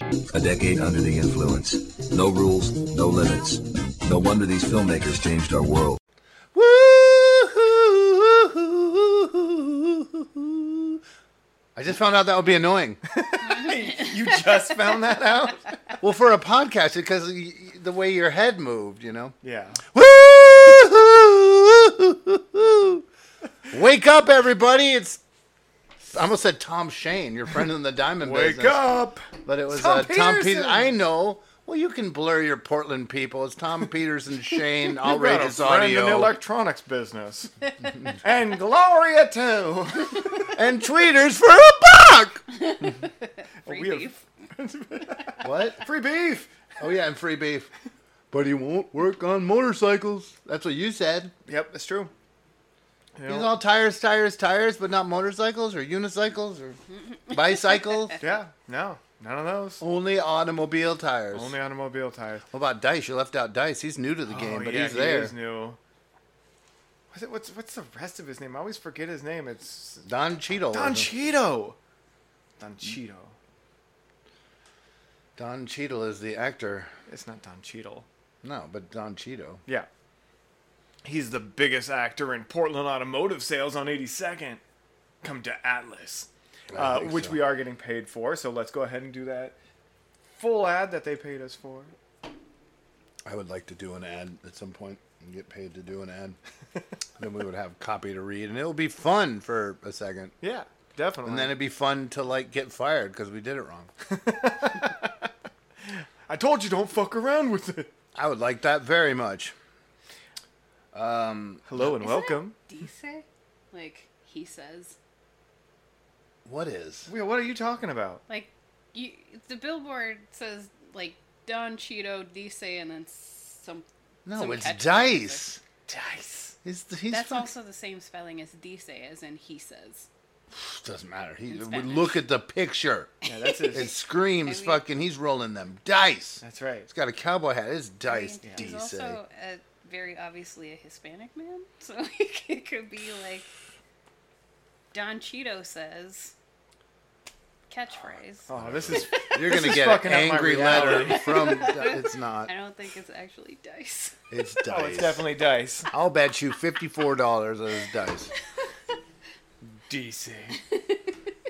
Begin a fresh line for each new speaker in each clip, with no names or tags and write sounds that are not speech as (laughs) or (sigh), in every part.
A decade under the influence. No rules, no limits. No wonder these filmmakers changed our world.
I just found out that would be annoying. (laughs)
You just found that out?
well, for a podcast, because y- y- the way your head moved, you know.
Yeah.
Wake up, everybody! It's I almost said Tom Shane, your friend in the diamond
Wake
business.
up!
But it was
Tom
uh, Tom Peters.
Peterson.
I know. Well, you can blur your Portland people. It's Tom Peterson, (laughs) Shane,
You've got a
outrageous
friend in the electronics business. (laughs) and Gloria, too. (laughs)
and tweeters for a buck.
Free
We have-
beef.
What?
Free beef.
Oh yeah, and free beef. But he won't work on motorcycles. That's what you said.
Yep, that's true. You
He's
know,
all tires, tires, tires, but not motorcycles or unicycles or (laughs) bicycles.
yeah, no, none of those.
Only automobile tires.
Only automobile tires.
What about Dice? You left out Dice. He's new to the oh, game,
oh,
but
yeah,
he's
he
there.
is new. What's, it, what's what's the rest of his name? I always forget his name. It's
Don Cheadle.
Don
is-
Cheeto. Don Cheeto.
Don Cheadle is the actor.
It's not Don Cheadle.
No, but Don Cheeto.
Yeah. He's the biggest actor in Portland automotive sales on 82nd. Come to Atlas, uh, which
so.
we are getting paid for. So let's go ahead and do that full ad that they paid us for.
I would like to do an ad at some point and get paid to do an ad. (laughs) then we would have copy to read, and it would be fun for a second.
Yeah, definitely.
And then it'd be fun to like get fired because we did it wrong. (laughs)
I told you don't fuck around with it.
I would like that very much. Um,
Hello and welcome.
Dice? Like he says.
what is?
Wait, what are you talking about?
Like you the billboard says like Don Cheeto Dice and then some
No,
some
it's. Dice.
Dice.
He's he's
That's
fuck-
also the same spelling as Dice as in he says.
doesn't matter. He
In Spanish.
look at the picture.
Yeah, that's his.
It screams
I mean-
fucking. He's rolling them dice.
that's right.
He's got a cowboy hat. It's
I mean,
dice.
He's
Dice.
also a, very obviously a Hispanic man, (laughs) so it could be like Don Cheeto says catchphrase.
Oh, this is. (laughs)
You're
this
gonna
is
get an
fucking up my
angry letter from. (laughs) It's not.
I don't think it's actually dice.
It's dice.
Oh, it's definitely dice.
I'll bet you fifty-four dollars that it's dice.
DC.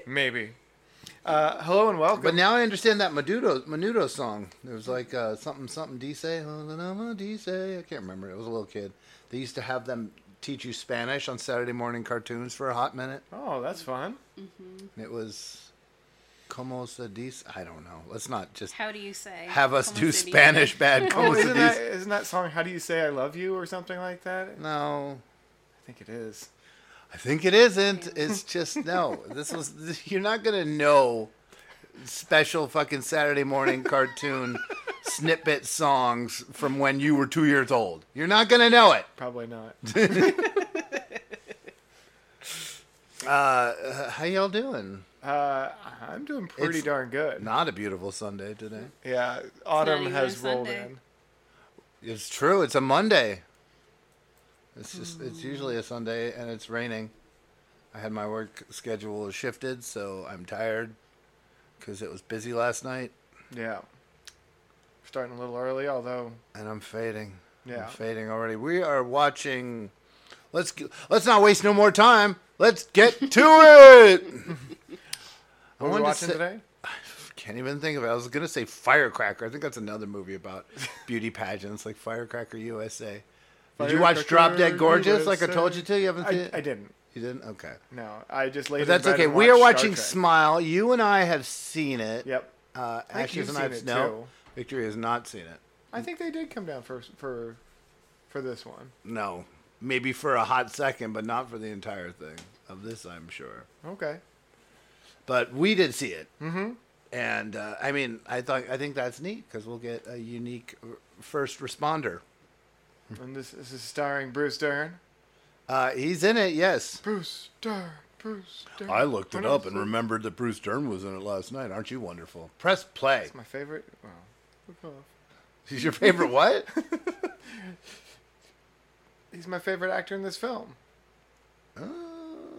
Maybe. Uh, hello and welcome.
But now I understand that Menudo Menudo song. It was like uh, something something Dice. Dice. I can't remember. It was a little kid. They used to have them teach you Spanish on Saturday morning cartoons for a hot minute.
oh, that's fun.
And it was como se dice. I don't know. Let's not just
How do you say?
have us
Como
do
se dice?
Spanish bad. (laughs)
Oh,
Como se
isn't that,
dice.
isn't that song "How Do You Say I Love You" or something like that?
No, I
think it is.
I think it isn't. It's just no. This was. You're not gonna know special fucking Saturday morning cartoon snippet songs from when you were two years old. You're not gonna know it.
Probably not. (laughs) (laughs)
Uh, how y'all doing?
Uh, I'm doing pretty
It's
darn good.
Not a beautiful Sunday today.
Yeah, autumn
even
has rolled
Sunday.
in.
It's true. It's a Monday. It's just. It's hmm. usually a Sunday, and it's raining. I had my work schedule shifted, so I'm tired because it was busy last night,
Yeah, starting a little early, although
and I'm fading.
Yeah.
I'm fading already. We are watching. Let's g- let's not waste no more time. Let's get to (laughs) it. (laughs)
what are we
wanted to
watching
say-
today? (sighs)
Can't even think of it. I was gonna say Firecracker. I think that's another movie about (laughs) beauty pageants, like Firecracker USA. Did you watch Drop Dead Gorgeous? Like I told you to. You haven't
I-
seen it.
I didn't.
You didn't? Okay.
No, I just laid
But
in
that's okay. We are watching Smile. You and I have seen it.
Yep.
Uh,
I
Ashes
you've
and
seen
I've
it,
no.
too.
Victoria has not seen it.
I think they did come down for for for this one.
No. Maybe for a hot second, but not for the entire thing. Of this, I'm sure.
Okay.
But we did see it.
Mm-hmm.
And uh, I mean, I thought I think that's neat because we'll get a unique first responder.
And this, this is starring Bruce Dern.
Uh, he's in it, yes.
Bruce Dern. Bruce Dern.
I looked it up
was
and remembered that Bruce Dern was in it last night. Aren't you wonderful? Press play.
It's my favorite. Well, look off. (laughs)
He's your favorite what? (laughs)
He's my favorite actor in this film.
Oh,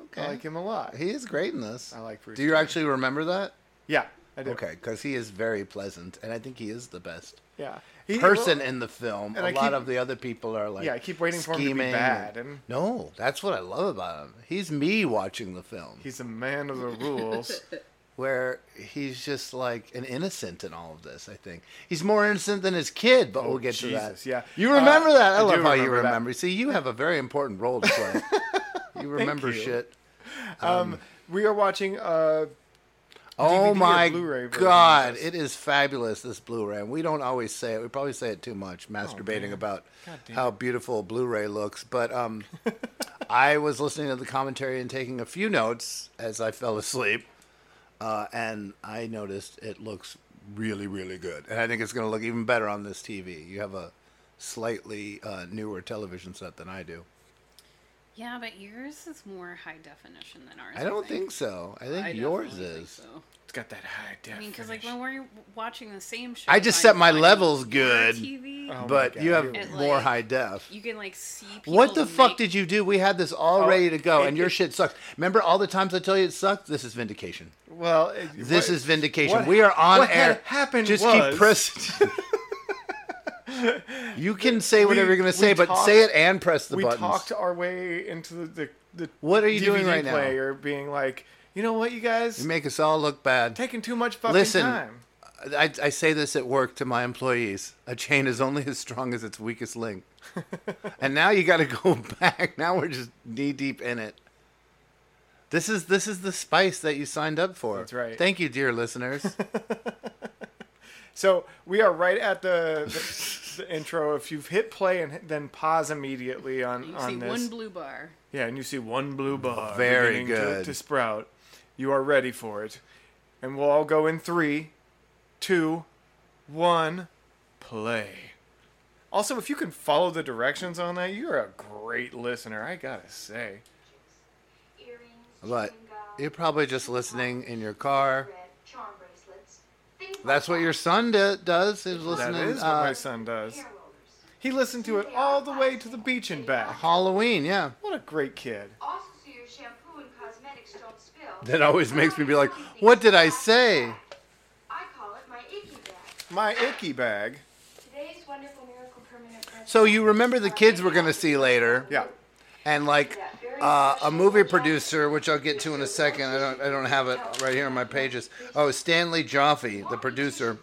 okay.
I like him a lot.
He is great in this.
I like Bruce
Do you
Dern.
actually remember that?
Yeah, I do.
Okay, because he is very pleasant, and I think he is the best
Yeah. He-
person
well,
in the film.
and
A
I
lot
keep-
of the other people are like,
Yeah, I keep waiting for him to be bad, and-
no, that's what I love about him. He's me watching the film,
He's a man of the rules. (laughs)
where he's just like an innocent in all of this. I think he's more innocent than his kid, but
Oh,
we'll get to that.
yeah.
you remember
Uh,
that? I,
I
love how you
remember that.
See, you have a very important role to play. (laughs) you remember
you.
shit.
um, we are watching. Uh,
Oh
DVD
my
Blu-ray
god, it is fabulous this Blu-ray. And we don't always say it. We probably say it too much, masturbating
man.
about how beautiful Blu-ray looks. But um, (laughs) I was listening to the commentary and taking a few notes as I fell asleep, uh, and I noticed it looks really, really good. And I think it's going to look even better on this TV. You have a slightly uh, newer television set than I do.
Yeah, but yours is more high definition than ours.
I don't think so. I think yours
definitely think
is.
so.
it's got that high
I mean, because like when we're watching the same show,
I just set my levels good,
TV,
Oh my
but
God,
you have
here
we go.
more
And,
high def.
you can like see. People
What the fuck did you do? We had this all
Oh,
ready to go,
it-
and your
it-
shit sucks. Remember all the times I tell you it sucked? This is vindication.
Well, it-
This
what-
is vindication.
what-
we are on
what
air.
had happened
Just
was-
keep pressing. (laughs) (laughs) you can say whatever
We-
you're going to say, but
talked-
say it and press the button.
we
buttons.
talked our way into the the, the
What are you doing
DVD
right now?
player being like, you know what, you guys
You make us all look bad.
taking too much fucking
Listen,
time.
I, I say this at work to my employees. A chain is only (laughs) as strong as its weakest link. (laughs) and now you got to go back. Now we're just knee deep in it. This is this is the spice that you signed up for.
That's right.
Thank you, dear listeners.
So we are right at the, the, the intro. If you've hit play and hit- then pause immediately on
You
on
see
this,
one blue bar.
yeah, and you see one blue bar
Very
beginning to-
good.
To, sprout, you are ready for it, and we'll all go in three, two, one, play. Also, if you can follow the directions on that, you're a great listener. I gotta say.
but you're probably just listening in your car. That's what your son d- does. Is
That
listening.
is what
uh,
my son does. He listened to it all the way to the beach and back.
Halloween, yeah.
What a great kid.
Also, so your shampoo and cosmetics don't spill.
That always makes me be like, what did I say?
I call it my icky bag.
My icky bag.
Today's wonderful miracle permanent.
So you remember the kids we're gonna see later?
Yeah.
And like uh, a movie producer, which I'll get to in a second. I don't I don't have it right here on my pages. Oh, Stanley Jaffe, the producer.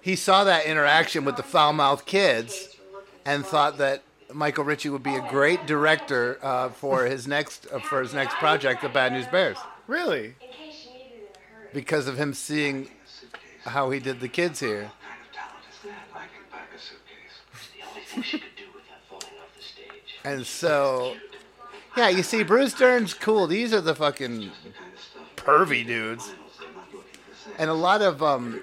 He saw that interaction with the foul mouthed kids, and thought that Michael Ritchie would be a great director uh, for his next uh, for his next project, The Bad News Bears,
Really?
because of him seeing how he did the kids here. (laughs) And so, yeah, you see, Bruce Dern's cool. These are the fucking pervy dudes. And a lot of um,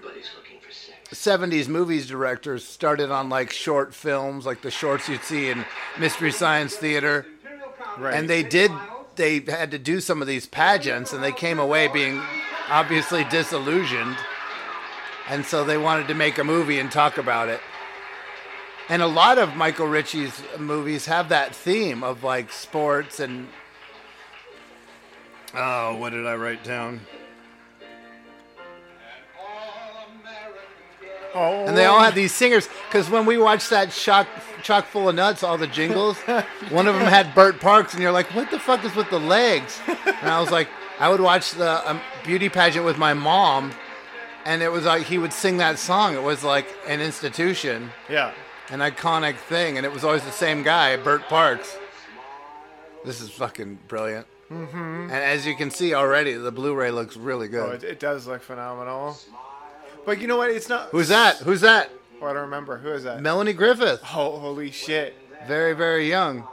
70s movies directors started on like short films, like the shorts you'd see in Mystery Science Theater.
Right.
And they did, they had to do some of these pageants, and they came away being obviously disillusioned. And so they wanted to make a movie and talk about it. And a lot of Michael Ritchie's movies have that theme of like sports and. Oh, what did I write down?
Oh.
And they all have these singers because when we watched that chock, chock full of nuts, all the jingles, (laughs) one of them had Bert Parks, and you're like, "What the fuck is with the legs?" And I was like, I would watch the um, beauty pageant with my mom, and it was like he would sing that song. It was like an institution,
Yeah.
An iconic thing, and it was always the same guy, Bert Parks. This is fucking brilliant.
Mm-hmm.
And as you can see already, the Blu-ray looks really
Oh,
good.
it, it does look phenomenal. But you know what? It's not.
Who's that? Who's that?
Oh, I don't remember. Who is that?
Melanie Griffith.
Oh, holy shit.
Very, very young.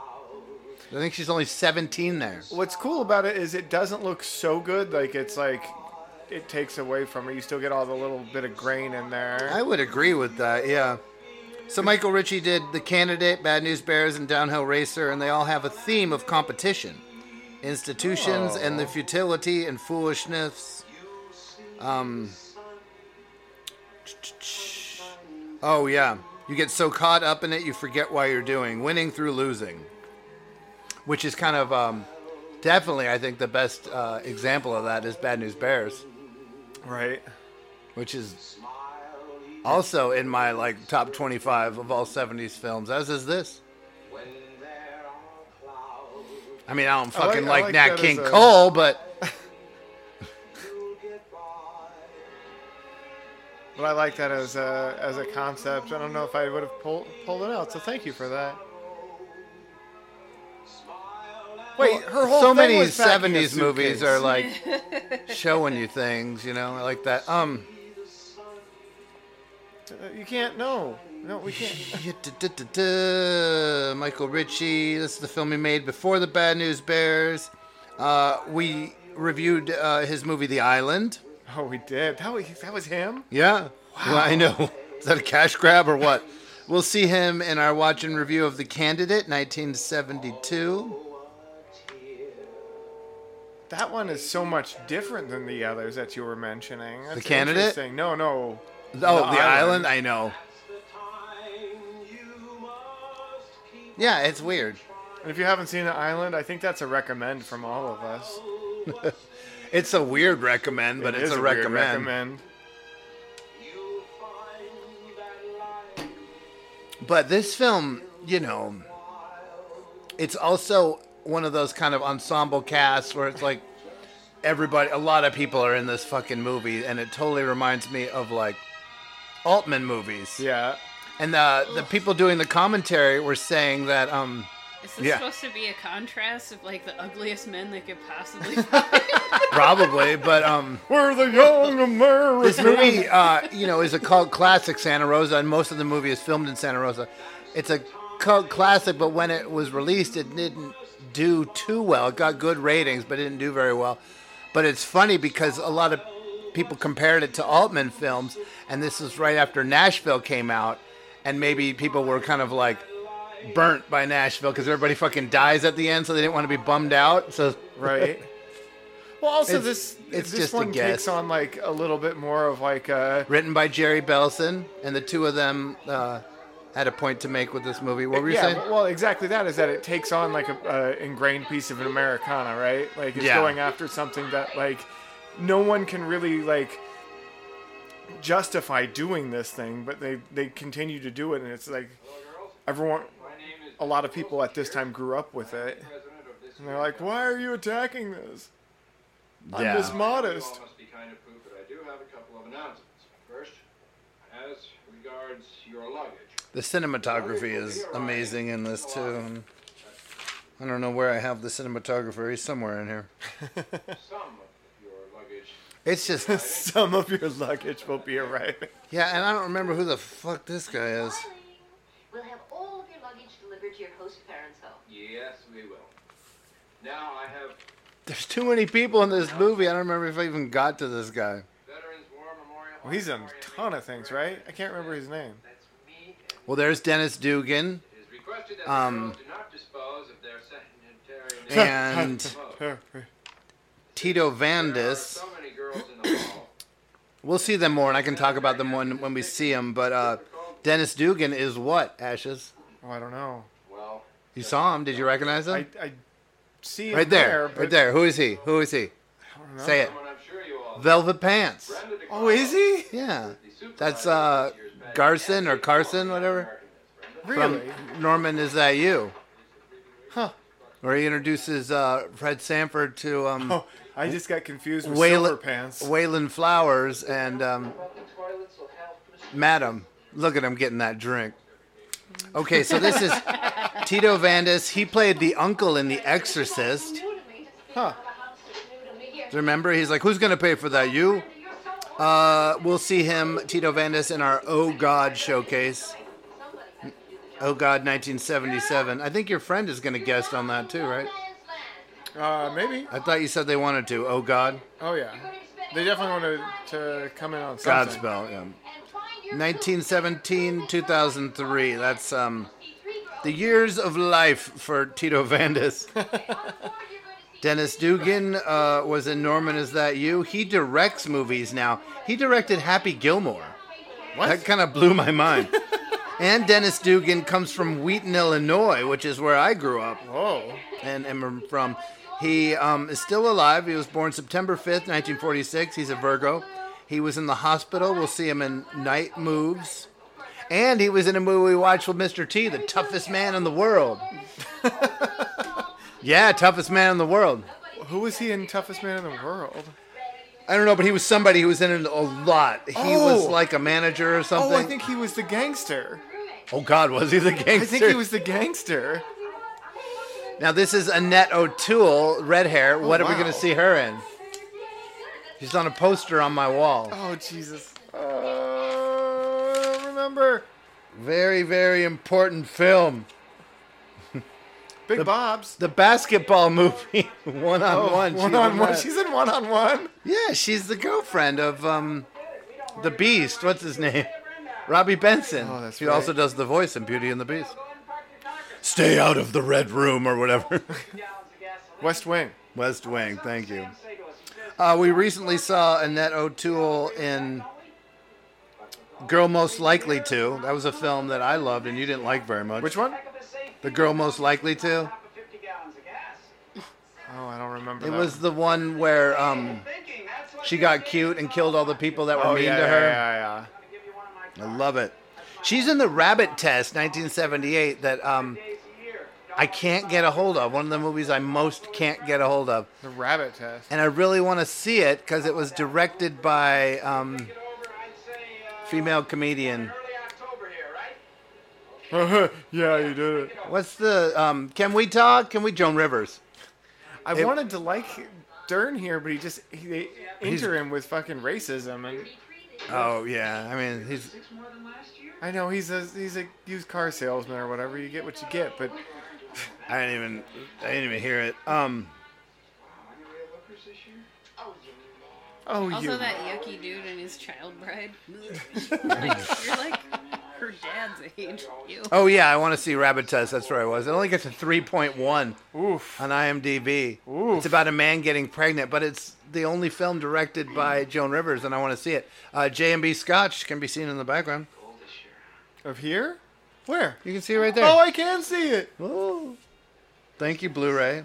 I think she's only 17 there.
What's cool about it is it doesn't look so good. Like it's like it takes away from it. You still get all the little bit of grain in there.
I would agree with that, yeah. So Michael Ritchie did The Candidate, Bad News Bears, and Downhill Racer, and they all have a theme of competition. Institutions and the futility and foolishness. Um. Oh, yeah. You get so caught up in it, you forget why you're doing. Winning through losing. Which is kind of, um, definitely, I think, the best uh, example of that is Bad News Bears.
Right.
Which is also in my like top 25 of all 70s films, as is this. I mean, I don't
I like-
fucking
I
like,
like
Nat King
a-
Cole, but (laughs)
But I like that as a as a concept. I don't know if I would have pulled pulled it out. So thank you for that. Wait, her whole
so many
was
70s movies are like (laughs) showing you things, you know, like that. Um,
You can't. No, no, we can't.
Michael Ritchie. This is the film he made before the Bad News Bears. Uh, we reviewed uh, his movie The Island.
Oh, we did. That was that was him.
Yeah. Well, I know. (laughs) Is that a cash grab or what? We'll see him in our watch and review of The Candidate, 1972.
That one is so much different than the others that you were mentioning. That's
Candidate?
interesting. No, no.
Oh, The, Island. I know. Yeah, it's weird.
And if you haven't seen The Island, I think that's a recommend from all of us. (laughs)
It's a weird recommend, but
It
it's a,
weird
recommend.
recommend.
But this film, you know, it's also one of those kind of ensemble casts where it's like everybody, a lot of people are in this fucking movie, and it totally reminds me of like Altman movies.
Yeah.
And the the people doing the commentary were saying that um
Is this
yeah
supposed to be a contrast of like the ugliest men they could possibly (laughs)
probably but um
we're the young Americans.
this movie uh you know is a cult classic Santa Rosa and most of the movie is filmed in Santa Rosa. It's a cult classic, but when it was released, it didn't do too well. It got good ratings, but it didn't do very well. But it's funny because a lot of people compared it to Altman films, and this is right after Nashville came out, and maybe people were kind of like burnt by Nashville because everybody fucking dies at the end, so they didn't want to be bummed out. So (laughs)
Right. Well, also
It's-
this
it's
this
just a
one
guess.
takes on like a little bit more of like uh
written by Jerry Belson, and the two of them uh, had a point to make with this movie. What were you
yeah,
saying?
well, exactly that is that it takes on like a uh, ingrained piece of an Americana, right? Like it's
Yeah.
going after something that like no one can really like justify doing this thing, but they they continue to do it, and it's like everyone, a lot of people at this time grew up with it, and they're like, "Why are you attacking this? I'm
Yeah.
just modest."
must be kind of proof, but I do have a couple of announcements. First, as regards your luggage.
The cinematography is amazing in this too. I don't know where I have the cinematographer. He's somewhere in here. (laughs)
Some of your luggage.
It's just (laughs)
some of your luggage will be arriving.
Yeah, and I don't remember who the fuck this guy is.
We'll have all of your luggage delivered to your host parents' home.
Yes, we will. Now I have
There's too many people in this movie. I don't remember if I even got to this guy.
Veterans War Memorial.
Well, he's in a ton of things, right? I can't remember his name.
Well, there's Dennis Dugan. Um,
the girls do not dispose of their sanitary (laughs)
and Tito Vandis.
So many girls in the hall.
We'll see them more, and I can talk about them when when we see them. But uh, Dennis Dugan is what? Ashes.
Oh, I don't know.
Well,
You saw him? Did you recognize him?
I, I see him
right there,
there,
right there. Who is he? Who is he?
know.
Say it. Velvet Pants.
Oh, is he?
Yeah. That's uh, Garson or Carson, whatever.
Really?
From Norman, is that you?
Huh.
where he introduces uh, Fred Sanford to um,
Oh, I just got confused with
Wayland,
Silver Pants.
Wayland Flowers and um, Madam. Look at him getting that drink. Okay, so this is (laughs) Tito Vandis. He played the uncle in The Exorcist.
Huh.
Remember, he's like, "Who's gonna pay for that? You?" Uh, we'll see him, Tito Vandis, in our Oh God showcase. Oh God, 1977. I think your friend is gonna guest on that too, right?
Uh, maybe.
I thought you said they wanted to. Oh God.
Oh yeah. They definitely wanted to come in on something.
Godspell. Yeah. 1917, 2003. That's um, the years of life for Tito Vandis. (laughs) Dennis Dugan uh, was in Norman Is That You? He directs movies now. He directed Happy Gilmore. What? That kind of blew my mind. (laughs) and Dennis Dugan comes from Wheaton, Illinois, which is where I grew up.
Whoa.
And am from. He um, is still alive. He was born September 5th, 1946. He's a Virgo. He was in the hospital. We'll see him in Night Moves. And he was in a movie we watched with Mr. T, the toughest man in the world. (laughs) yeah, toughest man in the world.
Who was he in Toughest Man in the World?
I don't know, but he was somebody who was in it a lot. He was
Oh.
like a manager or something.
Oh, I think he was the gangster.
Oh, God, was he the gangster?
I think he was the gangster.
Now this is Annette O'Toole, red hair. what are we
Oh,
going to see her in? She's on a poster on my wall.
Oh Jesus. Uh, remember.
Very, very important film. (laughs)
Big
the,
Bob's.
The basketball movie, one on one.
One on one. She's in one on one.
Yeah, she's the girlfriend of um, the Beast. What's his name? Robby Benson.
Oh, that's
she
right.
also does the voice in Beauty and the Beast. Stay out of the red room or whatever. (laughs)
West Wing.
West Wing. Thank you. Uh, we recently saw Annette O'Toole in Girl Most Likely to. That was a film that I loved and you didn't like very much.
Which one?
The Girl Most Likely to.
Oh, I don't remember.
It
that
was the one where um, she got cute and killed all the people that were
Oh,
mean
yeah,
to
yeah,
her.
yeah, yeah.
I love it. She's in the Rabbit Test, 1978, that um, I can't get a hold of. One of the movies I most can't get a hold of.
The Rabbit Test.
And I really want to see it because it was directed by um, female comedian. (laughs)
yeah, you did it.
What's the um, Can we talk? Can we Joan Rivers?
I
It-
wanted to like Dern here, but he just he, they enter him with fucking racism and.
Oh yeah, I mean he's
I know he's a he's a used car salesman or whatever. You get what you get, but
I didn't even I didn't even hear it. Um,
oh
Also,
you.
that yucky dude and his child bride. like, (laughs) you're like her dad's age. Ew.
oh yeah, I want to see Rabbit Test. That's where I was. It only gets a 3.1
Oof.
on IMDb.
Oof.
It's about a man getting pregnant, but it's the only film directed by Joan Rivers, and I want to see it. Uh, J&B Scotch can be seen in the background.
Of here? Where?
You can see it right there.
Oh, I can see it.
Ooh. Thank you, Blu-ray.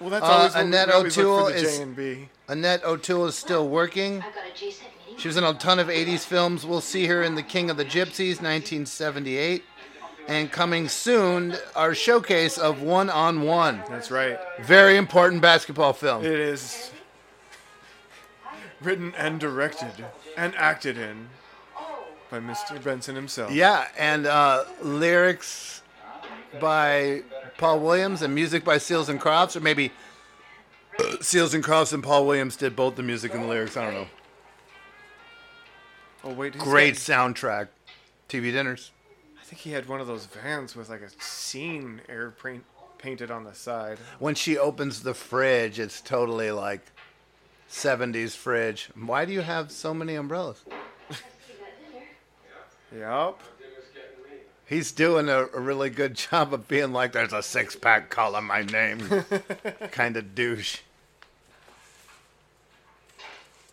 Well, that's
Uh,
always what we
Annette
look
O'Toole
for the
is
J and B.
Annette O'Toole is still working.
I've got a Jaycee meeting.
She was in a ton of 80s films. We'll see her in The King of the Gypsies, 1978. And coming soon, our showcase of One on One.
That's right.
Very important basketball film.
It is written and directed and acted in by Mr. Benson himself.
Yeah, and uh, lyrics by Paul Williams and music by Seals and Crofts, or maybe uh, Seals and Crofts and Paul Williams did both the music and the lyrics. I don't know.
Oh wait,
Great
got-
soundtrack. TV dinners.
I think he had one of those vans with like a scene air paint painted on the side.
When she opens the fridge, it's totally like 70s fridge. Why do you have so many umbrellas?
Yup.
He's doing a, a really good (laughs) job of being like, there's a six pack calling my name. (laughs) kind of douche.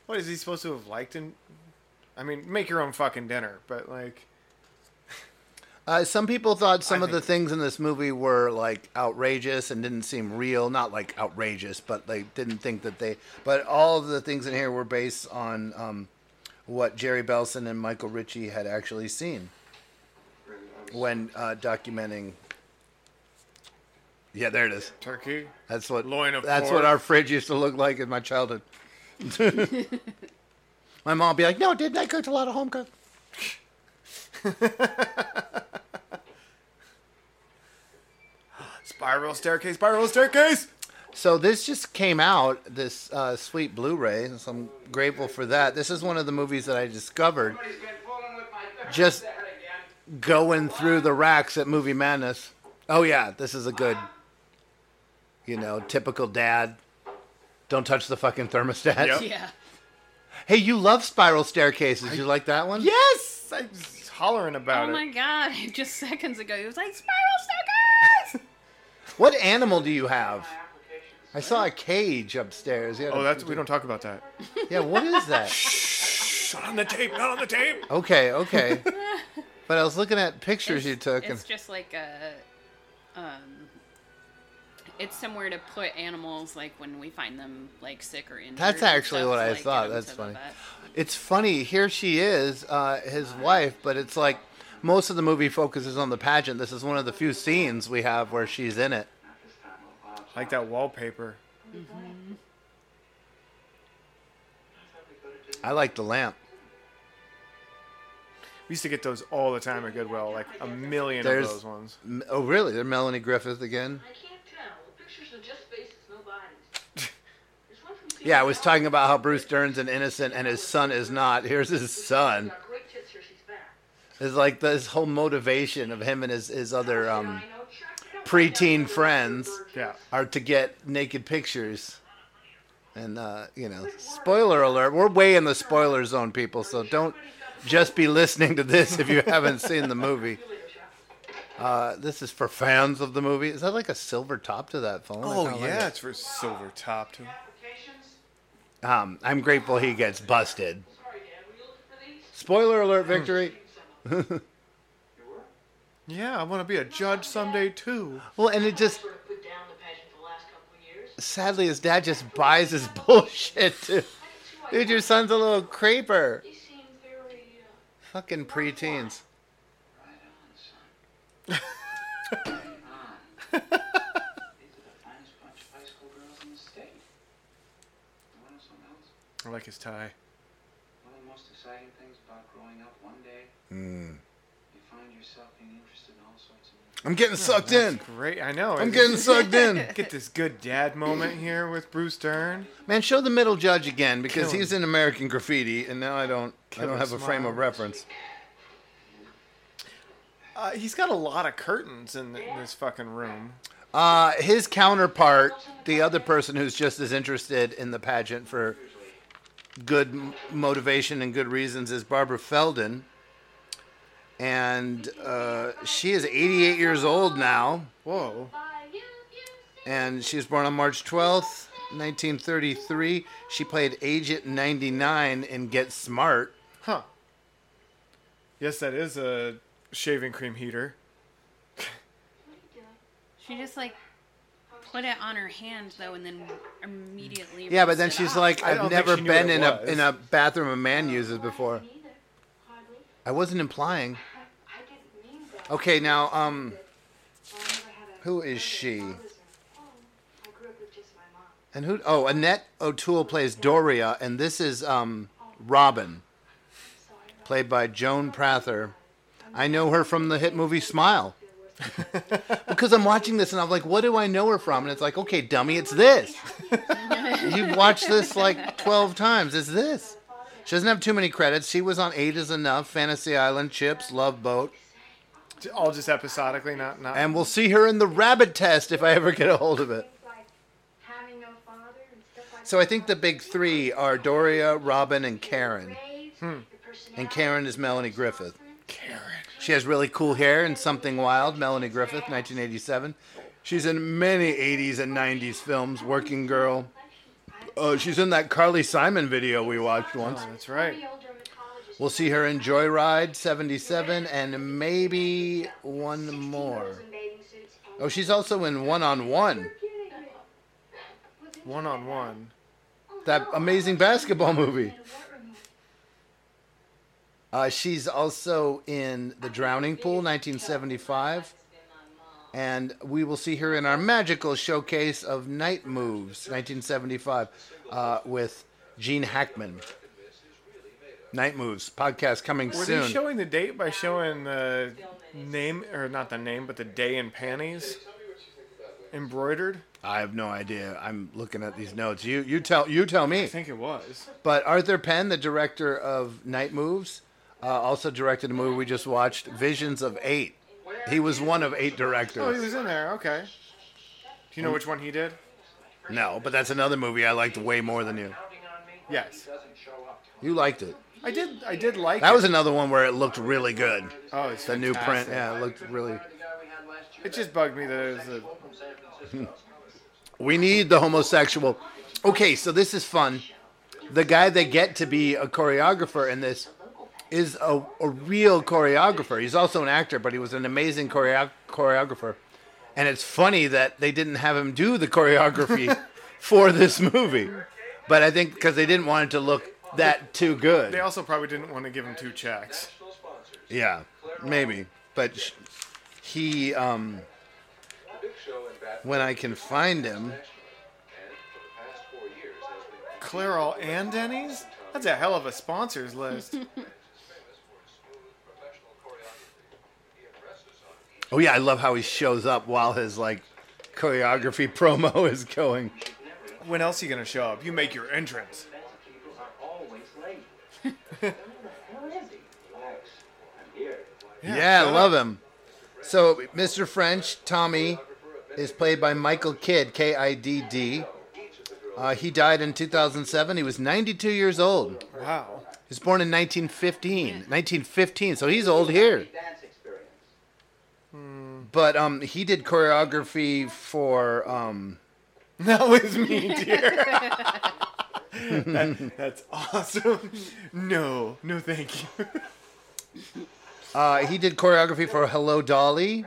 What is he supposed to have liked? And I mean, make your own fucking dinner, but like, (laughs)
Uh, some people thought some
I
of the things in this movie were like outrageous and didn't seem real. Not like outrageous, but they didn't think that they. But all of the things in here were based on um, what Jerry Belson and Michael Ritchie had actually seen when uh, documenting Yeah, there it is.
Turkey.
That's what
Loin of
That's
pork.
what our fridge used to look like in my childhood. (laughs) my mom would be like, "No, didn't I cooked a lot of home cooked?" (laughs)
Spiral staircase, spiral staircase.
So this just came out, this uh, sweet Blu-ray, so I'm grateful for that. This is one of the movies that I discovered just going through the racks at Movie Madness. Oh yeah, this is a good, you know, typical dad. Don't touch the fucking thermostat. (laughs)
Yeah.
Hey, you love spiral staircases. You like that one?
Yes, I was hollering about
oh
it.
my god! (laughs) Just seconds ago, he was like spiral staircase. (laughs)
What animal do you have? I saw a cage upstairs. You had
Oh, that's we don't talk about that. (laughs)
Yeah, what is that?
Shh, Not on the tape. Not on the tape.
Okay, okay. (laughs) But I was looking at pictures you
It's-
took, and
It's just like a, um, it's somewhere to put animals like when we find them like sick or injured.
that's
and
actually
stuff,
what
to,
I
like, get
thought.
them
That's
to the
funny.
vet.
It's funny. Here she is, uh, his wife, but it's like most of the movie focuses on the pageant. This is one of the few scenes we have where she's in it.
Like that wallpaper.
I like the lamp.
We used to get those all the time at Goodwill, like a million
There's
of those ones.
Oh, really? They're Melanie Griffith again.
I can't tell. The pictures are just faces, no bodies. (laughs) There's one from
Yeah, I was talking about how Bruce Dern's an innocent and his son is not. Here's his son.
Got great tits here, she's back.
It's like this whole motivation of him and his, his other um, preteen friends
Yeah.
are to get naked pictures. And, uh, you know, spoiler alert. We're way in the spoiler zone, people, so don't just be listening to this if you haven't seen the movie. Uh, this is for fans of the movie. Is that like a silver top to that phone?
Oh
kinda like
yeah,
it.
it's for silver top too.
Um, I'm grateful he gets busted. Spoiler alert, victory. (laughs)
Yeah, I want to be a judge someday too.
well, and it just
Put down the pageant for the last couple of years.
sadly his dad just buys his (laughs) bullshit too. Dude, your son's a little creeper.
He seemed very, uh,
Fucking preteens. (laughs)
I like his tie.
One of the most exciting things about growing up, one day
Mm.
you find yourself being interested in all sorts of.
I'm getting sucked in.
Great, I know.
I'm getting sucked in. (laughs)
Get this good dad moment here with Bruce Dern.
Man, show the middle judge again because
Kill
he's in American Graffiti, and now I don't. I don't have a frame of reference.
Uh, he's got a lot of curtains in, in this fucking room.
Uh, his counterpart, the other person who's just as interested in the pageant for good m- motivation and good reasons, is Barbara Feldon. And uh, she is 88 years old now,
Whoa.
and she was born on March 12th, 1933. She played Agent 99 in Get Smart.
Huh. Yes, that is a shaving cream heater.
She just like put it on her hand though, and then immediately.
Yeah, but then she's
off.
like,
I
I've never been
what it
in a in a bathroom a man uses before. I wasn't implying. Okay, now um, who is she? And who? Oh, Annette O'Toole plays Doria, and this is um, Robin, played by Joan Prather. I know her from the hit movie Smile. (laughs) because I'm watching this and I'm like, what do I know her from? And it's like, okay, dummy, it's this. (laughs) You've watched this like 12 times. It's this. She doesn't have too many credits. She was on Eight is Enough, Fantasy Island, Chips, Love Boat.
All just episodically, not not.
And we'll see her in the Rabbit Test if I ever get a hold of it. So I think the big three are Doria, Robin, and Karen.
Hmm.
And Karen is Melanie Griffith. Karen. She has really cool hair and Something Wild, Melanie Griffith, 1987. She's in many 80s and 90s films, Working Girl. Uh, she's in that Carly Simon video we watched once.
Oh, that's right.
We'll see her in Joyride, 77, and maybe one more. Oh, she's also in One on One,
One on one.
that amazing basketball movie. Uh, she's also in The Drowning Pool, 1975, And we will see her in our magical showcase of Night Moves, 1975, uh, with Gene Hackman. Night Moves podcast coming
Were
soon.
they showing the date by showing the name, or not the name, but the day in panties embroidered?
I have no idea. I'm looking at these notes. You you tell you tell me.
I think it was.
But Arthur Penn, the director of Night Moves, uh, also directed a movie we just watched, Visions of Eight. He was one of eight directors.
Oh, he was in there. Okay. Do you know which one he did?
No, but that's another movie I liked way more than you.
Yes.
You liked it.
I did. I did like.
That
it.
was another one where it looked really good.
Oh, it's
the new print. Yeah, it looked really.
It just bugged me that it was a.
We need the homosexual. Okay, so this is fun. The guy they get to be a choreographer in this is a, a real choreographer. He's also an actor, but he was an amazing choreo- choreographer. And it's funny that they didn't have him do the choreography (laughs) for this movie. But I think because they didn't want it to look that too good.
They also probably didn't want to give him two checks.
Yeah, maybe. But sh- he, um, when I can find him,
Clairol and Denny's? That's a hell of a sponsors list. (laughs)
oh yeah, I love how he shows up while his like choreography (laughs) promo is going.
when else are you gonna show up? You make your entrance. (laughs)
Yeah, I
shut
love him. So Mr. French, Tommy, is played by Michael Kidd, K I D D. Uh, he died in 2007. He was 92 years old.
Wow.
He was born in 1915. 1915, so he's old here. But um, he did choreography for um, (laughs)
That was me, dear. (laughs) That- that's awesome. No, no, thank you.
Uh, he did choreography for Hello Dolly,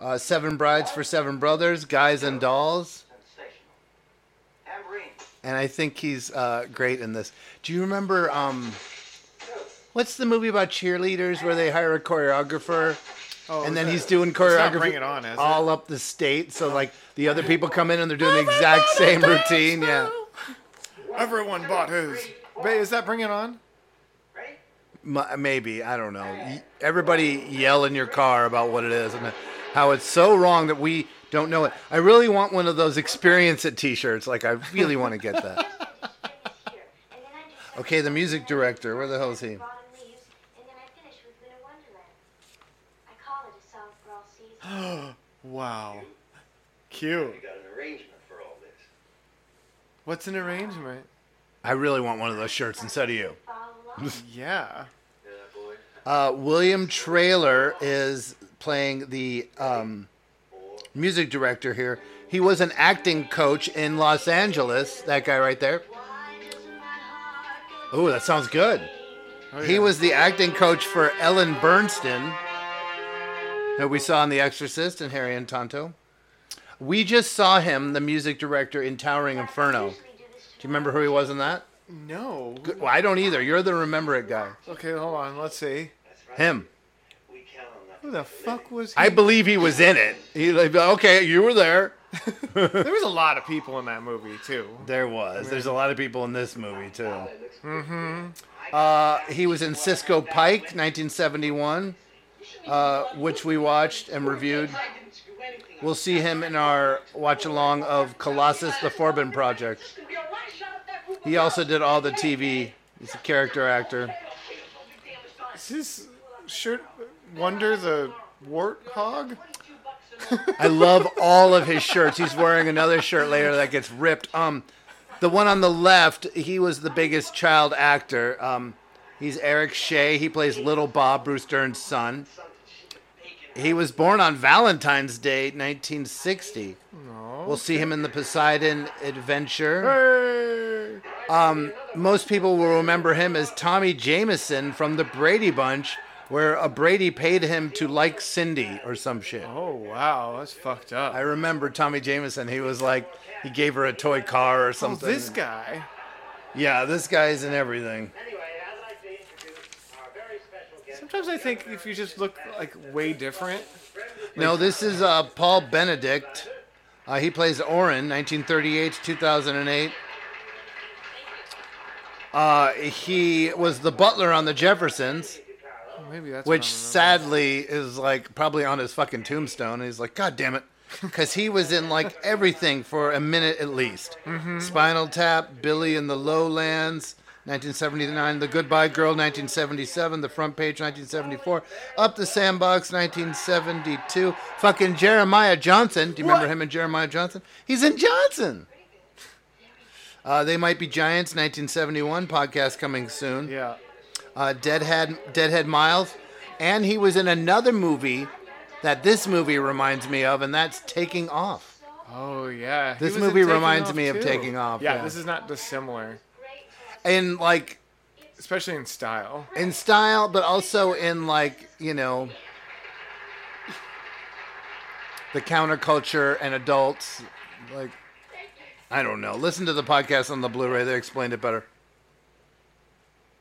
uh, Seven Brides for Seven Brothers, Guys and Dolls. And I think he's uh, great in this. Do you remember um, what's the movie about cheerleaders where they hire a choreographer?
Oh,
and then
that-
he's doing choreography
It On, is it?
all up the state. So like the other people come in and they're doing the exact same routine. Yeah.
Everyone bought his. Wait, is that Bring It On?
M- Maybe I don't know. Everybody yell in your car about what it is and how it's so wrong that we don't know it. I really want one of those experience it T-shirts. Like I really want to get that. (laughs) Okay, the music director. Where the hell is he? (gasps)
wow. Cute. What's an arrangement?
I really want one of those shirts instead of you. (laughs)
yeah.
Uh, William Traylor is playing the um, music director here. He was an acting coach in Los Angeles. That guy right there. Oh, that sounds good. He was the acting coach for Ellen Burstyn, that we saw in The Exorcist and Harry and Tonto. We just saw him, the music director, in Towering Inferno. Do you remember who he was in that?
No.
Good- Well, I don't either. You're the remember it guy.
Okay, hold on. Let's see.
Him.
Who the fuck was he?
I believe he was in it. He like, okay, you were there. (laughs)
there was a lot of people in that movie too.
There was. There's a lot of people in this movie too.
Mm-hmm.
Uh, he was in Cisco Pike, 1971, uh, which we watched and reviewed. We'll see him in our watch along of Colossus: The Forbin Project. He also did all the TV. He's a character actor.
Is this shirt Wonder the Warthog? (laughs)
I love all of his shirts. He's wearing another shirt later that gets ripped. Um, the one on the left, he was the biggest child actor. Um, he's Eric Shea. He plays Little Bob, Bruce Dern's son. He was born on Valentine's Day, 1960. We'll see him in the Poseidon Adventure. Um, most people will remember him as Tommy Jameson from the Brady Bunch, where a Brady paid him to like Cindy or some shit.
Oh wow, that's fucked up.
I remember Tommy Jameson. He was like, he gave her a toy car or something.
Oh, this guy.
Yeah, this guy's in everything.
Sometimes I think if you just look like way different.
No, this is uh, Paul Benedict. Uh, he plays Orin, 1938 to 2008. Uh, he was the butler on the Jeffersons,
Maybe that's
which sadly is like probably on his fucking tombstone. And He's like, God damn it. (laughs) Because he was in like everything for a minute at least.
Mhm.
Spinal Tap, Billy in the Lowlands, 1979, The Goodbye Girl, 1977, The Front Page, 1974, Up the Sandbox, 1972. Fucking Jeremiah Johnson. Do you remember him and Jeremiah Johnson? He's in Johnson. Uh, they Might Be Giants, 1971, podcast coming soon.
Yeah.
Uh, Deadhead, Deadhead Miles. And he was in another movie that this movie reminds me of, and that's Taking Off.
Oh yeah.
This movie reminds me of. Taking Off,
Yeah,
yeah.
this is not dissimilar,
And like,
especially in style.
in style, but also in like you know the counterculture and adults. Like, I don't know. Listen to the podcast on the Blu-ray; they explained it better.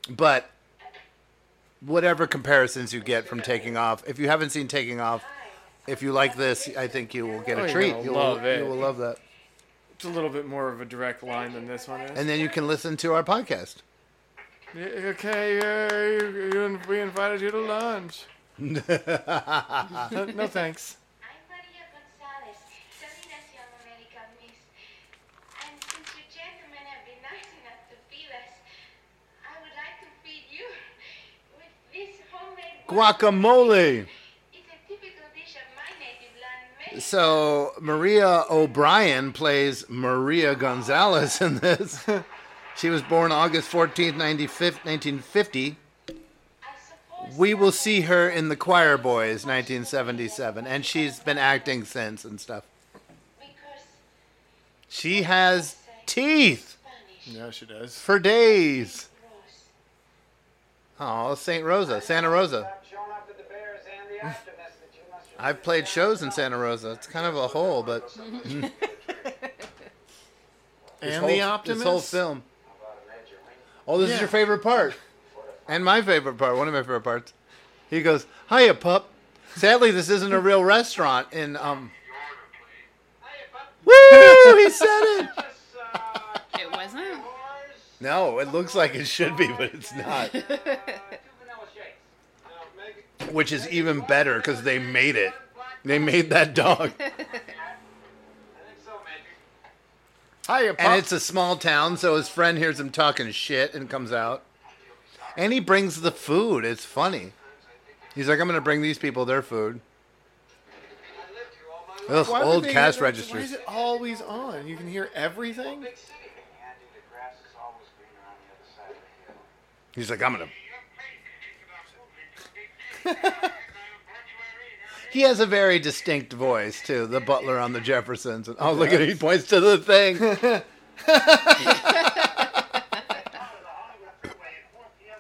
But whatever comparisons you get from Taking Off, if you haven't seen Taking Off, if you like this, I think you will get
Oh,
a
you're
treat.
gonna
You
love it.
you will love that.
It's a little bit more of a direct line than this one is.
And then you can listen to our podcast.
Yeah, okay, uh, you, you, we invited you to lunch. (laughs) no, no thanks.
I'm Maria Gonzalez, Salinas Young America Miss. And since you gentlemen have been nice enough to feed us, I would like to feed you with this homemade
Guacamole.
It's a typical dish of my native land,
So Maria O'Brien plays Maria Gonzalez in this. (laughs) she was born August 14th, 1950. We will see her in The Choir Boys, 1977, and she's been acting since and stuff. She has teeth
Yeah, she does.
for days. Oh, St. Rosa, Santa Rosa. (laughs) I've played shows in Santa Rosa. It's kind of a hole, but. (laughs) This
And
whole-
the
This whole film. Oh, this is your favorite part. And my favorite part, one of my favorite parts. He goes, Hiya, pup. Sadly, this isn't a real restaurant in, um. (laughs) Woo! He said it!
It wasn't.
No, it looks like it should be, but it's not. (laughs) Which is even better because they made it. They made that dog. (laughs)
Hiya,
And it's a small town, so his friend hears him talking shit and comes out. And he brings the food. It's funny. He's like, I'm going to bring these people their food. Ugh,
Why would
old
they
cash
have it- Why
registers.
is it always on? You can hear everything.
He's like, I'm going to. He has a very distinct voice, too, the butler on the Jeffersons. And, oh, look at. He points to the thing. (laughs)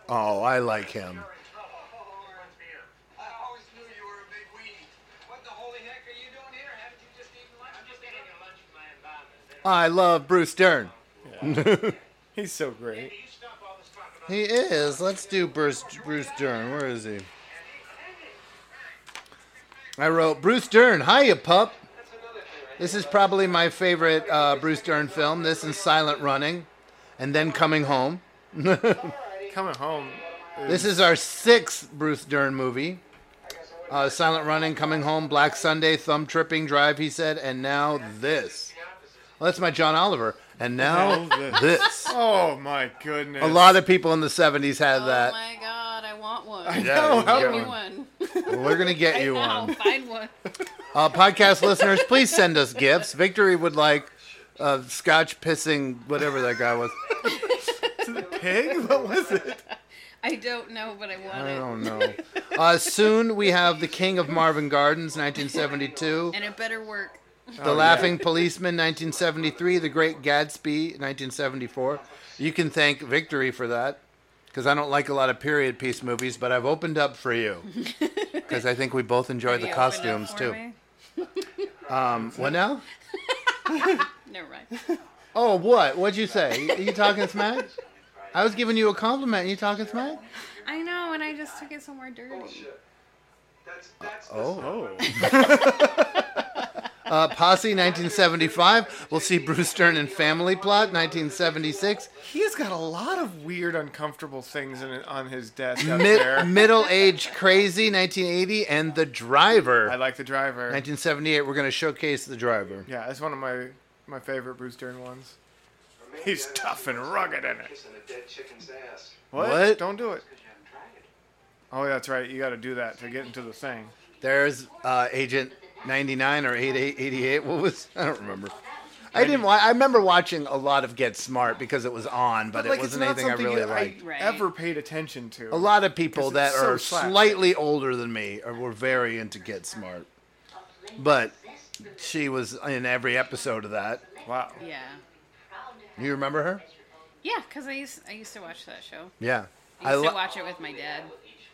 oh, I like him. I love Bruce Dern. (laughs)
He's so great.
He is. Let's do Bruce, Bruce Dern. Where is he? I wrote Bruce Dern. Hiya, pup. This is probably my favorite uh, Bruce Dern film. This and Silent Running, and then Coming Home. (laughs)
Coming home.
This is our sixth Bruce Dern movie. Uh, Silent Running, Coming Home, Black Sunday, Thumb Tripping, Drive, he said, and now this. Well, that's my John Oliver. And now this.
Oh my goodness.
A lot of people in the 70s had
Oh
that.
my god, I want one.
I
Yeah,
know.
you
How
get
Give me
one.
one.
Well, we're gonna get (laughs)
Right
you
now,
one.
Find one. (laughs)
Uh, podcast listeners, please send us gifts. Victory would like uh, scotch pissing, whatever that guy was.
Pig? What was it?
I don't know, but I want
I
it.
don't know. Uh, soon we have The King of Marvin Gardens, 1972.
And it better work.
The Laughing Policeman, 1973. The Great Gatsby, 1974. You can thank Victory for that, because I don't like a lot of period piece movies, but I've opened up for you, (laughs) because I think we both enjoy the
Have up
costumes
for
too.
me? (laughs)
Um, what now? (laughs)
Never mind.
Oh, what? What'd you say? Are you talking smack? I was giving you a compliment. You talking smack?
I know, and I just took it somewhere dirty.
Oh. Uh, Posse, 1975. We'll see Bruce Dern in Family Plot, 1976.
He's got a lot of weird, uncomfortable things in on his desk out
Mid-
there.
Middle Age Crazy, 1980. And The Driver.
I like the driver.
1978. We're going to showcase The Driver.
Yeah, it's one of my my favorite Bruce Dern ones. He's tough and rugged in it.
Kissing a dead chicken's ass.
What?
What?
Don't do it. Oh, that's right. You got to do that to get into the thing.
There's uh, Agent 99 or 88, 88. What was? (laughs) I don't remember. I didn't. I remember watching a lot of Get Smart because it was on, but,
like,
it wasn't anything I
something
really
I
liked.
ever paid attention to.
A lot of people that
so
are
slapstick.
slightly older than me are, were very into Get Smart, but she was in every episode of that.
Wow.
Yeah.
You remember her?
Yeah, because I used I used to watch that show.
Yeah.
I
I
used to watch it with my dad.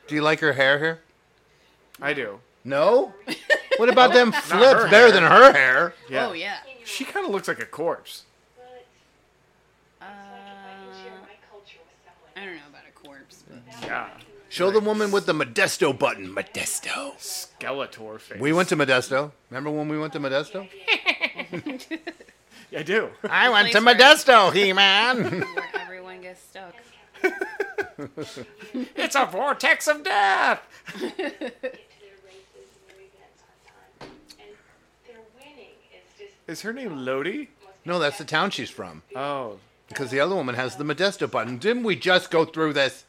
Do you like her hair here?
I do.
No. (laughs) What about them (laughs) flips? Better
hair.
than her hair.
Yeah.
Oh yeah.
She kind of looks like a corpse.
Uh, I don't know about a corpse, but
Yeah.
Show the woman with the Modesto button. Modesto.
Skeletor face.
We went to Modesto. Remember when we went to Modesto? (laughs)
I do.
I went to
Place where-
Modesto, He-Man. (laughs)
where everyone gets stuck.
it's a vortex of death. Is her name Lodi?
no, that's the town she's from.
Oh,
Because the other woman has the Modesto button. Didn't we just go through this?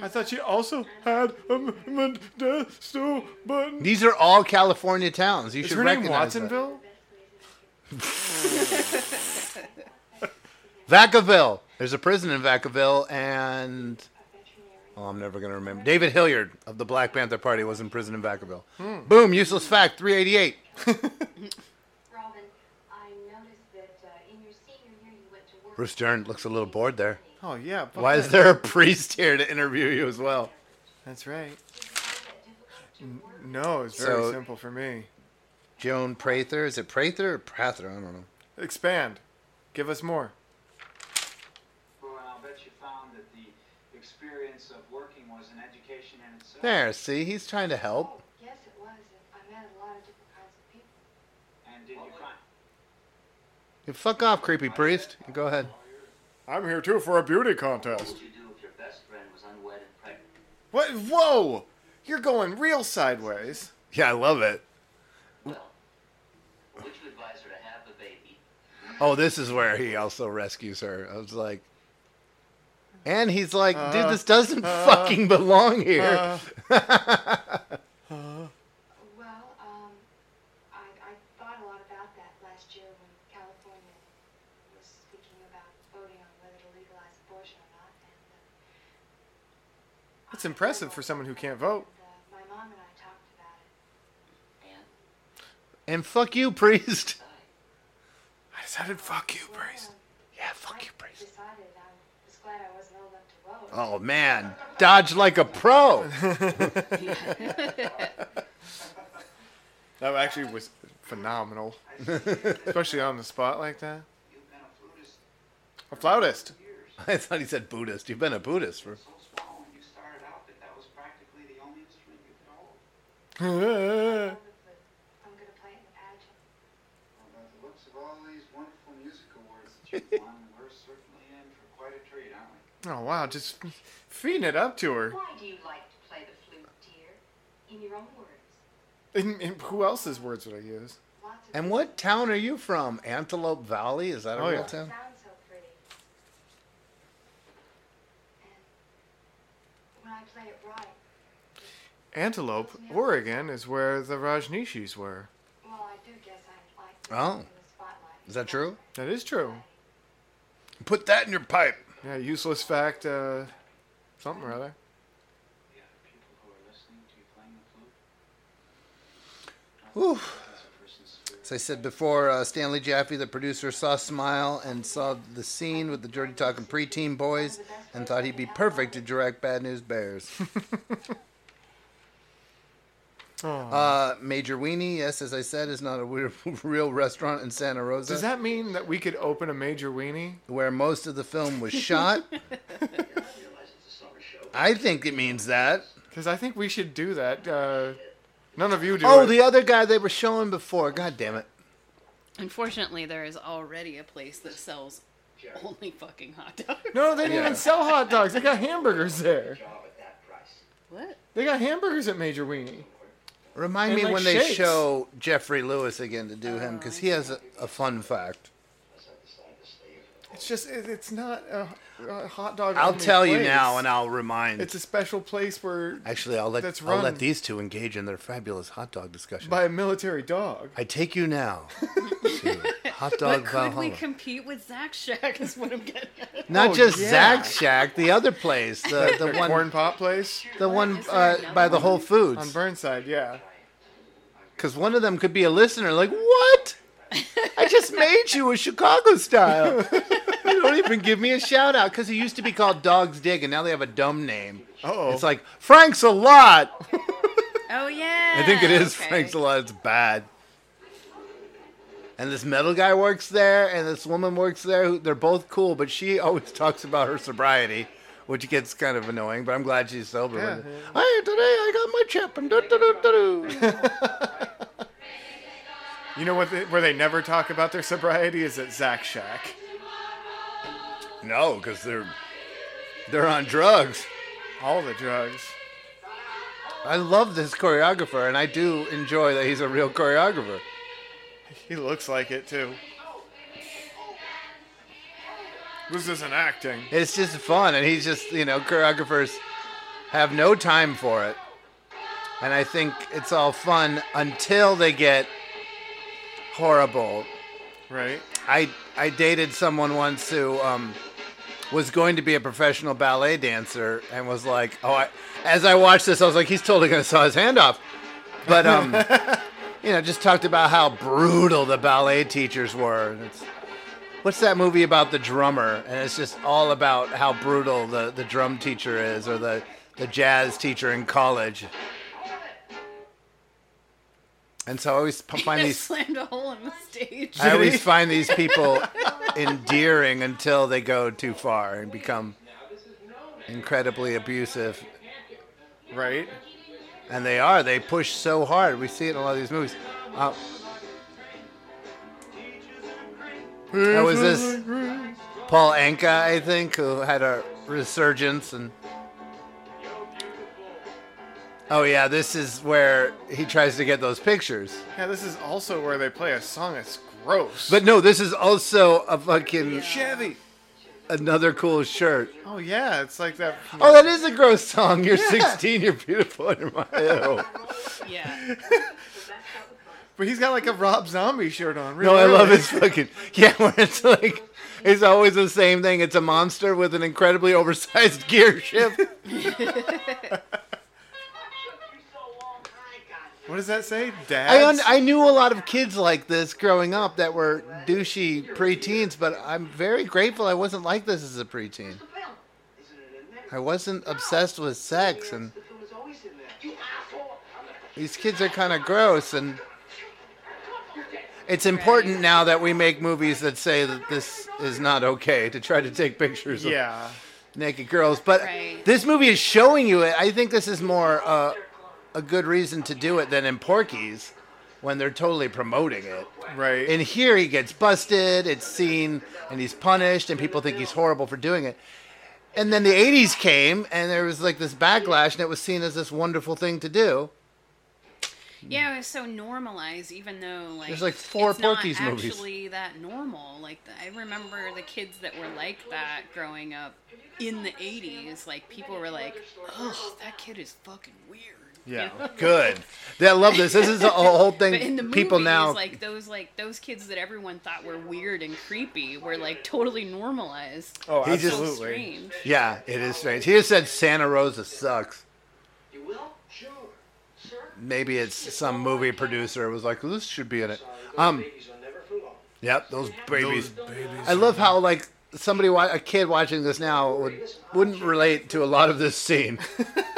I thought she also had a M- Modesto button.
These are all California towns. You
Is
should
her name
recognize that.
Watsonville? (laughs)
Vacaville. There's a prison in Vacaville, and oh, I'm never gonna remember. David Hilliard of the Black Panther Party was in prison in Vacaville.
Hmm.
Boom. Useless fact. 388. (laughs)
Robin, I noticed that uh, in your senior year you went to work.
Bruce Dern looks a little bored there.
Oh yeah. but
Why is there a priest here to interview you as well?
That's right. N- No, it's very
So-
simple for me.
Joan Prather. Is it Prather or Prather? I don't know.
Expand. Give us more.
Well, I'll bet you found that the experience of working was an education in itself.
There. See, he's trying to help.
Yes, it was. and I met a lot of different kinds of people.
And did you find?
You fuck off, creepy priest. Go ahead.
I'm here too for a beauty contest.
What would you do if your best friend was unwed and pregnant?
What? Whoa! You're going real sideways.
Yeah, I love it.
Well, would you advise her to have the baby?
Oh, this is where he also rescues her. I was like, and he's like, dude, this doesn't
uh,
fucking belong here.
Well, um, I, I thought a lot about that last year when California was speaking about voting on whether to legalize abortion or not. And uh,
That's impressive for someone who can't vote.
uh, my mom and I talked about it.
And
and fuck you, priest.
I decided, fuck you, priest.
Yeah, fuck you,
I
priest.
decided I was glad I wasn't old enough to vote.
Oh man, dodge like a pro. (laughs) (laughs)
That actually was phenomenal. (laughs) Especially on the spot like that.
You've been a flutist
A flautist. (laughs)
I thought he said Buddhist. You've been a Buddhist for.
so small when you started out that that was (laughs) practically the only instrument you could hold.
That's
I'm going to play in the pageant.
Well, by the looks of all these wonderful music awards that you've won, we're certainly in for quite a treat, aren't we?
Oh wow, just feeding it up to her.
Why do you like to play the flute, dear? In your own words.
And, and who else's words would I use?
And what town are you from? Antelope Valley? Is that a
Oh,
real
yeah.
town?
sounds so pretty. And when I play it right,
Antelope, Oregon is where the Rajneeshis were.
well, I do guess I like to
Oh.
be in the spotlight.
Is that true?
That is true.
Put that in your pipe.
Yeah, useless fact, uh, something or other.
Yeah, people who are listening to you playing the flute.
Whew.
That's a person's spirit.
As I said before, uh, Stanley Jaffe, the producer, saw Smile and saw the scene with the dirty talking preteen boys and thought he'd be perfect to direct Bad News Bears. (laughs) uh, Major Weenie, yes, as I said, is not a weird, (laughs) real restaurant in Santa Rosa,
Does that mean that we could open a major weenie?
where most of the film was shot.
I realize it's a summer show.
I think it means that.
Because I think we should do that. Uh, None of you do.
Oh,
it.
the other guy they were showing before. God damn it.
Unfortunately, there is already a place that sells only fucking hot dogs.
No, they didn't
Yeah.
even sell hot dogs. They got hamburgers there.
What?
They got hamburgers at Major Weenie.
Remind
And,
me
like,
when they show Geoffrey Lewis again to do him because he has a, a fun fact.
It's just it, it's not a, a hot dog.
I'll
only
tell you now, and I'll remind.
It's a special place where
Actually, I'll let
that's
I'll
run
let these two engage in their fabulous hot dog discussion.
by a military dog.
I take you now (laughs) to Hot
But
Dog
could
Valhalla.
we compete with Zack Shack? Is what I'm getting at. (laughs)
Not
Oh,
just
yeah.
Zach Shack, the other place, the the
The
one,
corn pop place
the one uh,
another
by the Whole Foods on
Burnside. Yeah.
Because one of them could be a listener, like, what? I just made you a Chicago style. (laughs) you don't even give me a shout out because it used to be called Dog's Dig, and now they have a dumb name.
Oh.
It's like Frank's a lot. (laughs)
Oh yeah.
I think it is
okay.
Frank's a lot. It's bad. And this metal guy works there, and this woman works there. They're both cool, but she always (laughs) talks about her sobriety, which gets kind of annoying. But I'm glad she's sober.
Yeah,
with. Hey, today I got my chip and do do do do do.
You know what? They, where they never talk about their sobriety is at Zack Shack.
No, because they're they're on drugs.
All the drugs.
I love this choreographer, and I do enjoy that he's a real choreographer.
He looks like it too. This isn't acting.
It's just fun, and he's just you know choreographers have no time for it, and I think it's all fun until they get horrible.
Right.
I I dated someone once who um, was going to be a professional ballet dancer and was like, oh, I, as I watched this, I was like, he's totally gonna saw his hand off, but um, (laughs) you know, just talked about how brutal the ballet teachers were. It's, what's that movie about the drummer? And it's just all about how brutal the, the drum teacher is, or the the jazz teacher in college. And so I always p- (laughs) find these.
slammed a hole in the stage.
I always (laughs) find these people endearing until they go too far and become incredibly abusive.
Right.
And they are. They push so hard. We see it in a lot of these movies. Uh, that was this Paul Anka, I think, who had a resurgence and. Oh yeah, this is where he tries to get those pictures.
Yeah, this is also where they play a song that's gross.
But no, this is also a fucking
Chevy.
another cool shirt.
Oh yeah, it's like that.
Oh, that is a gross song. You're
Yeah.
16. You're beautiful. Under my ew.
Yeah. (laughs)
But he's got like a Rob Zombie shirt on.
No, I love his fucking yeah. Where it's like it's always the same thing. It's a monster with an incredibly oversized (laughs) gear shift. (laughs)
What does that say? Dad.
I un- I knew a lot of kids like this growing up that were douchey preteens, but I'm very grateful I wasn't like this as a preteen. I wasn't obsessed with sex, and these kids are kind of gross. And it's important now that we make movies that say that this is not okay to try to take pictures of
Yeah.
naked girls. But
Right.
this movie is showing you it. I think this is more uh, a good reason to do it than in Porky's when they're totally promoting it.
Right.
And here, he gets busted, it's seen, and he's punished, and people think he's horrible for doing it. And then the 80s came, and there was like this backlash, and it was seen as this wonderful thing to do.
Yeah, it was so normalized, even though like
There's, like, four
it's not
Porky's movies.
actually that normal. Like the, I remember the kids that were like that growing up in the '80s. Like people were like, "Oh, that kid is fucking weird." You
Yeah,
know?
good. They- I love this. This is a (laughs) whole thing.
But in the
people
movies,
now.
like those like those kids that everyone thought were weird and creepy were like totally normalized.
Oh,
He just-
So strange.
yeah, it is strange. He just said Santa Rosa sucks.
You will? Sure. Sir?
Maybe it's some movie producer was like, this should be in it. Um, yep, those babies. I love how like somebody, a kid watching this now would wouldn't relate to a lot of this scene.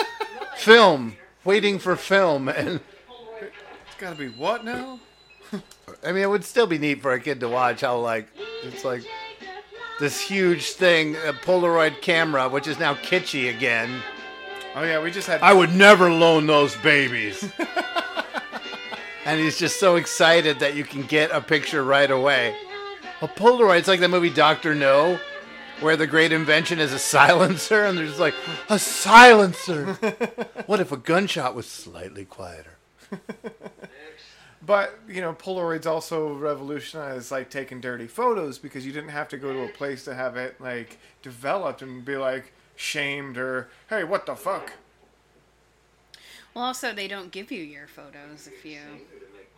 (laughs) film, waiting for film, and
It's gotta be what now? (laughs)
I mean, it would still be neat for a kid to watch how like it's like this huge thing, a Polaroid camera, which is now kitschy again.
Oh yeah, we just had.
I would never loan those babies. (laughs) and he's just so excited that you can get a picture right away. A Polaroid, it's like the movie Doctor No, where the great invention is a silencer, and they're just like, a silencer. (laughs) what if a gunshot was slightly quieter? (laughs)
But you know, Polaroids also revolutionized like taking dirty photos because you didn't have to go to a place to have it like developed and be like shamed or hey, what the fuck?
Well, also they don't give you your photos if you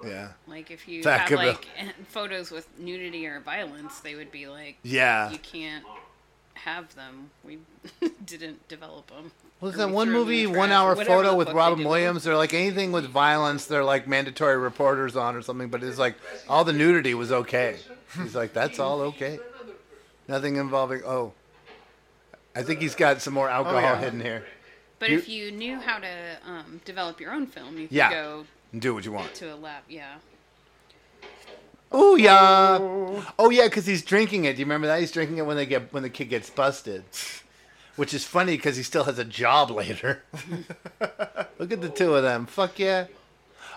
Yeah.
like if you
That
have
could
like (laughs) photos with nudity or violence, they would be like,
Yeah.
you can't have them. We (laughs) didn't develop them.
Was
Or
that
we
one
threw 'em in
movie,
the
one hour photo with
fuck they
Robin Williams? They're like anything with violence, they're like mandatory reporters on or something, but it's like all the nudity was okay. He's like, that's all okay. Nothing involving, oh. I think he's got some more alcohol
yeah.
hidden here.
But
You-
if you knew how to um, develop your own film, you could
Yeah.
go
Do what you want.
to a lab. Yeah.
Oh yeah. Oh yeah, because he's drinking it. Do you remember that? He's drinking it when they get when the kid gets busted, which is funny because he still has a job later. (laughs) Look at the two of them. Fuck yeah.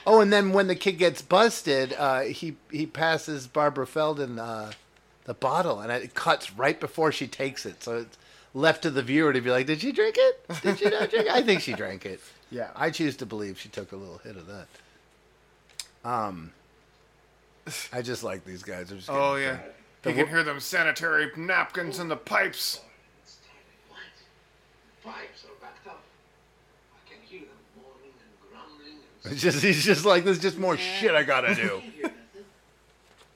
Oh, and then when the kid gets busted, uh, he he passes Barbara Feldon uh, the bottle, and it cuts right before she takes it, so it's left to the viewer to be like, "Did she drink it? Did she not drink it?" I think she drank it. (laughs)
Yeah.
I choose to believe she took a little hit of that. Um, (laughs) I just like these guys. Just
Oh
getting
yeah.
fun.
You can hear them sanitary napkins in the pipes.
Pipes are backed up. I can hear them moaning and grumbling and
It's just he's just like there's just more shit I gotta do. (laughs)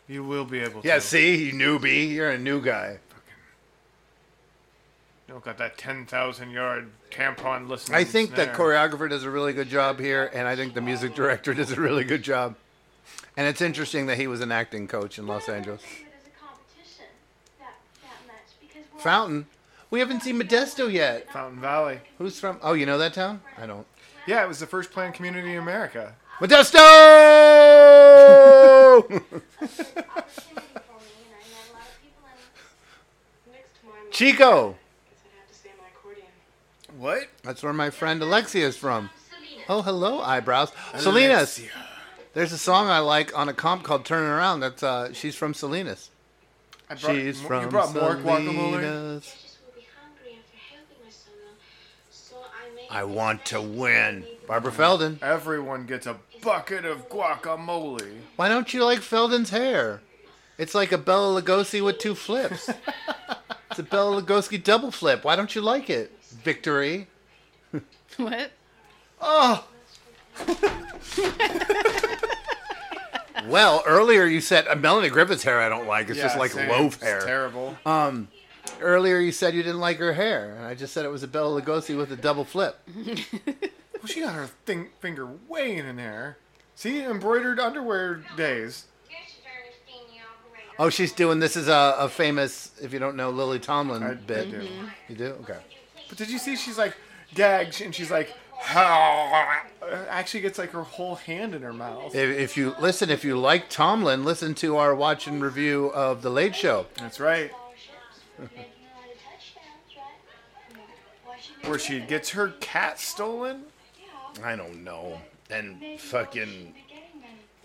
You will be able to.
yeah, see, you newbie, you're a new guy.
You don't got that 10,000 yard tampon listening.
I think the
snare.
choreographer does a really good job here, and I think the music director does a really good job. And it's interesting that he was an acting coach in Los Angeles. Fountain. We haven't seen Modesto yet.
Fountain Valley.
Who's from? Oh, you know that town? I don't.
Yeah, it was the first planned community in America.
Modesto! (laughs) (laughs) Chico.
What?
That's where my friend Alexia is from. Oh, hello, eyebrows. Salinas.
Alexia.
There's a song I like on a comp called "Turning Around." That's uh, she's from Salinas.
I brought-
she's
you
from
brought more guacamole?
I want to win. Barbara Feldon.
Everyone gets a bucket of guacamole.
Why don't you like Feldon's hair? It's like a Bela Lugosi with two flips. (laughs) it's a Bela Lugosi double flip. Why don't you like it? Victory. (laughs)
What?
Oh. (laughs) well, earlier you said uh, Melanie Griffith's hair I don't like. It's just like
same.
loaf
It's
hair.
terrible.
Um, earlier you said you didn't like her hair, and I just said it was a Bela Lugosi with a double flip. (laughs)
Well, she got her thing, finger way in there. See, embroidered underwear days.
Oh, she's doing this is a, a famous, if you don't know, Lily Tomlin
I-
bit.
I do.
You do? Okay.
But did you see she's like gagged and she's like (laughs) actually gets like her whole hand in her mouth.
If, if you listen, if you like Tomlin, listen to our watch and review of the Late Show.
That's right. (laughs) Where she gets her cat stolen?
I don't know. And fucking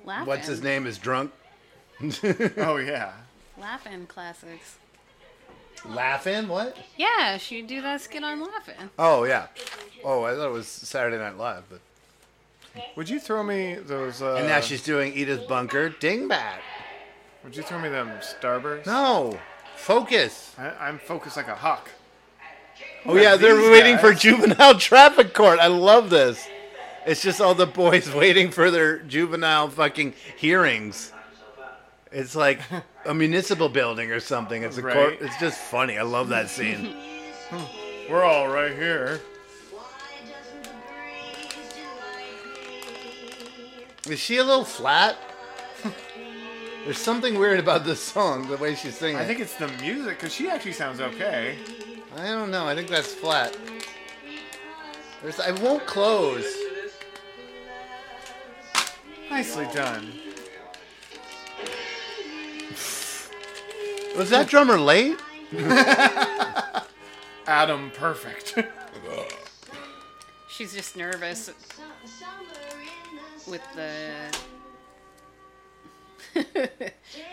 Laughing.
what's his name is drunk. (laughs)
oh yeah.
Laugh-In classics.
Laugh-In? What?
Yeah, she do that skit on Laugh-In.
Oh yeah. Oh, I thought it was Saturday Night Live, but.
Would you throw me those? Uh,
and now she's doing Edith Bunker Dingbat.
Would you throw me them Starbursts?
No, focus.
I, I'm focused like a hawk.
Oh yeah, they're
these
waiting for
guys?
juvenile (laughs) traffic court. I love this. It's just all the boys (laughs) waiting for their juvenile fucking hearings. It's like a municipal building or something. It's a court.
Right.
It's just funny. I love that scene. (laughs) Hmm.
We're all right here.
Is she a little flat? (laughs) There's something weird about this song, the way she's singing.
I think it's the music because she actually sounds okay.
I don't know. I think that's flat. There's. I won't close.
Nicely done.
Was that drummer late? (laughs)
Adam Perfect.
She's just nervous with the (laughs)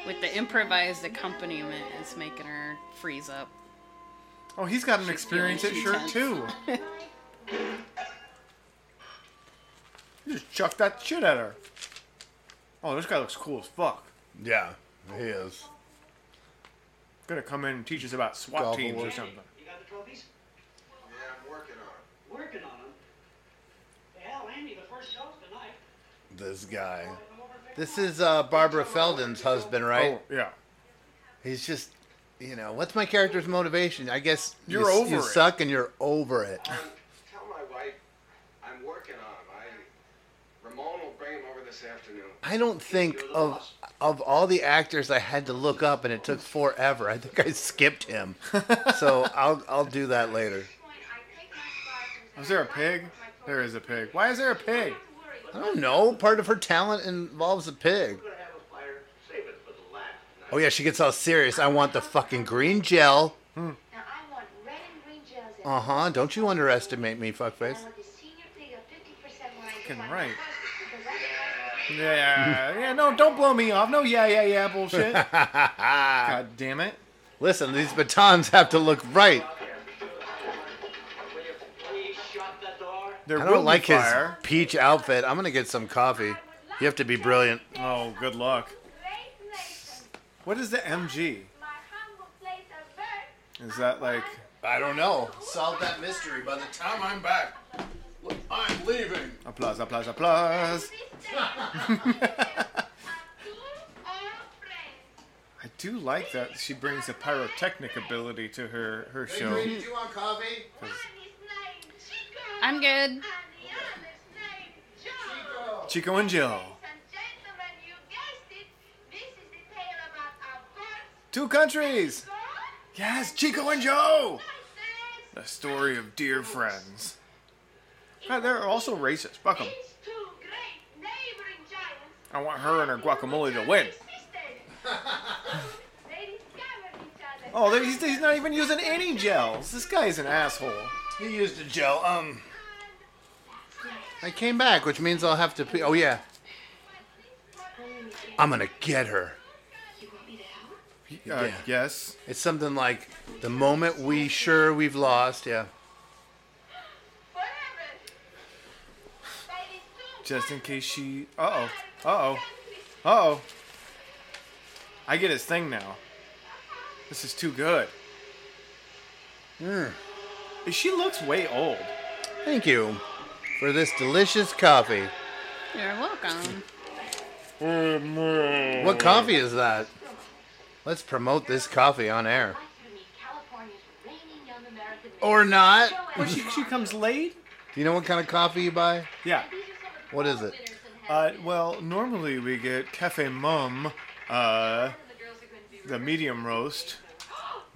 With the improvised accompaniment, it's making her freeze up.
Oh, he's got an experience at shirt too. (laughs) You just chuck that shit at her. Oh, this guy looks cool as fuck.
Yeah, he is.
Gonna come in and teach us about SWAT
Golf
teams or
award.
something.
You got the trophies?
Yeah, I'm working on
Working on them. Hell, Andy, the first show's tonight.
This guy. This is uh, Barbara Feldon's husband, right?
Oh, yeah.
He's just, you know, what's my character's motivation? I guess
You're
you,
over
you
it.
suck and you're over it.
it. Tell my wife I'm working on him. I Ramon will bring him over this afternoon.
I don't think of of all the actors I had to look up and it took forever. I think I skipped him. so (laughs) I'll I'll do that later.
Is there a pig? There is a pig. Why is there a pig?
I don't know. Part of her talent involves a pig. Oh yeah, she gets all serious. I want the fucking green gel.
Now I want red and green gels in
Uh huh. Don't you underestimate me, fuckface.
I want
Yeah, yeah, no, don't blow me off. No, yeah, yeah, yeah, bullshit. (laughs) God damn it.
Listen, these batons have to look right.
There
I
will
don't
be
like
fire.
his peach outfit. I'm gonna get some coffee. You have to be brilliant.
Oh, good luck. What is the MG? Is that like?
I don't know. Solve that mystery by the time I'm back. I'm leaving.
Applause, applause, applause. (laughs) I do like that she brings a pyrotechnic ability to her her show.
do you want coffee?
I'm good.
Chico and Jill. Two countries. Yes, Chico and Joe. The story of dear friends. God, they're also racist. Fuck 'em. I want her and her guacamole to win. (laughs) Oh, he's, he's not even using any gels. This guy is an asshole.
He used a gel. Um, I came back, which means I'll have to. Pee. Oh yeah. I'm gonna get her.
Uh, Yes.
It's something like the moment we sure we've lost. Yeah.
Just in case she. Uh oh. Uh oh. Uh oh. I get his thing now. This is too good.
Mm.
She looks way old.
Thank you for this delicious coffee.
You're welcome.
What coffee is that? Let's promote this coffee on air. Or not. (laughs)
Well, she, she comes late?
Do you know what kind of coffee you buy?
Yeah.
What is it?
Uh, well, normally we get Cafe Mam, uh, the medium roast,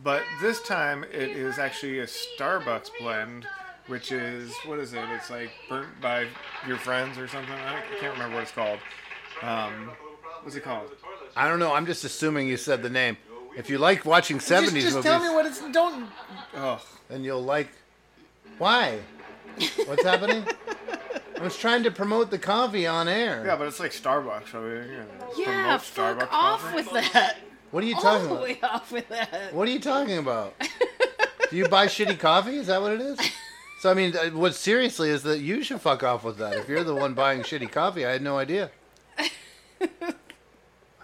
but this time it is actually a Starbucks blend, which is what is it? It's like burnt by your friends or something. I can't remember what it's called. Um, what's it called?
I don't know. I'm just assuming you said the name. If you like watching 70s
just, just
movies,
tell me what it's. Don't. Oh.
then you'll like. Why? What's happening? (laughs) I was trying to promote the coffee on air.
Yeah, but it's like Starbucks. So we, you
Yeah, fuck
Starbucks
off
coffee.
with that.
What are you
All
talking
the
about?
way off with that.
What are you talking about? (laughs) Do you buy shitty coffee? Is that what it is? So I mean, uh, what seriously is that you should fuck off with that. If you're the one buying shitty coffee, I had no idea.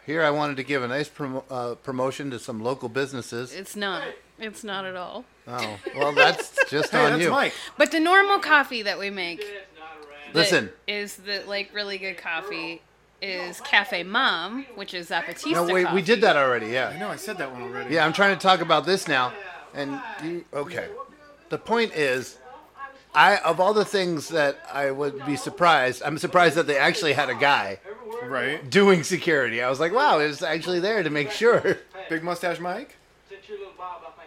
Here, I wanted to give a nice promo- uh, promotion to some local businesses.
It's not. It's not at all.
Oh, well, that's just
Hey,
on
that's
you.
Mike.
But the normal coffee that we make that
Listen.
is the like really good coffee is Cafe Mam, which is Zapatista
No, wait,
coffee.
we did that already.
I
Yeah.
know I said that one already.
Yeah, I'm trying to talk about this now, and you, okay. The point is, I of all the things that I would be surprised, I'm surprised that they actually had a guy
Right.
doing security. I was like, wow, it's actually there to make sure.
Big mustache Mike.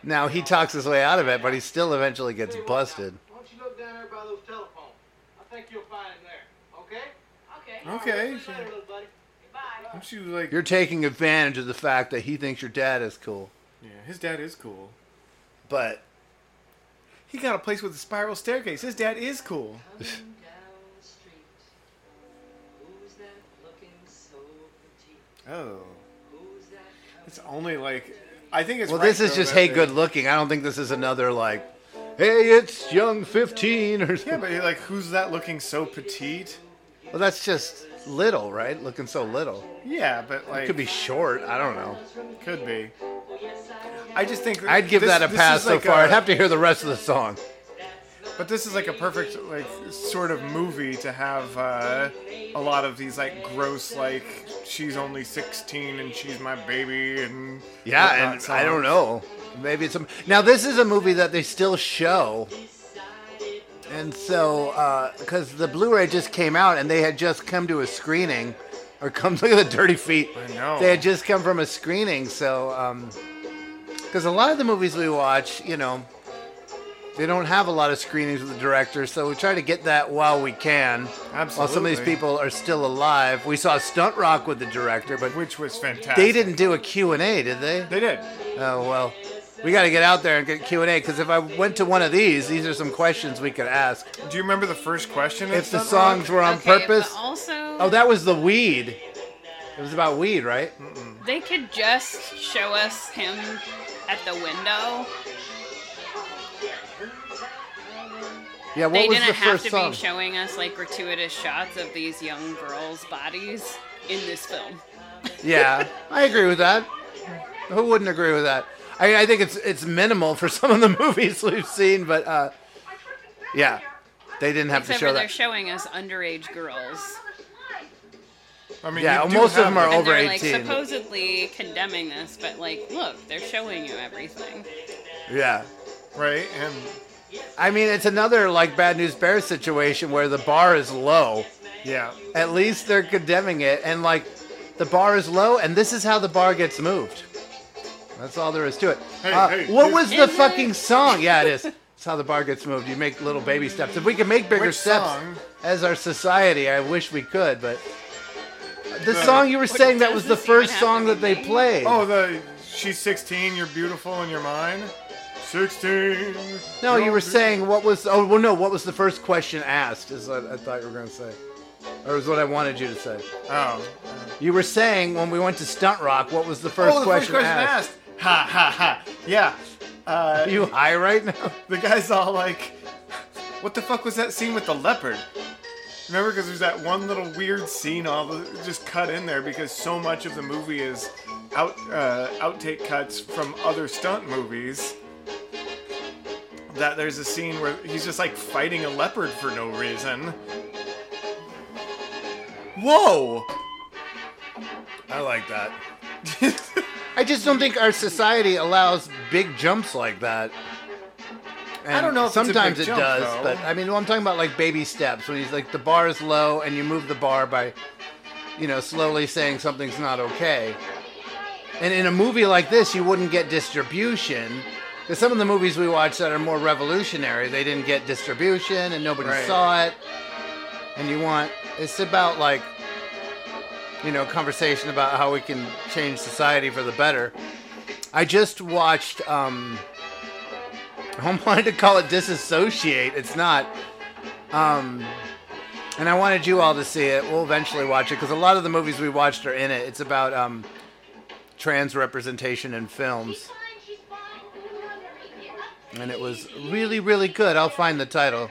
Now he talks his way out of it, but he still eventually gets busted.
Why don't you look down there by those telephones? I think you'll find him there. Okay? Okay.
Okay.
See you later, little buddy. Goodbye.
Don't you like?
You're taking advantage of the fact that he thinks your dad is cool,
Yeah, his dad is cool.
but
He got a place with a spiral staircase. His dad is cool. Oh. It's only like I think it's
Well,
right,
this is
though,
just hey,
they-
good looking. I don't think this is another like, hey, it's young fifteen or.
Yeah, but like who's that looking so petite?
Well, that's just little, right? Looking so little.
Yeah, but like
It could be short. I don't know.
Could be. I just think
I'd give
this-
that a pass so
like
far.
i
I'd have to hear the rest of the song.
But this is like a perfect like sort of movie to have uh, a lot of these like gross like she's only 16 and she's my baby and
Yeah, and I don't know. Maybe it's a, now. This is a movie that they still show, and so uh, because the Blu-ray just came out and they had just come to a screening, or come (laughs) look at the dirty feet.
I know.
They had just come from a screening, so um, because a lot of the movies we watch, you know, they don't have a lot of screenings with the director, so we try to get that while we can. While some of these people are still alive. We saw Stunt Rock with the director, but
which was fantastic.
they didn't do a Q&A, did they?
They did.
Oh, well, we got to get out there and get Q&A because if I went to one of these, these are some questions we could ask.
Do you remember the first question?
If the songs
Rock?
were on
Okay,
purpose.
but also
Oh, that was the weed. It was about weed, right?
they could just show us him at the window.
Yeah, what
they
was
didn't
the
have
first
to
song?
be showing us like gratuitous shots of these young girls' bodies in this film.
yeah, I agree with that. Who wouldn't agree with that? I, I think it's it's minimal for some of the (laughs) movies we've seen, but uh, yeah, they didn't have
Except
to
for
show
they're
that.
showing us underage girls.
I mean,
Yeah,
you do
most of
have
them are
the-
and
over
they're like
18.
supposedly condemning this, but like, look, they're showing you everything.
Yeah.
Right, and
I mean, it's another like Bad News Bears situation where the bar is low.
Yeah.
At least they're condemning it, and like the bar is low, and this is how the bar gets moved. That's all there is to it.
Hey,
Uh,
hey,
what was the fucking song? Yeah, it is. It's how the bar gets moved. You make little baby steps. If we could make bigger
Which
steps
song?
as our society, I wish we could. But the
The-
song you were
What
saying that was the
this even
first
have
song
to
that they
be?
played.
Oh, the she's 16, you're beautiful and you're mine. 16.
no, you were saying what was? Oh, well, no. What was the first question asked? Is what I thought you were going to say, or is what I wanted you to say.
Oh.
You were saying when we went to Stunt Rock, what was the first
oh, the
question,
first question
asked?
Ha ha ha. Yeah. Uh,
Are you high right now?
the guy's all like, "What the fuck was that scene with the leopard?" Remember, because there's that one little weird scene all the, just cut in there because so much of the movie is out uh, outtake cuts from other stunt movies. That there's a scene where he's just like fighting a leopard for no reason. Whoa!
I like that. (laughs) I just don't think our society allows big jumps like that.
I don't know if
sometimes it
jump,
does,
though.
but I mean, well, I'm talking about like baby steps when he's like the bar is low and you move the bar by, you know, slowly saying something's not okay. And in a movie like this, you wouldn't get distribution. Because some of the movies we watch that are more revolutionary, they didn't get distribution and nobody
Right.
saw it. And you want, it's about like, you know, conversation about how we can change society for the better. I just watched, um, (laughs) I wanted to call it Disassociate. It's not. Um, and I wanted you all to see it. We'll eventually watch it because a lot of the movies we watched are in it. It's about um, trans representation in films. And it was really, really good. I'll find the title.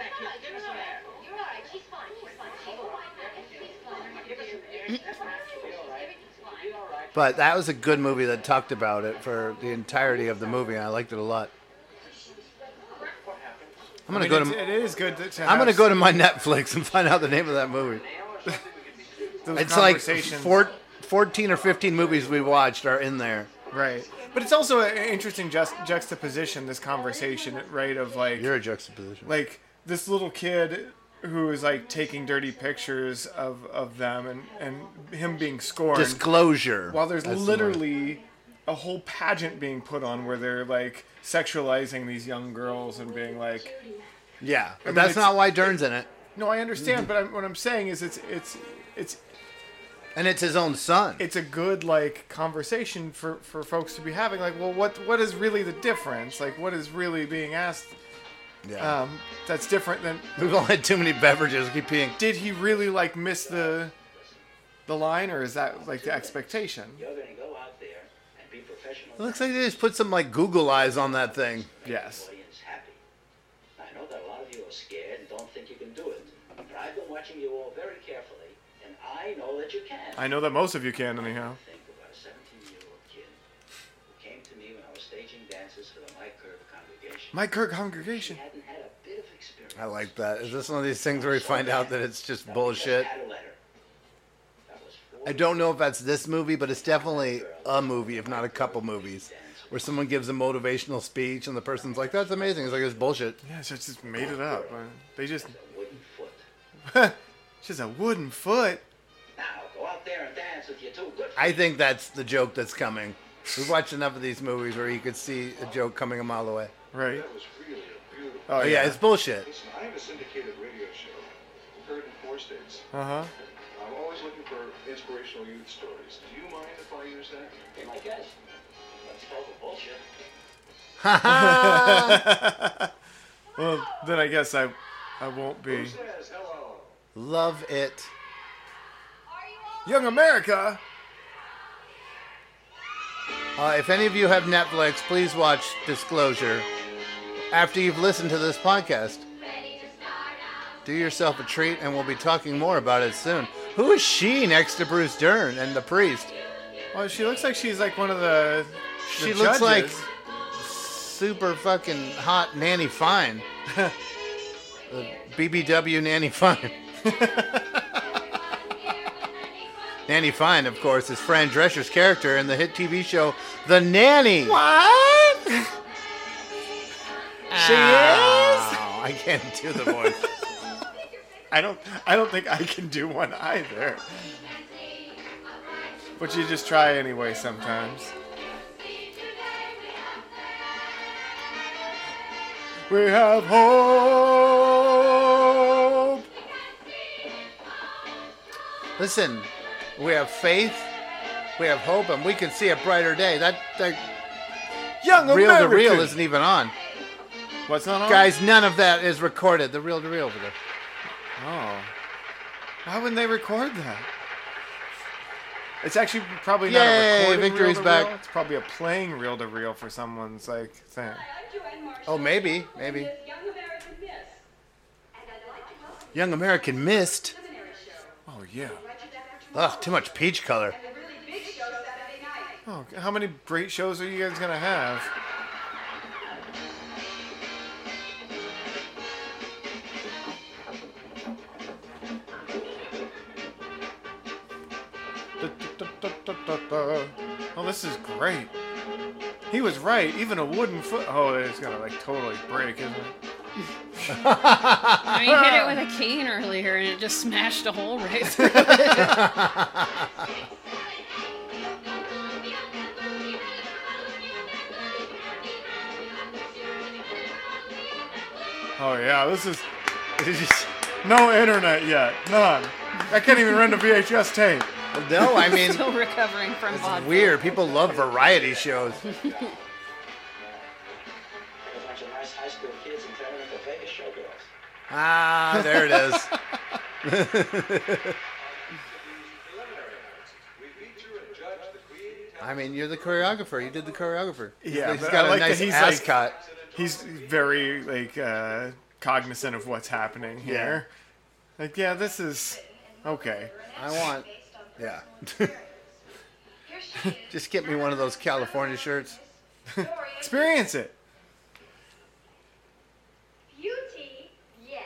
But that was a good movie that talked about it for the entirety of the movie. and I liked it a lot. I'm gonna
mean,
go to.
It is good to. to
I'm gonna go to my (laughs) Netflix and find out the name of that movie. (laughs) It's like four, 14 or 15 movies we watched are in there.
Right. But it's also an interesting just juxtaposition, this conversation, right? Of like,
You're a juxtaposition.
like this little kid who is like taking dirty pictures of, of them and, and him being scorned.
Disclosure.
While there's
That's the
literally a whole pageant being put on where they're like sexualizing these young girls and being like,
Yeah, but
I mean,
that's not why Dern's in it.
no, I understand, but I'm, what I'm saying is it's it's it's
And it's his own son.
it's a good like conversation for for folks to be having like well what what is really the difference like what is really being asked
Yeah.
um that's different than (laughs)
We've all had too many beverages. Keep peeing.
did he really like miss the the line, or is that like the expectation?
You're going to go out there and be professional.
It looks like they just put some like Google eyes on that thing.
Yes.
I know that a lot of you are scared and don't think you can do it, but I've been watching you all very carefully, and I know that you can.
I know that most of you can, anyhow.
Congregation.
Mike Kirk congregation.
Hadn't had a bit of experience.
I like that. Is this one of these things where we find out that it's just bullshit?
Had a letter.
I don't know if that's this movie, but it's definitely a movie, if not a couple movies, where someone gives a motivational speech and the person's like, "That's amazing." It's like it's bullshit.
Yeah, it's just made it up. Uh, They just.
Wooden foot.
it's (laughs) just a wooden foot.
Now, go out there and dance with your two good
I think that's the joke that's coming. We've watched enough of these movies where you could see a joke coming a mile away.
Right.
That was really a beautiful.
Oh, yeah, it's bullshit.
Listen, I have a syndicated radio show. Heard in four states.
Uh huh.
I'm always looking for inspirational youth stories. Do you mind if I use that?
Be my guest. Let's the bullshit. (laughs)
well, then I guess I, I won't be.
Says hello.
Love it.
Young America.
Uh, if any of you have Netflix, please watch Disclosure after you've listened to this podcast. Do yourself a treat, and we'll be talking more about it soon. Who is she next to Bruce Dern and the priest?
Well, she looks like she's like one of the. the
She looks like super fucking hot Nanny Fine. the BBW Nanny Fine. (laughs) Nanny Fine, of course, is Fran Drescher's character in the hit TV show The Nanny.
What? She
Ow, oh, I can't do the voice.
I don't. I don't think I can do one either. But you just try anyway sometimes. We have hope.
Listen, we have faith, we have hope, and we can see a brighter day. That, that
Young
to
American.
reel isn't even on.
What's not on?
Guys, none of that is recorded. The reel to reel over there.
Oh. Why wouldn't they record that? It's actually probably not a
Yay,
recording
Victory's
reel-to-reel.
back.
It's probably a playing reel to reel for someone's like thing.
Oh, maybe, maybe. Young American Mist.
Oh yeah.
Ugh, too much peach color.
Oh, how many great shows are you guys gonna have? Oh, this is great. He was right. Even a wooden foot. Oh, it's gonna like totally break, isn't it? (laughs)
I mean, hit it with a (laughs) cane earlier and it just smashed a hole right (laughs) through it.
Oh yeah, this is. No internet yet. None. I can't even rent a VHS tape.
No, I (laughs) mean,
Still recovering from
it's
vaudeville.
weird. People love variety shows.
A bunch of nice high school kids and turn them Vegas showgirls.
Ah, there it is. (laughs) I mean, you're the choreographer. You did the choreographer.
Yeah,
he's got
I
a
like
nice
that he's
ass
like,
cut.
He's very like uh, cognizant of what's happening here. Like, yeah, this is okay.
I want, yeah. (laughs) Just get me one of those California shirts. (laughs)
Experience it.
Beauty, yes.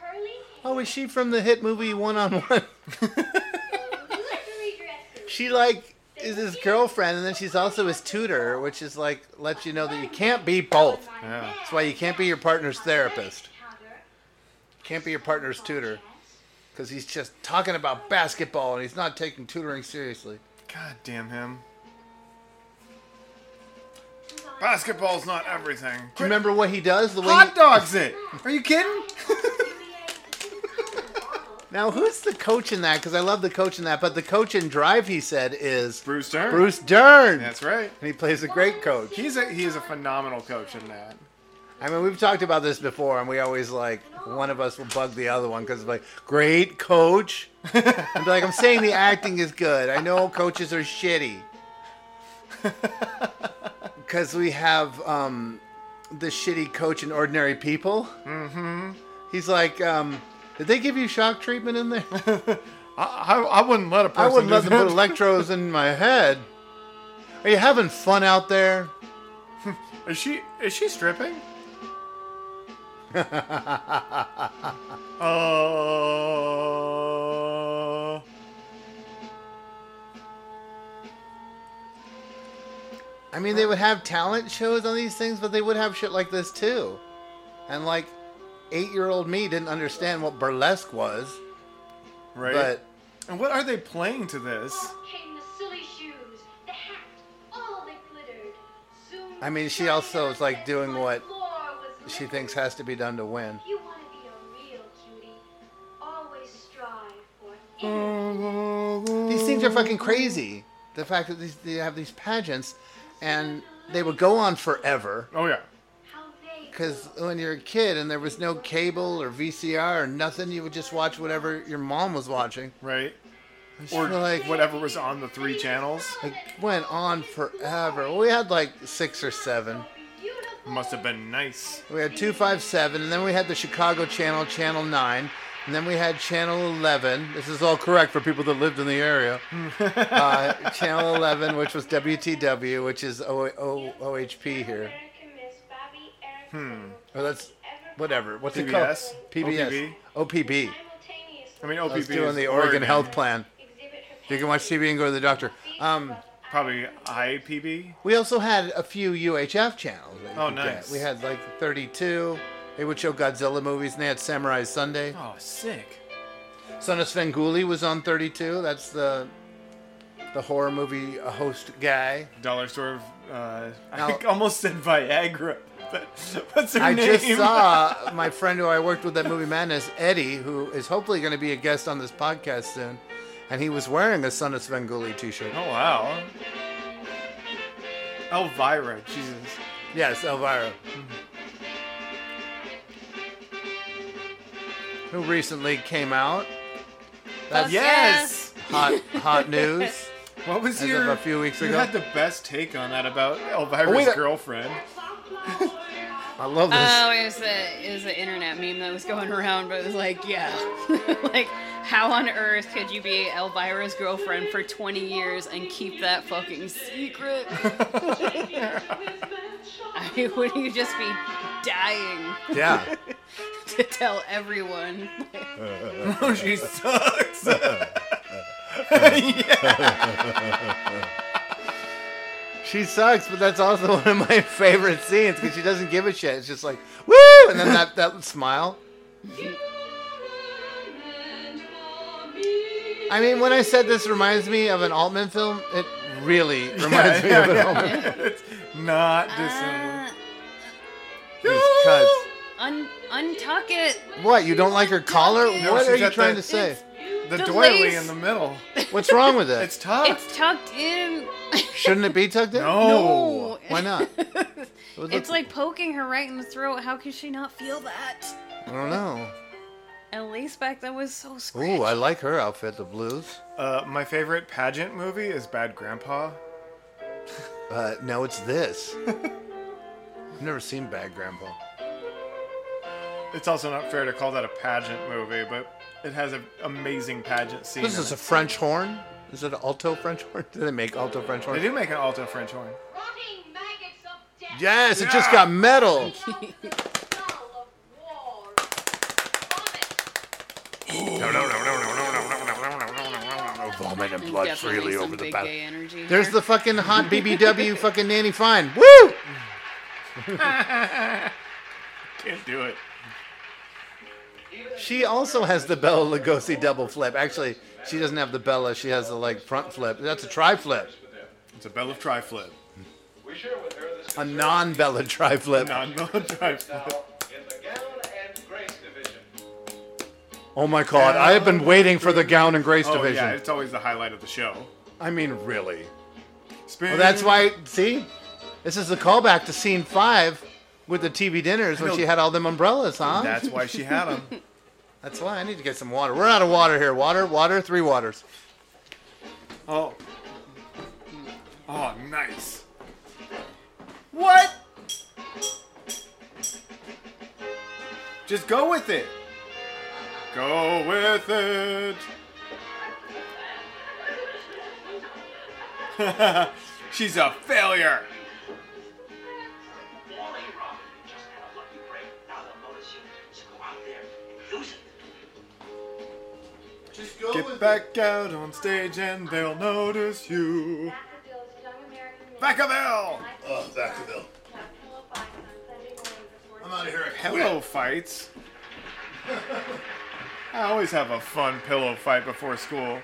Curly,
Oh, is she from the hit movie One on One? She like is his girlfriend, and then she's also his tutor, which is like lets you know that you can't be both.
Yeah.
That's why you can't be your partner's therapist. Can't be your partner's tutor, because he's just talking about basketball and he's not taking tutoring seriously.
God damn him. Basketball's not everything.
Do you remember what he does? The way
Hot
he-
dogs it. Are you kidding? (laughs)
Now, who's the coach in that? Because I love the coach in that, but the coach in Drive, he said, is
Bruce Dern.
Bruce Dern.
That's right.
And he plays a great coach.
He's a he is a phenomenal coach in that.
I mean, we've talked about this before, and we always like one of us will bug the other one because like, great coach. and be like, I'm saying the acting is good. I know coaches are shitty. (laughs) Because we have um, the shitty coach in Ordinary People.
Mm-hmm.
He's like, um, did they give you shock treatment in there? (laughs)
I, I, I wouldn't let a person.
I wouldn't let them put electrodes in my head. Are you having fun out there? (laughs)
Is she is she stripping? Uh,
I mean, they would have talent shows on these things, but they would have shit like this too. And like, eight-year-old me didn't understand what burlesque was.
right.
But
and what are they playing to this?
Came the silly shoes, the hat, all that glittered. Soon
I mean, she also is like doing what she thinks has to be done to win.
you want to be a real cutie. Always strive for mm-hmm.
These things are fucking crazy. The fact that these, they have these pageants, and they would go on forever.
Oh yeah.
Because when you're a kid and there was no cable or VCR or nothing, you would just watch whatever your mom was watching.
Right. Or
like-
whatever was on the three channels.
It went on forever. We had like six or seven.
Must have been nice.
We had 257, and then we had the Chicago Channel, Channel 9, and then we had Channel 11. This is all correct for people that lived in the area. (laughs) uh, Channel 11, which was WTW, which is o- o- OHP here.
Hmm.
Oh, that's whatever. What's it called? PBS. OPB.
I mean,
I was doing the Oregon,
Oregon.
Health Plan. You can watch TV and go to the doctor. Um,
Probably IPB.
we also had a few UHF channels.
Oh,
could get.
nice.
We had like 32. They would show Godzilla movies, and they had Samurai Sunday.
Oh, sick.
Son of Svengoolie was on 32. That's the the horror movie host guy.
Dollar store. Of, uh,
Now-
I (laughs) almost said Viagra, but (laughs) what's her
I
name?
just saw (laughs) my friend who I worked with at Movie Madness, Eddie, who is hopefully going to be a guest on this podcast soon, and he was wearing a Son of Svengoolie t-shirt.
Oh wow. Elvira, Jesus.
Yes, Elvira. Mm-hmm. Who recently came out. That's
Yes.
hot hot (laughs) news.
What was
As
your?
of a few weeks
you
ago.
had the best take on that about Elvira's
Oh, wait,
girlfriend.
I love this.
Oh, it was a it was an internet meme that was going around, but it was like, yeah, (laughs) like how on earth could you be Elvira's girlfriend for 20 years and keep that fucking secret? (laughs) I mean, would you just be dying?
Yeah. (laughs)
to tell everyone. (laughs)
oh, she sucks.
She sucks, but that's also one of my favorite scenes because she doesn't give a shit. It's just like, woo! And then that, that smile. I mean, when I said this reminds me of an Altman film, it really (laughs) reminds me of an Altman film.
It's not dissimilar.
Uh, it's 'cause-
Un- untuck it.
What, you don't like her collar?
No,
what
she's
are you
got
trying
the-
to say?
The,
The
doily
lace.
in the middle.
What's wrong with it?
It's tucked.
It's tucked in.
Shouldn't it be tucked in?
No.
Why not? (laughs)
It's like poking her right in the throat. How can she not feel that?
I don't know.
At least back then was so scratchy.
Ooh, I like her outfit, the blues.
Uh, my favorite pageant movie is Bad Grandpa.
Uh, no, it's this. (laughs) I've never seen Bad Grandpa.
It's also not fair to call that a pageant movie, but it has an amazing pageant scene.
This
in
is a
it.
French horn? Is it an alto French horn? (laughs) Do they make alto French horn?
They do make an alto French horn.
Yes, it just got metal. (laughs) No, no, no, no, no, no, no, no, no, no, no, no. Vomit and blood
Definitely
freely
some
over the
big
back.
gay energy
There's
here.
the fucking hot (laughs) BBW fucking Nanny Fine. Woo!
Can't do it.
She also has the Bela Lugosi double flip. Actually, she doesn't have the Bella. She has the like front flip. That's a tri flip.
It's a Bell of Tri Flip.
A non Bella tri flip.
Non Bella Tri Flip.
Oh my god, I have been waiting for the gown and grace
Oh,
division.
yeah, it's always the highlight of the show.
I mean, really.
Spin.
Well, that's why. See, this is a callback to scene five with the TV dinners when
know.
she had all them umbrellas, huh?
That's why she had them. (laughs)
That's why I need to get some water. We're out of water here. Water, water, three waters.
Oh. Oh, nice. What? Just go with it. Go with it. (laughs) She's a failure. Get back out on stage and they'll notice you. Vacaville!
Oh, Vacaville. I'm out of here.
Pillow fights. (laughs) (laughs) I always have a fun pillow fight before school.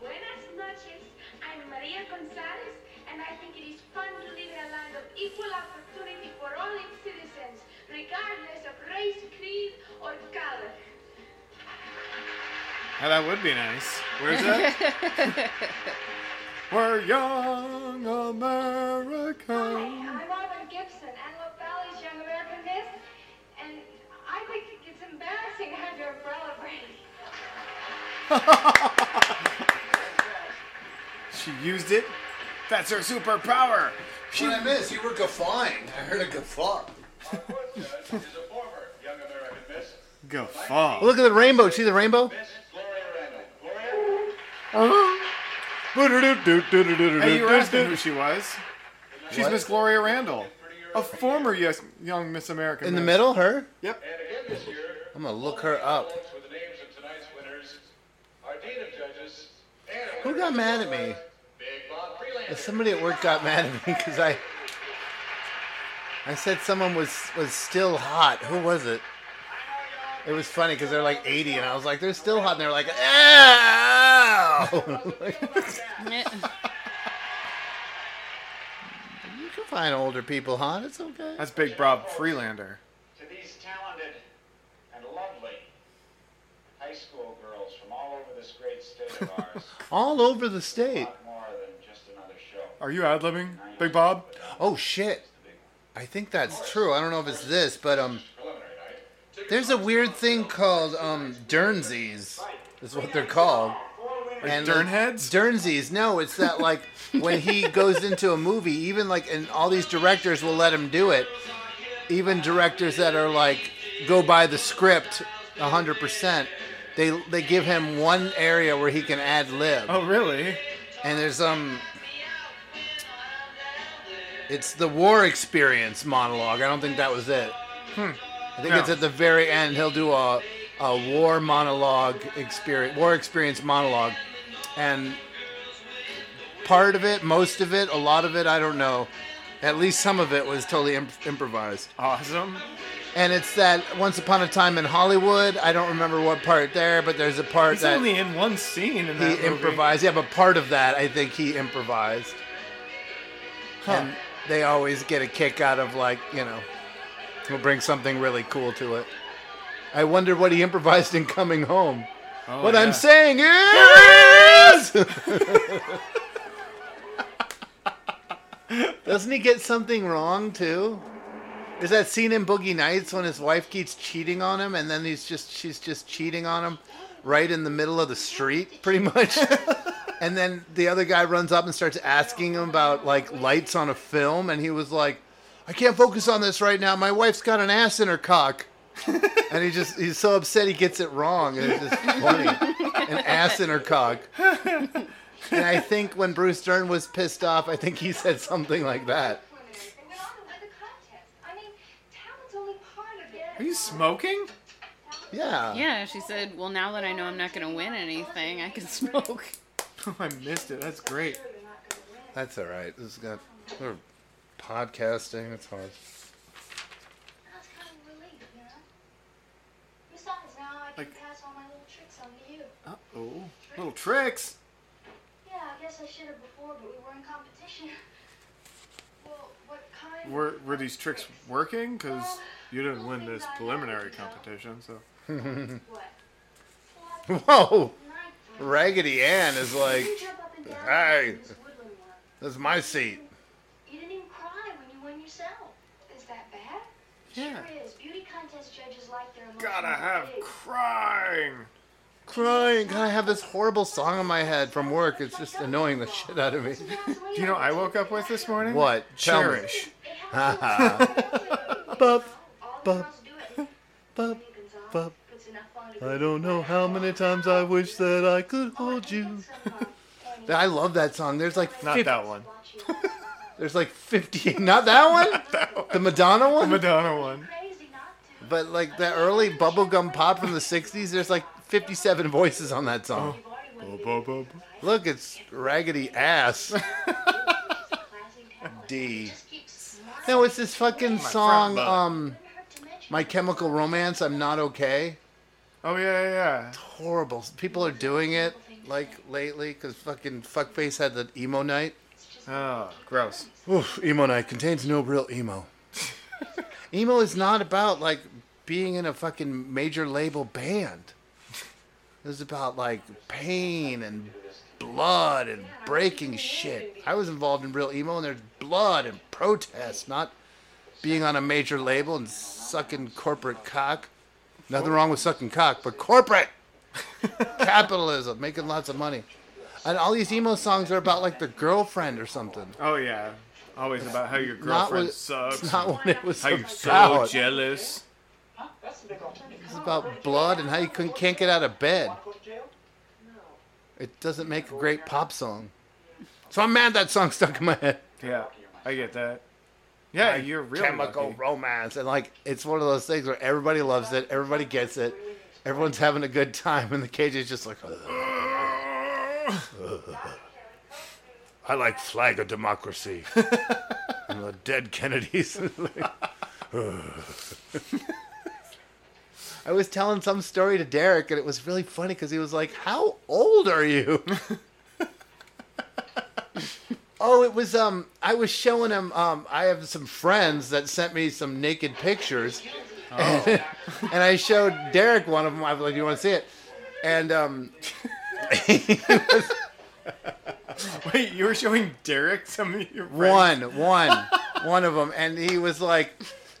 Buenas noches. I'm Maria Gonzalez, and I think it is fun to live in a land of equal opportunity for all its citizens, regardless of race, creed, or color.
Oh, that would be nice. Where's that? (laughs) We're young Americans.
Hi, I'm Auburn Gibson, Antelope Valley's Young American Miss, and I think it's embarrassing to have your umbrella break. (laughs)
She used it. That's her superpower. She
What I missed? You were guffawing. I heard a guffaw.
Guffaw.
Look at the rainbow. See the rainbow? Uh-huh.
Hey, you were asking who she was. She's
What?
Miss Gloria Randall, a former yes, young Miss American.
In the middle, her?
Yep.
I'm gonna look her up. Who got mad at me? Somebody at work got mad at me because I I said someone was was still hot. Who was it? It was funny because they're like 80, and I was like, they're still hot, and they're like, ow! (laughs) you can find older people hot. It's okay.
That's Big Bob Freelander.
To these talented and lovely high school girls from all over this great state of ours, (laughs)
All over the state.
more than just another show.
Are you ad libbing, Big Bob?
Oh shit! I think that's true. I don't know if it's this, but um, there's a weird thing called um Dernsies. Is what they're called.
Like Dernheads?
Dernsies. No, it's that like (laughs) when he goes into a movie, even like and all these directors will let him do it. Even directors that are like go by the script hundred percent. They they give him one area where he can ad lib.
Oh, really?
And there's um it's the war experience monologue. I don't think that was it.
Hmm.
I think
No.
it's at the very end. He'll do a a war monologue experience, war experience monologue, and part of it, most of it, a lot of it, I don't know. At least some of it was totally imp- improvised.
Awesome.
And it's that Once Upon a Time in Hollywood. I don't remember what part there, but there's a part
He's
that
only in one scene in
he improvised. Yeah, but part of that I think he improvised.
Huh.
And they always get a kick out of like, you know, he'll bring something really cool to it. I wonder what he improvised in Coming Home.
Oh,
what
yeah.
I'm saying is (laughs) Doesn't he get something wrong too? Is that scene in Boogie Nights when his wife keeps cheating on him and then he's just she's just cheating on him right in the middle of the street pretty much? (laughs) and then the other guy runs up and starts asking him about like lights on a film and he was like, "I can't focus on this right now. My wife's got an ass in her cock." (laughs) and he just he's so upset he gets it wrong. and It's just funny. (laughs) An ass in her cock. And I think when Bruce Dern was pissed off, I think he said something like that.
Are you smoking?
Yeah.
Yeah, she said, "Well, now that I know I'm not going to win anything, I can (laughs) smoke."
Oh, I missed it. That's great.
That's all right. This is got we're podcasting. It's hard.
That's kind of relief, you know? Besides, now I can
Like-
pass all my little tricks on to you.
Uh oh. Little tricks.
Yeah, I guess I should have before, but we were in competition. (laughs) Well, what kind?
Were were these tricks working? Because you didn't win this preliminary competition, so. (laughs)
Whoa! Raggedy Ann is like, hey, this is my seat.
You didn't even cry when you won yourself. Is that bad?
Yeah.
Sure is. Beauty contest judges like their emotional
Gotta have
big.
crying.
Crying. God, I have this horrible song in my head from work. It's just annoying the shit out of me. (laughs)
Do you know what I woke up with this morning?
What? Tell me.
Cherish. (laughs)
Bup, bup, bup, bup. I don't know how many times I wish that I could hold you. I love that song. There's like
Not
50
that one.
There's like 50. Not that one. (laughs) That one. The Madonna one.
The Madonna one.
But like the early bubblegum pop from the 60s, there's like 57 voices on that song.
Oh.
Look, it's Raggedy Ass. (laughs) D. No, it's this fucking
front
song,
butt.
um, My Chemical Romance, I'm Not Okay.
Oh yeah, yeah, yeah.
It's horrible. People are doing it, like, lately, because fucking Fuckface had the emo night.
Oh, gross.
Oof, emo night contains no real emo. (laughs) emo is not about, like, being in a fucking major label band. It's about, like, pain and blood and breaking shit. I was involved in real emo, and there's blood and protest, not being on a major label and sucking corporate cock. Nothing wrong with sucking cock, but corporate (laughs) capitalism, making lots of money. And all these emo songs are about like the girlfriend or something.
Oh yeah. Always about how your girlfriend
what-
sucks.
it's not what it was
How you're so jealous.
It's about blood and how you couldn't, can't get out of bed. It doesn't make a great pop song. So I'm mad that song stuck in my head.
Yeah, I get that. Yeah,
Like
you're real
chemical
lucky.
romance, and like it's one of those things where everybody loves it, everybody gets it, everyone's having a good time, and the cage is just like. I like flag of democracy. (laughs) and the dead Kennedys. (laughs) (laughs) I was telling some story to Derek, and it was really funny because he was like, "How old are you?" Oh, it was um. I was showing him um. I have some friends that sent me some naked pictures, and, (laughs) and I showed Derek one of them. I was like, "Do you want to see it?" And um. (laughs) was- (laughs)
Wait, you were showing Derek some of your friends?
One, one, one of them, and he was like,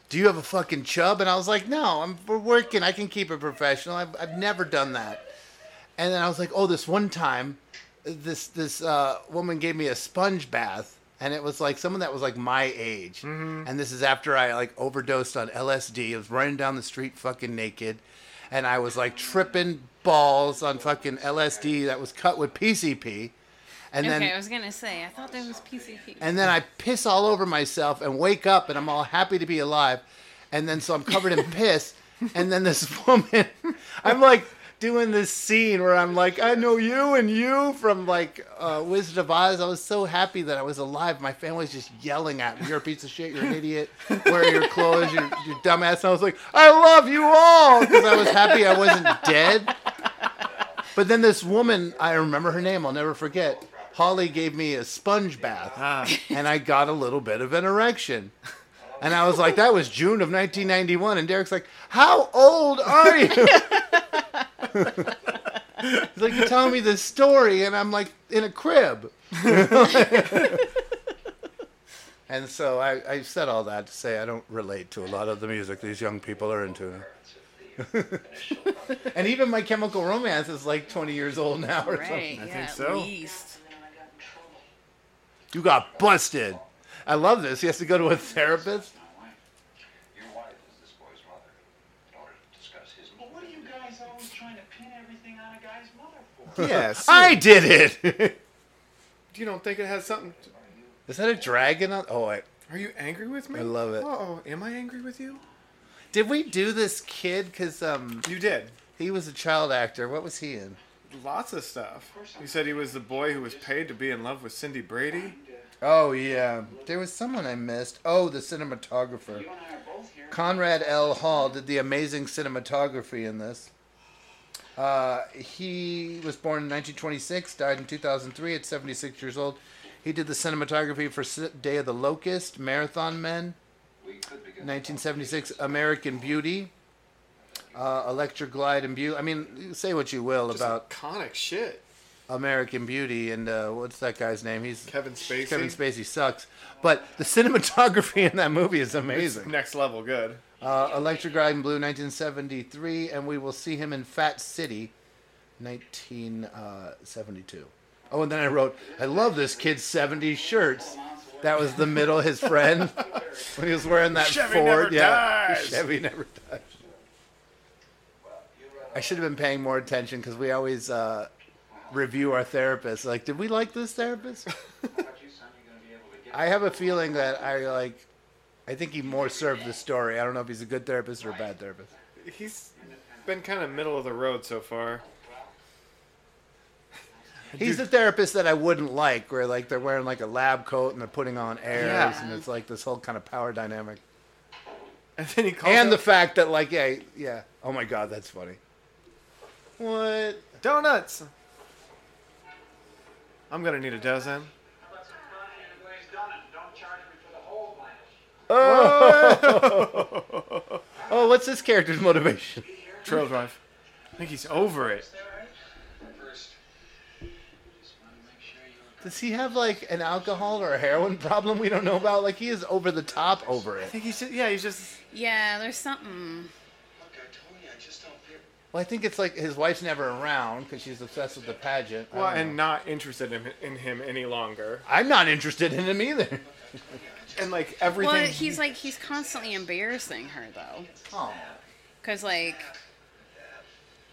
"Do you have a fucking chub?" And I was like, "No, I'm we're working. I can keep it professional. I've, I've never done that." And then I was like, "Oh, this one time, this this uh, woman gave me a sponge bath, and it was like someone that was like my age. And this is after I like overdosed on LSD. I was running down the street fucking naked, and I was like tripping balls on fucking LSD that was cut with PCP." And
okay,
then
I was gonna say. I thought that was PCP.
and then I piss all over myself and wake up and I'm all happy to be alive. And then so I'm covered in (laughs) piss. And then this (laughs) woman, I'm like doing this scene where I'm like, I know you and you from like uh, Wizard of Oz. I was so happy that I was alive. My family's just yelling at me. You're a piece of shit. You're an idiot. Where are your clothes? You're, you're dumbass. And I was like, I love you all because I was happy I wasn't dead. But then this woman, I remember her name, I'll never forget. Holly gave me a sponge bath, and I got a little bit of an erection. And I was like, that was June of 1991. And Derek's like, how old are you? He's like, you're telling me this story, and I'm like, in a crib. (laughs) and so I, I said all that to say I don't relate to a lot of the music these young people are into. (laughs) and even my Chemical Romance is like 20 years old now or
Right,
something.
yeah, at least.
You got busted. I love this. He has to go to a therapist.
Your wife is this boy's mother. In order to discuss his. Well, what are you guys always trying to pin everything on a guy's mother for?
Yes. (laughs)
I did it. (laughs)
You don't think it has something? To...
Is that a dragon? On? Oh, wait.
Are you angry with me?
I love it.
Oh, am I angry with you?
Did we do this kid? Because um,
you did.
He was a child actor. What was he in?
Lots of stuff. He said he was the boy who was paid to be in love with Cindy Brady.
Oh yeah, there was someone I missed. Oh, the cinematographer. Conrad L. Hall did the amazing cinematography in this. Uh, he was born in 1926, died in 2003 at 76 years old. He did the cinematography for Day of the Locust, Marathon Man, 1976, American Beauty, uh, Electra Glide and Beauty. I mean, say what you will
Just
about
iconic shit.
American Beauty and uh, what's that guy's name? He's
Kevin Spacey.
Kevin Spacey sucks, but the (laughs) cinematography in that movie is amazing.
Next level good.
Uh, Electra Glide in Blue, 1973, and we will see him in Fat City, 1972. Oh, and then I wrote, I love this kid's 70s shirts. That was the middle, his friend, (laughs) when he was wearing that
Chevy
Ford.
never
yeah,
dies.
Chevy never dies. I should have been paying more attention because we always uh, review our therapists. Like, did we like this therapist? (laughs) I have a feeling that I like. I think he more served the story. I don't know if he's a good therapist or a bad therapist.
He's been kind of middle of the road so far.
He's the therapist that I wouldn't like, where like they're wearing like a lab coat and they're putting on airs,
Yeah.
and it's like this whole kind of power dynamic.
And then he calls
And the fact that like yeah yeah oh my god that's funny. What
donuts? I'm gonna need a dozen.
Oh, oh what's this character's motivation?
Trail drive. I think he's over it.
Does he have like an alcohol or a heroin problem we don't know about? Like he is over the top over it.
I think he's just, yeah, he's just.
Yeah, there's something.
Well, I think it's like his wife's never around because she's obsessed with the pageant. I
Well,
don't
and
know.
not interested in, in him any longer.
I'm not interested in him either. (laughs)
And like everything.
Well, he's like he's constantly embarrassing her though.
Oh.
Cause like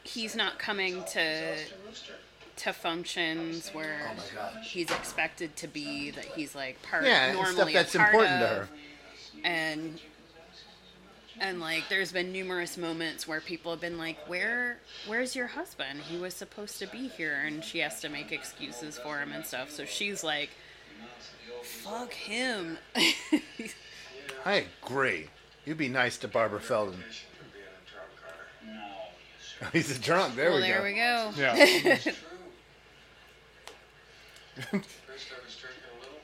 he's not coming to to functions where oh he's expected to be. That he's like part
Yeah, and
normally
stuff
a
that's
part
important to
of,
her.
And and like there's been numerous moments where people have been like, "Where where's your husband? He was supposed to be here," and she has to make excuses for him and stuff. So she's like, "Fuck him." (laughs)
I agree. You'd be nice to Barbara Feldon. (laughs) He's a drunk. There
well,
we
there
go.
we go.
Yeah.
First I was drinking a little,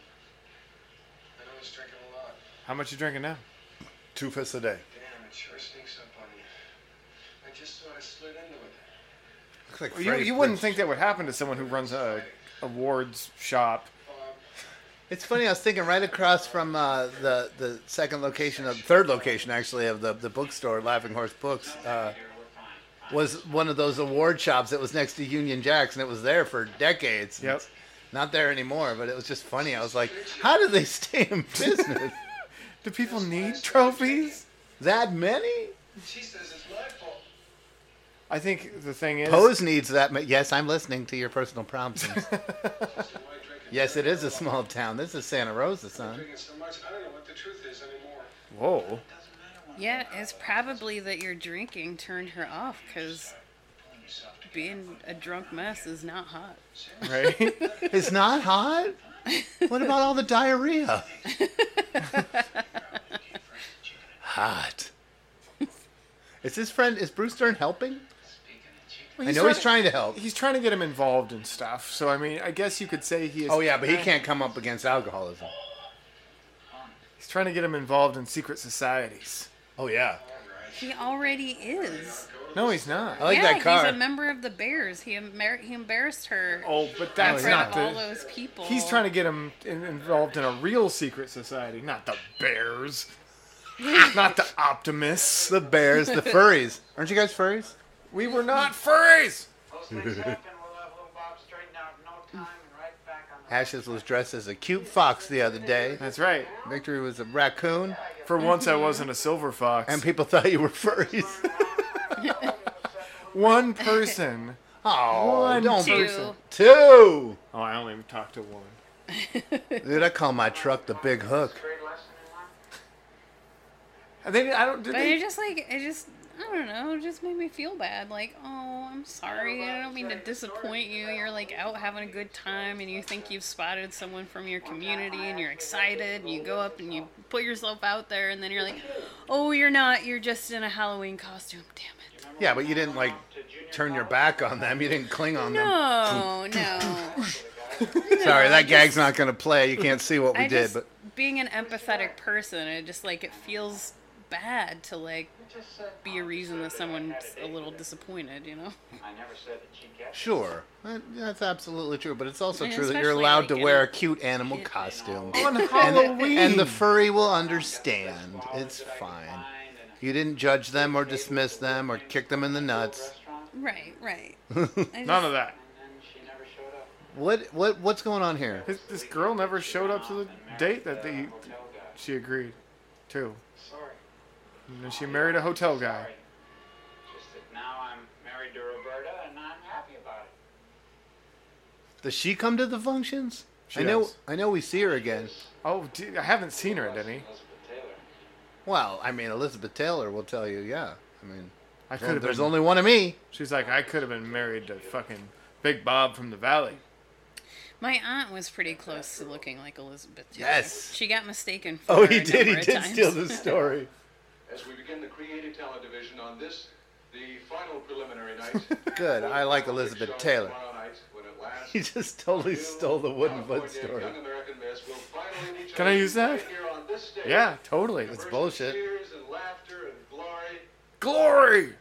then I was drinking a lot.
How much you drinking now?
Two fists a day.
Damn, it sure sneaks up on you. I just sort of slid into it.
Looks like
Well, you, you wouldn't think that would happen to someone who runs a awards shop.
It's funny. I was thinking right across from uh, the the second location, of third location actually of the the bookstore, Laughing Horse Books, uh, was one of those award shops that was next to Union Jacks, and it was there for decades.
Yep.
Not there anymore, but it was just funny. I was like, how do they (laughs) stay in business? (laughs)
Do people need trophies?
that many?
She says it's my.
I think the thing is.
Pose needs that. ma- Yes, I'm listening to your personal problems. (laughs) yes, it is a small town. This is Santa Rosa, son.
So I don't know what the truth is anymore.
Whoa.
Yeah, it's probably that your drinking turned her off because being a drunk mess is not hot.
Right? (laughs)
It's not hot. What about all the diarrhea? (laughs) hot. Is his friend? Is Bruce Dern helping?
Well,
I know he's trying to help.
He's trying to get him involved in stuff. So I mean, I guess you could say he is.
Oh yeah, but he can't come up against alcoholism.
He's trying to get him involved in secret societies.
Oh yeah.
He already is.
No, he's not.
I like
yeah,
that car.
he's a member of the Bears. He embar- he embarrassed her.
Oh, but
in
that's
front
not
of all
the.
those people.
He's trying to get him in, involved in a real secret society, not the Bears, (laughs) not the Optimists.
The bears, the furries. Aren't you guys furries?
We were not furries.
Ashes was dressed as a cute fox the other day.
That's right.
Victory was a raccoon,
For once, I wasn't a silver fox.
and people thought you were furries. (laughs)
One person. (laughs)
Oh,
One
don't
Two.
person.
two.
Oh, I only talked to one. (laughs)
Dude, I call my truck the Big Hook.
And they, I don't. Did
But
they,
it just like it just I don't know, it just made me feel bad. Like, oh, I'm sorry. I don't mean to disappoint you. You're like out having a good time and you think you've spotted someone from your community and you're excited and you go up and you put yourself out there and then you're like, "Oh, you're not. You're just in a Halloween costume." Damn it.
Yeah, but you didn't like turn your back on them. You didn't cling on them.
No, (laughs) no. (laughs)
Sorry, that
just-
gag's not going to play. You can't see what we
I
did,
just,
but
being an empathetic person, it just like it feels bad to like be a reason that someone's a little disappointed, you know? (laughs)
I never said that she'd
sure, that's absolutely true. But it's also
And
true that you're allowed
like,
to wear
a-
a cute animal costume
on
and,
Halloween.
and the furry will understand. It's fine. You didn't judge them or dismiss them or kick them in the nuts.
Right, right. (laughs)
None of that.
What what what's going on here?
This, this girl never showed up to the date that they she agreed to.
Sorry.
And then she married a hotel guy.
Just that now I'm married to Roberta and I'm happy about it.
Does she come to the functions?
She
I know
does.
I know we see her again.
Oh, dude, I haven't seen her, Denny.
Well, I mean Elizabeth Taylor will tell you, yeah. I mean
I could have
there's
been-
only one of me.
She's like, I could have been married to fucking Big Bob from the Valley.
My aunt was pretty close to looking like Elizabeth Taylor.
Yes.
She got mistaken oh, for
Oh, he
a
did. He did
times.
steal the story. (laughs)
As we begin the creative talent division on this, the final preliminary night. (laughs)
Good. I like Elizabeth Taylor.
Tomorrow night, when at last
He just totally stole the wooden foot
California
story.
Young American Miss will finally reach
Can I use that?
right here on this stage.
Yeah, totally.
It's bullshit.
And and glory.
Glory.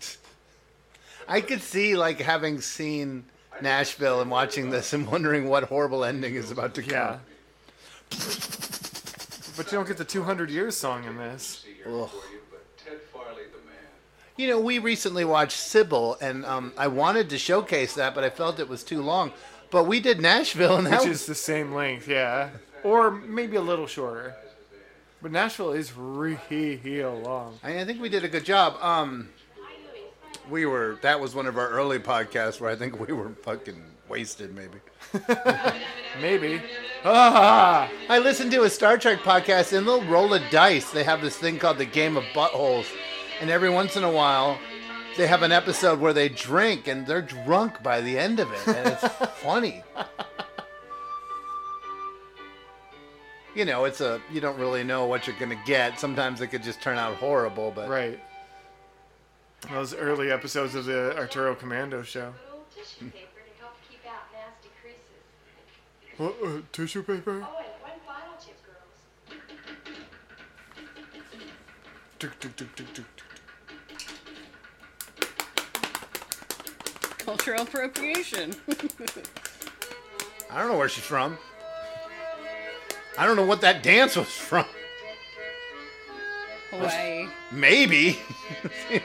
(laughs)
I could see like having seen Nashville and watching this and wondering what horrible ending is about to come.
Yeah. (laughs) But you don't get the 200 years song in this.
Ugh.
Ted Farley, the man.
You know, we recently watched Sybil, and um, I wanted to showcase that, but I felt it was too long. But we did Nashville, and that
Which
was
is the same length, yeah. Or maybe a little shorter. But Nashville is real long.
I, I think we did a good job. Um, we were that was one of our early podcasts where I think we were fucking wasted, maybe. (laughs)
Maybe. Ah! (laughs)
I listened to a Star Trek podcast, and they'll roll a dice. They have this thing called the Game of Buttholes, and every once in a while, they have an episode where they drink, and they're drunk by the end of it, and it's (laughs) funny. You know, it's a you don't really know what you're gonna get. Sometimes it could just turn out horrible, but
Right. Those early episodes of the Arturo Commando show.
Little tissue paper to help keep out nasty creases.
What, uh, tissue paper?
Oh, and one final tip, girls.
Tuk, tuk, tuk, tuk, tuk.
Cultural appropriation. (laughs)
I don't know where she's from. I don't know what that dance was from.
Hawaii.
Maybe. (laughs) it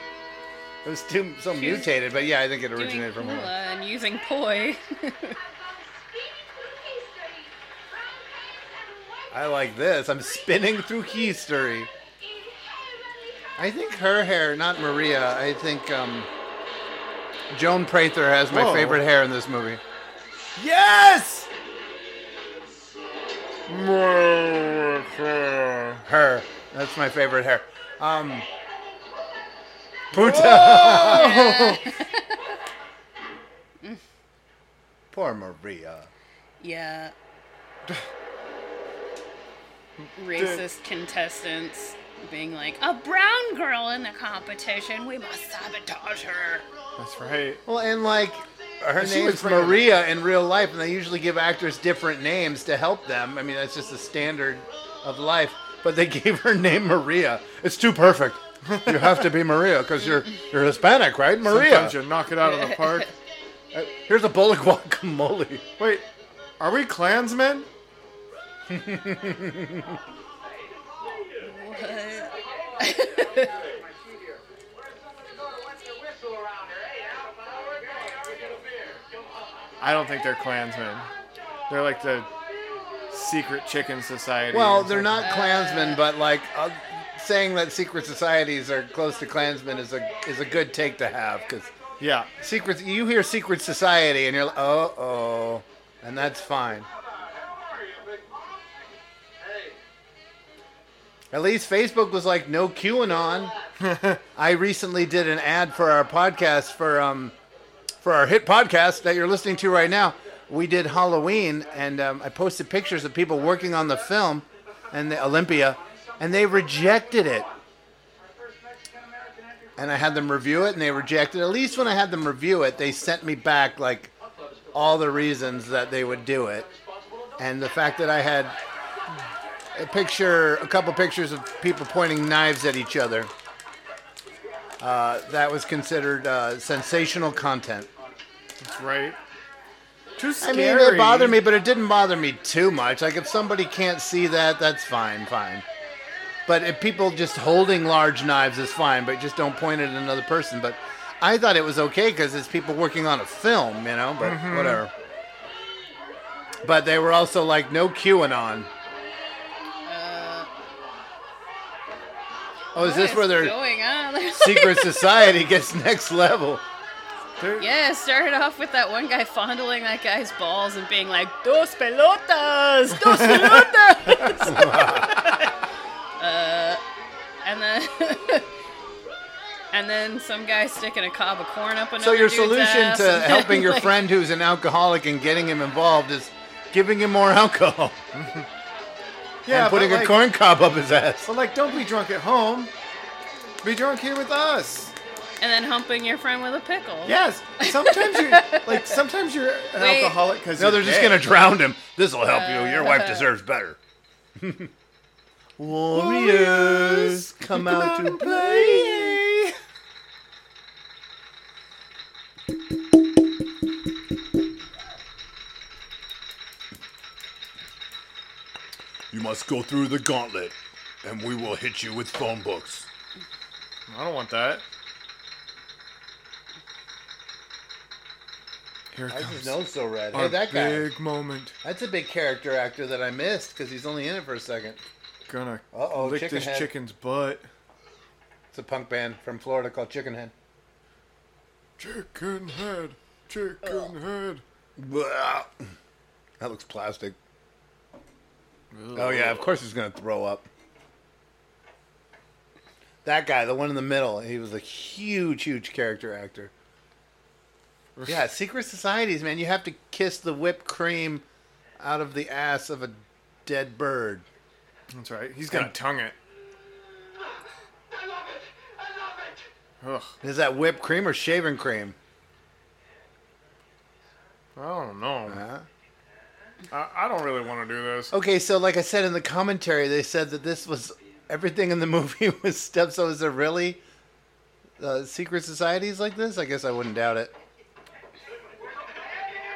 was too so
She's
mutated, but yeah, I think it originated from
hula
her.
and using poi. (laughs)
I like this. I'm spinning through history. I think her hair, not Maria. I think um, Joan Prather has my
Whoa.
favorite hair in this movie.
Yes!
Her. That's my favorite hair. Um, Puta. (laughs) Poor Maria.
yeah. (laughs) Racist contestants being like, a brown girl in the competition, we must sabotage her.
That's right.
Well, and like her
She was
name's Maria in real life, and they usually give actors different names to help them. I mean, that's just a standard of life. But they (laughs) gave her name Maria. It's too perfect. You have to be Maria because you're you're Hispanic, right, Maria?
Sometimes you knock it out of the park. (laughs)
Uh, Here's a bowl of guacamole.
Wait, are we Klansmen? (laughs) I don't think they're Klansmen. They're like the secret chicken society.
Well, they're not Klansmen, but like uh, saying that secret societies are close to Klansmen is a is a good take to have because
yeah,
secrets. You hear secret society and you're like, oh oh, and that's fine. At least Facebook was like, no QAnon. (laughs) I recently did an ad for our podcast for um for our hit podcast that you're listening to right now. We did Halloween, and um, I posted pictures of people working on the film and the Olympia, and they rejected it. And I had them review it, and they rejected. it. At least when I had them review it, they sent me back like all the reasons that they would do it, and the fact that I had a picture, a couple pictures of people pointing knives at each other. Uh, that was considered uh, sensational content.
That's right. Too scary.
I mean, it bothered me, but it didn't bother me too much. Like, if somebody can't see that, that's fine, fine. But if people just holding large knives is fine, but just don't point it at another person. But I thought it was okay because it's people working on a film, you know. But
Mhm.
whatever. But they were also like no QAnon. Oh, is this
What
where
is
their
going on? (laughs)
Secret society gets next level?
Yeah, it started off with that one guy fondling that guy's balls and being like, "Dos pelotas, dos (laughs) pelotas." (laughs) uh, and then, and then some guy sticking a cob of corn up another
So your
dude's
solution
ass
to helping your
like,
friend who's an alcoholic and getting him involved is giving him more alcohol.
Yeah,
and putting
but
a corn cob up his ass.
But like, don't be drunk at home. Be drunk here with us.
and then humping your friend with a pickle.
Yes. Sometimes you're (laughs) like sometimes you're an
Wait.
alcoholic because
No, they're just gonna drown him. This will help you. Your wife
Uh.
deserves better. (laughs) Warriors, come out to play. Must go through the gauntlet, and we will hit you with phone books.
I don't want that. Here it
Why is
comes.
his nose so red?
Our
Hey, that guy.
big moment.
That's a big character actor that I missed because he's only in it for a second.
Gonna
Uh-oh,
lick
chicken
this
head.
chicken's butt.
It's a punk band from Florida called Chicken Head.
Chicken head. Chicken head.
Blah. That looks plastic. Oh yeah, of course he's gonna throw up. That guy, the one in the middle, he was a huge, huge character actor. Yeah, secret societies, man. You have to kiss the whipped cream out of the ass of a dead bird.
That's right. He's gonna
And-
tongue it. Ugh.
Is that whipped cream or shaving cream?
I don't know.
Uh-huh.
I, I don't really want to do this.
Okay, so like I said in the commentary, they said that this was everything in the (laughs) movie was steps. So is there really uh, secret societies like this? I guess I wouldn't doubt it.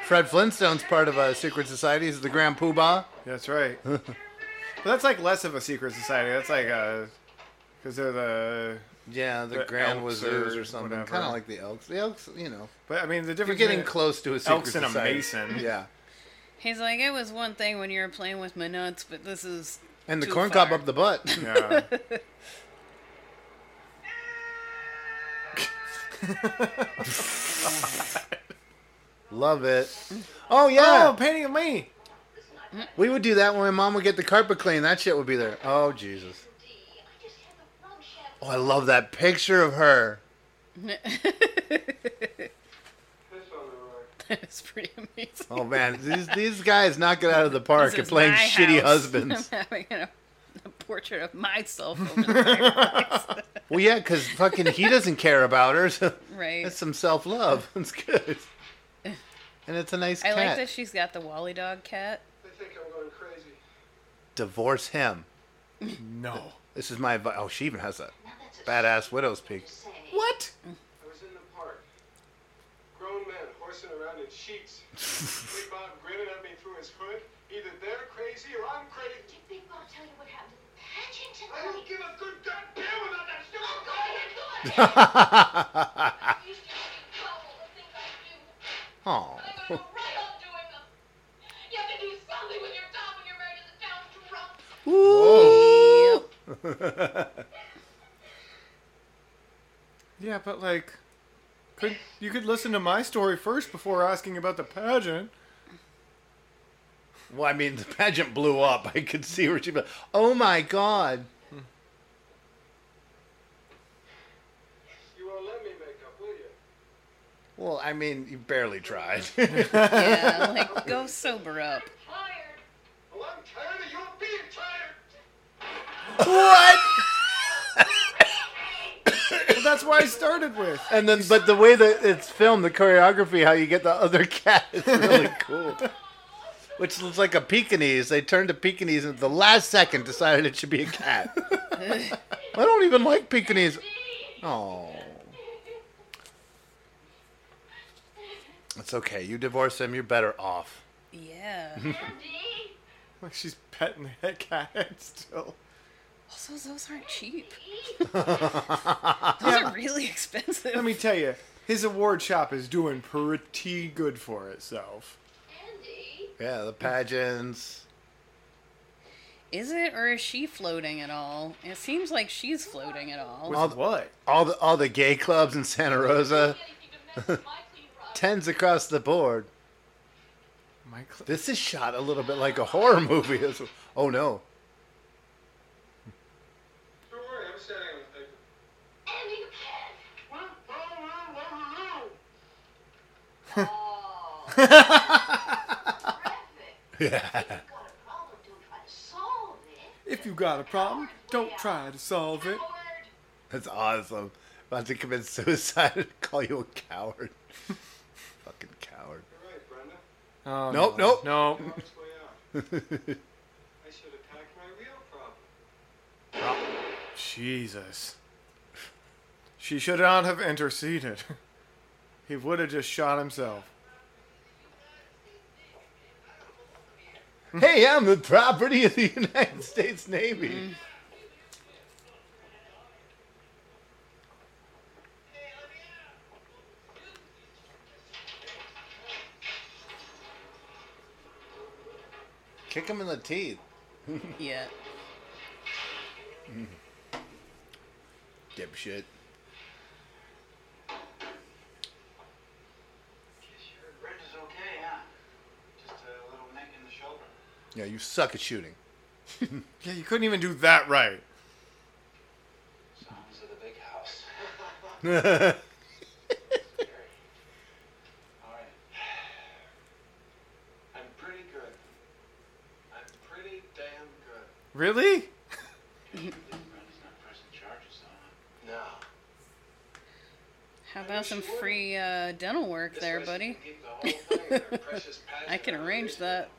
Fred Flintstone's part of a secret society. Is the Grand Poobah.
That's right. (laughs) but that's like less of a secret society. That's like a because they're the
Yeah, the,
The
Grand Wizards
or
or something. Kind of like the Elks. The Elks, you know.
But I mean, the difference.
You're
getting
close to a secret
Elks and a
society.
mason.
Yeah.
He's like, it was one thing when you were playing with my nuts, but this is
And the
too
corn cob up the butt. (laughs) (laughs)
Yeah.
Love it. Oh yeah.
Oh, painting of me.
We would do that when my mom would get the carpet clean. That shit would be there. Oh Jesus. Oh, I love that picture of her. (laughs) (laughs)
That's pretty amazing.
Oh man, these these guys knock it out of the park
This
at playing
my
shitty
house. (laughs)
husbands.
I'm (laughs) having a, a portrait of myself over the.
Well, yeah, because fucking he doesn't care about her. So
Right.
That's some self love. It's good. And it's a nice
I
cat.
like that she's got the Wally dog cat.
They think I'm going crazy.
Divorce him.
No.
This is my advice. Oh, she even has a badass widow's peak.
What?
I was in the park. Grown men horsing around in sheets. (laughs) Big Bob grinning at me through his hood. Either they're crazy or I'm crazy.
Did Big Bob tell you what happened to the pageant
I don't give a good goddamn about that stupid
Oh, go ahead, go ahead. You used to have in trouble the things I do.
Oh.
I'm gonna go right on doing them. You have to do something with your time when you're married to the town drunk. (laughs)
Yeah, but like, could you could listen to my story first before asking about the pageant?
Well, I mean, the pageant blew up. I could see where she. Blew. Oh my god.
You won't let me make up, will you?
Well, I mean, you barely tried. (laughs) (laughs)
Yeah, like go sober up.
Well, I'm tired of you being tired.
what? (laughs)
That's why I started with.
And then, but the way that it's filmed, the choreography, how you get the other (laughs) cat is really (laughs) cool. Which looks like a Pekingese. They turned to Pekingese and at the last second decided it should be a cat. (laughs) I don't even like Pekingese. Oh. It's okay. You divorce him, you're better off.
Yeah.
Like she's petting the cat still.
Also, those aren't cheap. (laughs) those are really expensive.
Let me tell you, his award shop is doing pretty good for itself.
Yeah, the pageants.
Is it, or is she floating at all? It seems like she's floating at all.
all the, All the all the gay clubs in Santa Rosa. (laughs) Tens across the board. This is shot a little bit like a horror movie. Oh no.
Don't worry, I'm standing on the paper.
Yeah.
If you got a problem, don't try to solve it.
That's awesome. About to commit suicide and (laughs) call you a coward. (laughs) Fucking coward.
Oh,
nope,
no.
nope.
No. (laughs)
I should attack my real problem.
Jesus. She should not have interceded. He would have just shot himself. (laughs)
hey, I'm the property of the (laughs) United States Navy. Mm-hmm. Kick him in the teeth.
Yeah. (laughs)
Dipshit.
Brenda's okay, huh? Just a little nick in the shoulder.
Yeah, you suck at shooting. (laughs)
Yeah, you couldn't even do that right.
Sounds of the big house. (laughs) All right. I'm pretty good. I'm pretty damn good.
Really?
Brenda's not pressing charges, though. No.
How about some free uh, dental work there, buddy? (laughs) I can arrange that.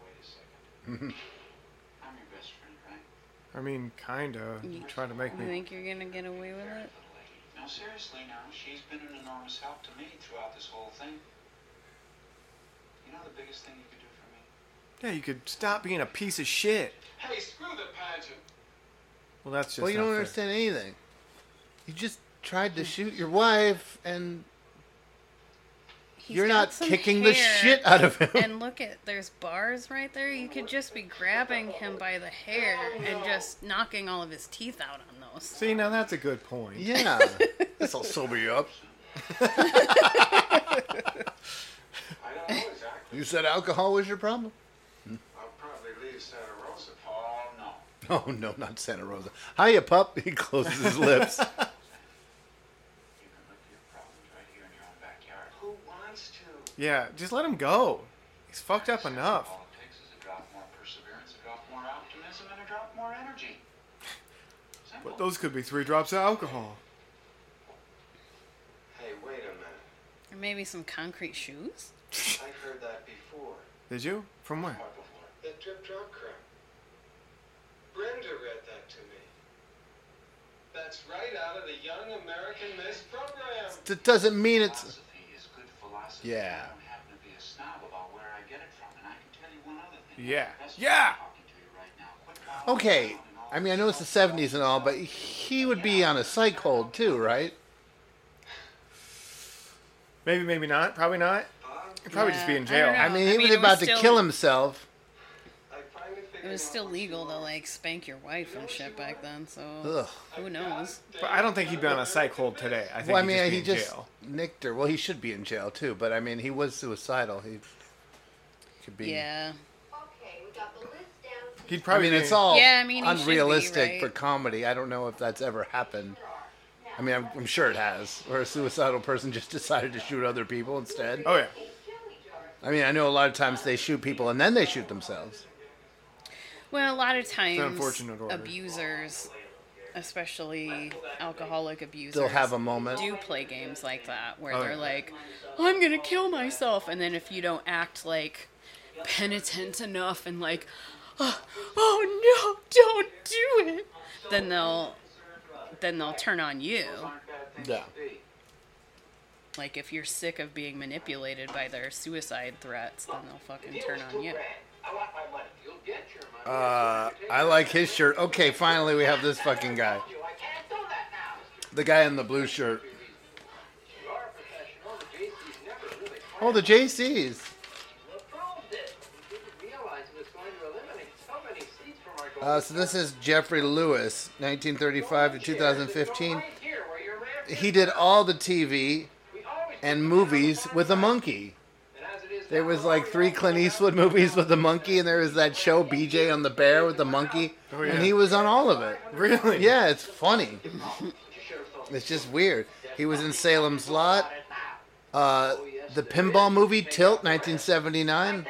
(laughs)
I'm your best friend, right?
I mean, kinda.
You-
Trying to make
You
me.
think you're gonna get away with it?
No, seriously now, she's been an enormous help to me throughout this whole thing. You know the biggest thing you could do for me?
Yeah, you could stop being a piece of shit.
Hey, screw the pageant.
Well, that's just.
well, you
not
don't
fair.
understand anything. You just tried to shoot your wife, and
He's
you're not
some
kicking the shit out of him.
And look at there's bars right there. You could just be grabbing him by the hair and just knocking all of his teeth out on those.
See, now that's a good point.
Yeah, (laughs) this'll sober you up.
I don't know exactly.
You said alcohol was your problem? Hmm?
I'll probably leave Santa Rosa.
Oh, no. (laughs)
Oh no, not Santa Rosa. Hiya, pup. (laughs) He closes his lips.
You can look at your problems right here in your own backyard.
Who wants to?
Yeah, just let him go. He's fucked up enough.
All it takes is a drop more perseverance, a drop more optimism, and a drop more energy. Simple.
But those could be three drops of alcohol.
Hey, wait a minute.
Or maybe some concrete shoes.
I heard that before.
Did you? From where?
That drip drop crap. Brenda read that to me. That's right out of the Young American Miss program.
That doesn't mean it's.
Philosophy is good philosophy.
Yeah.
I don't happen to be a snob about where I get it from, and I can tell you one other thing.
Yeah. Yeah.
friend talking to you right now. Quit following
Okay,
around and all
I mean, I know it's the 70s and all, but he would be on a psych hold too, right?
Maybe, maybe not. Probably not. He'd probably just be in
Yeah, I
jail.
don't know.
I mean,
I
he
mean,
was
it was
about to
still-
kill himself.
I finally
It was still legal to like spank your wife and shit back then, so
Ugh.
who knows?
But I don't think he'd be on a psych hold today. I think
Well, I
he'd just be
he
in
just
jail.
nicked her. Well, he should be in jail too, but I mean, he was suicidal. He could be.
Yeah.
Okay, we got the list down.
He'd
I
probably
mean,
be
it's all
Yeah, I mean, he should be,
unrealistic for comedy. I don't know if that's ever happened. I mean, I'm, I'm sure it has, where a suicidal person just (laughs) decided to shoot other people instead.
Oh yeah.
I mean, I know a lot of times they shoot people and then they shoot themselves.
Well, a lot of times
unfortunate
abusers, especially alcoholic abusers,
They'll have a moment.
do play games like that where
Oh,
they're
yeah.
like, "I'm gonna kill myself," and then if you don't act like penitent enough and like, "Oh, oh no, don't do it," then they'll then they'll turn on you.
Yeah.
Like if you're sick of being manipulated by their suicide threats, then they'll fucking turn on you.
I want my money. You'll get your money.
Uh, I like his shirt. Okay, finally we have this fucking guy. The guy in the blue shirt. Oh, the Jaycees. Uh, so this is Geoffrey Lewis, 1935 to 2015. He did all the TV and movies with a monkey. There was like three Clint Eastwood movies with the monkey, and there was that show BJ and the Bear with the monkey,
Oh, yeah.
and he was on all of it.
Really?
Yeah, it's funny. It's just weird. He was in Salem's Lot, uh, the pinball movie Tilt, 1979.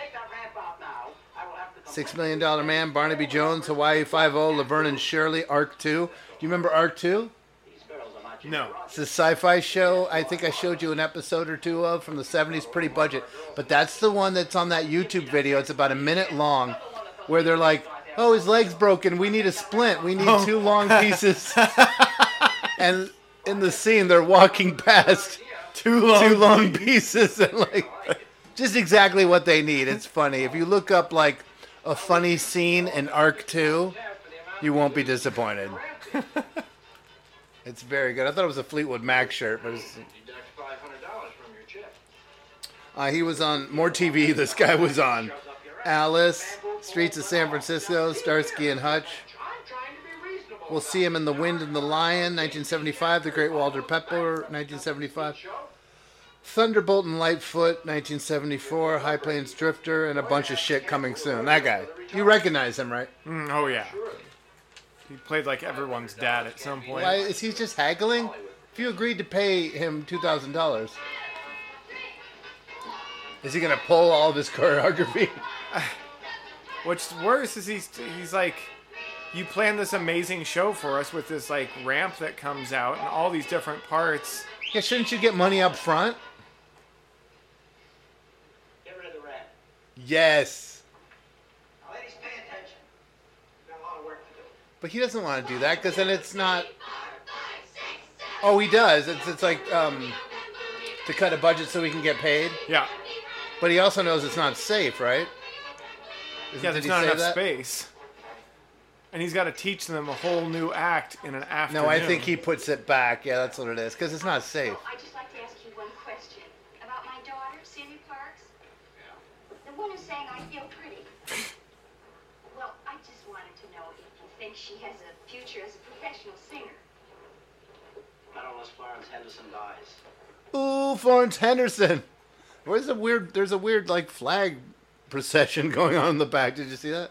Six Million Dollar Man, Barnaby Jones, Hawaii Five O, Laverne and Shirley, Ark II. Do you remember Ark II?
No.
It's a sci-fi show. I think I showed you an episode or two of from the '70s. Pretty budget, but that's the one that's on that YouTube video. It's about a minute long, where they're like, "Oh, his leg's broken. We need a splint. We need
Oh.
two long pieces." (laughs) and in the scene, they're walking past
two long,
two long pieces, (laughs) and like just exactly what they need. It's funny. If you look up like a funny scene in Ark II, you won't be disappointed. (laughs) It's very good. I thought it was a Fleetwood Mac shirt, but it's,
Deduct five hundred dollars from your check.
uh, he was on more TV. This guy was on Alice, Streets of San Francisco, Starsky and Hutch. We'll see him in The Wind and the Lion, 1975. The Great Waldo Pepper, 1975. Thunderbolt and Lightfoot, 1974. High Plains Drifter, and a bunch of shit coming soon. That guy. You recognize him, right?
Mm, oh yeah. He played like everyone's dad at some point.
Why is he just haggling? If you agreed to pay him two thousand dollars, is he gonna pull all of his choreography? (sighs)
What's worse is he's he's like, you planned this amazing show for us with this like ramp that comes out and all these different parts.
Yeah, shouldn't you get money up front?
Get rid of the rat.
Yes,
Ladies, pay attention. Got a lot of work to do.
But he doesn't want to do that because then it's not. Oh, he does. It's it's like um, to cut a budget so he can get paid.
Yeah.
But he also knows it's not safe, right? Isn't-
yeah, there's not enough
that?
space. And he's got to teach them a whole new act in an afternoon.
No, I think he puts it back. Yeah, that's what it is because it's not safe.
I'd just like to ask you one question about my daughter, Sandy Parks. The one who's saying I feel pretty. well, I just wanted to know if you think she has a future as a professional singer.
Not unless Florence Henderson dies.
Ooh, Florence Henderson. Where's a weird? There's a weird like flag procession (laughs) going on in the back. Did you see that?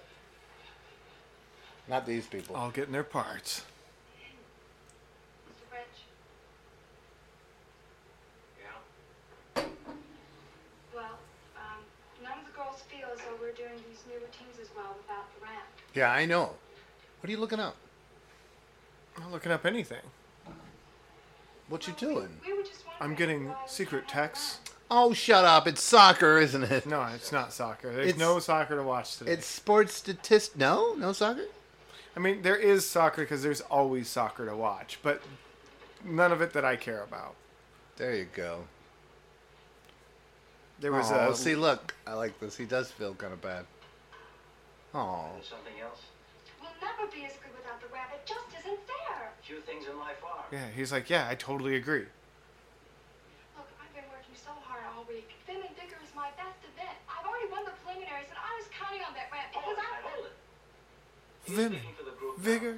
Not these people.
All getting their parts.
Mr. French?
Yeah.
Well, um, none of the girls feel as though we're doing these new routines as well without the ramp.
Yeah, I know. What are you looking up?
I'm not looking up anything.
What you doing?
We were just wondering
I'm getting secret
can't have the
texts.
Oh, shut up! It's soccer, isn't it?
No, it's not soccer. There's
It's-
no soccer to watch today.
It's sports statist. No, no soccer.
I mean, there is soccer because there's always soccer to watch, but none of it that I care about.
There you go.
There was a
oh,
a
see, look, I like this. He does feel kind of bad. Oh,
something else.
We'll never be as good without the ramp. It just isn't fair.
Few things in life are.
yeah. He's like, yeah, I totally agree.
Look, I've been working so hard all week. Vim and Vigor is my best event. I've already won the preliminaries, and I was counting on that ramp because I.
Hold it.
Vim,
For the group
vigor.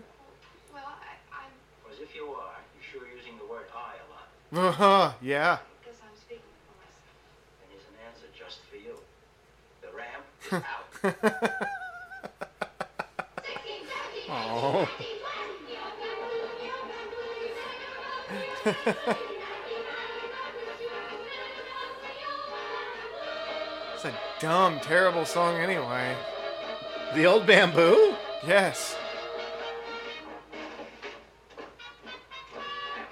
Well, I, I'm.
Because if you are, you're sure using the word I a lot.
Uh-huh, yeah.
Because I'm speaking for myself.
And here's an answer just for you. The ramp is (laughs) out. (laughs)
oh.
It's a dumb, terrible song anyway.
The old bamboo.
Yes.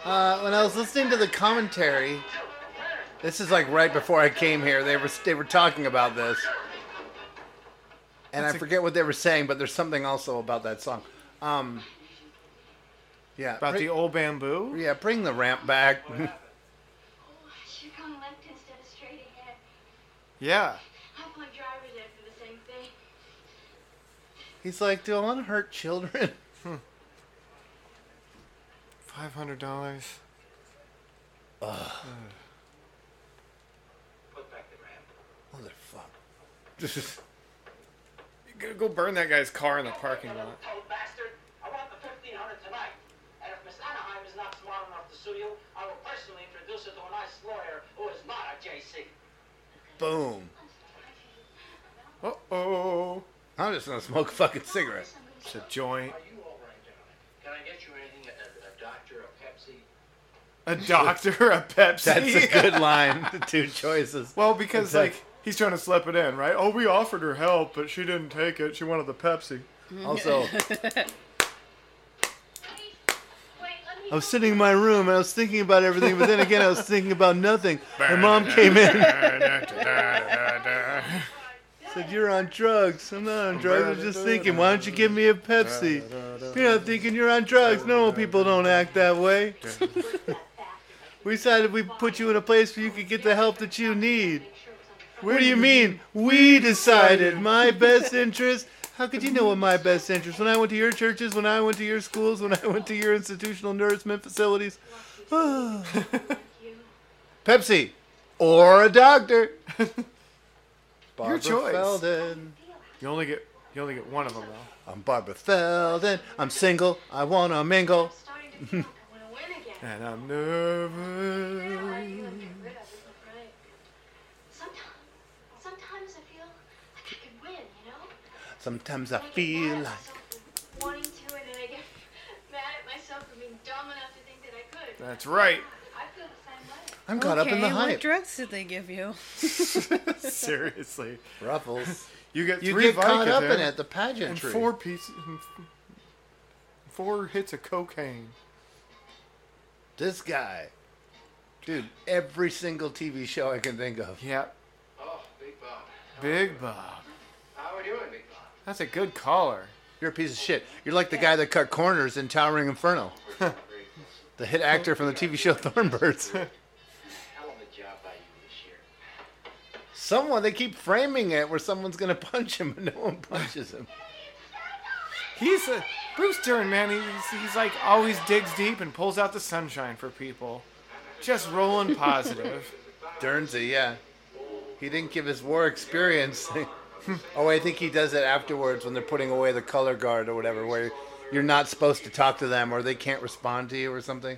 Uh, when I was listening to the commentary, this is like right before I came here. They were they were talking about this, and I
That's a-
forget what they were saying, but there's something also about that song. Um, yeah,
About
bring-
the old bamboo.
yeah, bring the ramp back.
Here (laughs) comes
Yeah.
I've driver's ed for the same thing.
He's like, do I want to hurt children? (laughs)
Five hundred dollars.
Ugh.
Put back the ramp.
Motherfucker. (laughs)
You gotta go burn that guy's car in the parking lot.
Toad bastard! I want the 1500 tonight. And if Miss Anaheim is not smart enough to sue you, I will personally introduce her to a nice lawyer who is not a Jaycee.
Boom.
Uh oh.
I'm just gonna smoke a fucking cigarette.
It's a joint.
Are you all right, gentlemen? Can I get you anything? A, a doctor, a Pepsi?
A doctor, a Pepsi.
That's a good (laughs) line. The two choices.
Well, because like he's trying to slip it in, right? Oh, we offered her help, but she didn't take it. She wanted the Pepsi. Mm-hmm.
Also, (laughs) I was sitting in my room and I was thinking about everything, but then again, I was thinking about nothing. My mom came in. (laughs) Said, You're on drugs. I'm not on drugs. I was just thinking, why don't you give me a Pepsi? You're not thinking you're on drugs. Normal people don't act that way. (laughs) we decided we'd put you in a place where you could get the help that you need. What do you mean? We decided my best interest. How could you know what my best interest? When I went to your churches, when I went to your schools, when I went to your institutional nourishment facilities. (sighs) Pepsi or a doctor. (laughs) Barbara
choice.
Feldon.
You only get you only get one of them though.
I'm Barbara Feldon. I'm single. I wanna mingle.
And I'm nervous.
Sometimes, sometimes I feel like I could win, you know?
Sometimes I feel like
Wanting to, and then I get (laughs) mad at myself for being dumb enough to think that I could.
That's right.
I feel the same way.
I'm caught up in the
Okay,
hype.
What drugs did they give you? (laughs)
Seriously.
Ruffles.
You get
You
three
get caught up in it, the pageantry.
And four pieces. Four hits of cocaine.
This guy, dude, every single TV show I can think of.
Yeah.
Oh, Big Bob.
Big Bob.
How are we doing, Big Bob?
That's a good caller.
You're a piece of shit. You're like the guy that cut corners in Towering Inferno. (laughs) the hit actor from the TV show Thornbirds.
Hell of a job by you this year.
Someone, they keep framing it where someone's going to punch him, but no one punches him.
He's a Bruce Dern, man. He's, he's like always digs deep and pulls out the sunshine for people. Just rolling positive. (laughs)
Dernsey, yeah. He didn't give his war experience. (laughs) oh, I think he does it afterwards when they're putting away the color guard or whatever, where you're not supposed to talk to them or they can't respond to you or something.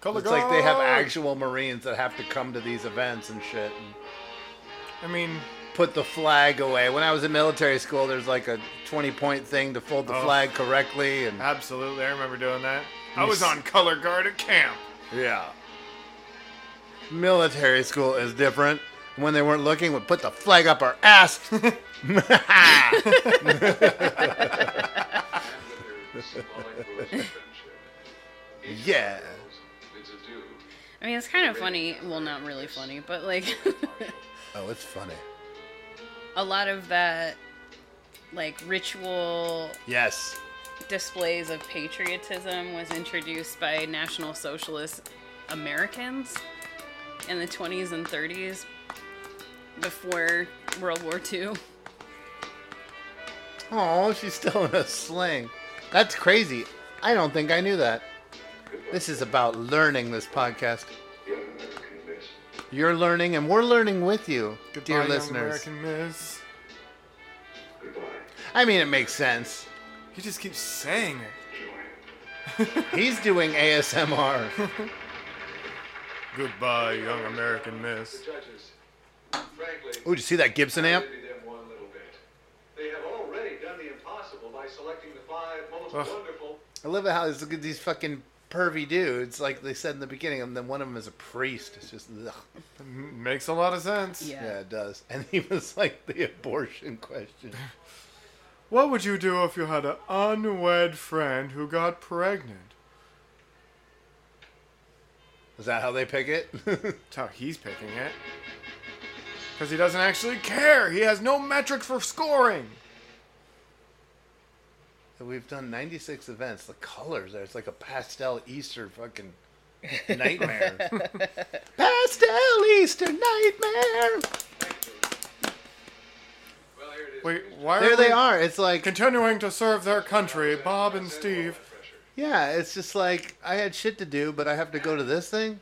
Color
it's like they have actual Marines that have to come to these events and shit. And
I mean,
put the flag away. When I was in military school, there's like a 20 point thing to fold the
Oh.
flag correctly. and
absolutely. I remember doing that. I was on color guard at camp.
Yeah. Military school is different. When they weren't looking, would put the flag up our ass. (laughs) yeah.
I mean, it's kind of funny. Well, not really funny, but like (laughs)
Oh, it's funny.
a lot of that, like ritual
Yes.
displays of patriotism was introduced by National Socialist Americans in the 20s and 30s before World War II.
Oh, she's still in a sling. That's crazy. I don't think I knew that. This is about learning this podcast. You're learning, and we're learning with you,
Goodbye,
dear
young
listeners.
American Miss.
I mean, it makes sense.
He just keeps saying it. (laughs)
He's doing ASMR. (laughs)
Goodbye, young American Miss.
Judges, frankly,
Ooh, did you see that Gibson amp?
pity them one little bit. They have already done the impossible by selecting the five most
Ugh.
wonderful
I love how there's look at these fucking pervy dudes, like they said in the beginning, and then one of them is a priest. It's just ugh. (laughs)
Makes a lot of sense.
Yeah. it does. (laughs) And he was like the abortion question. (laughs)
What would you do if you had an unwed friend who got pregnant?
Is that how they pick it?
That's how he's picking it. Because he doesn't actually care. He has no metric for scoring.
We've done 96 events. The colors there, it's like a pastel Easter fucking nightmare. (laughs) Pastel Easter nightmare.
Wait, why
There
are
they
we
are. It's like
continuing to serve their country, Bob and Steve.
Yeah, it's just like I had shit to do, but I have to go to this thing.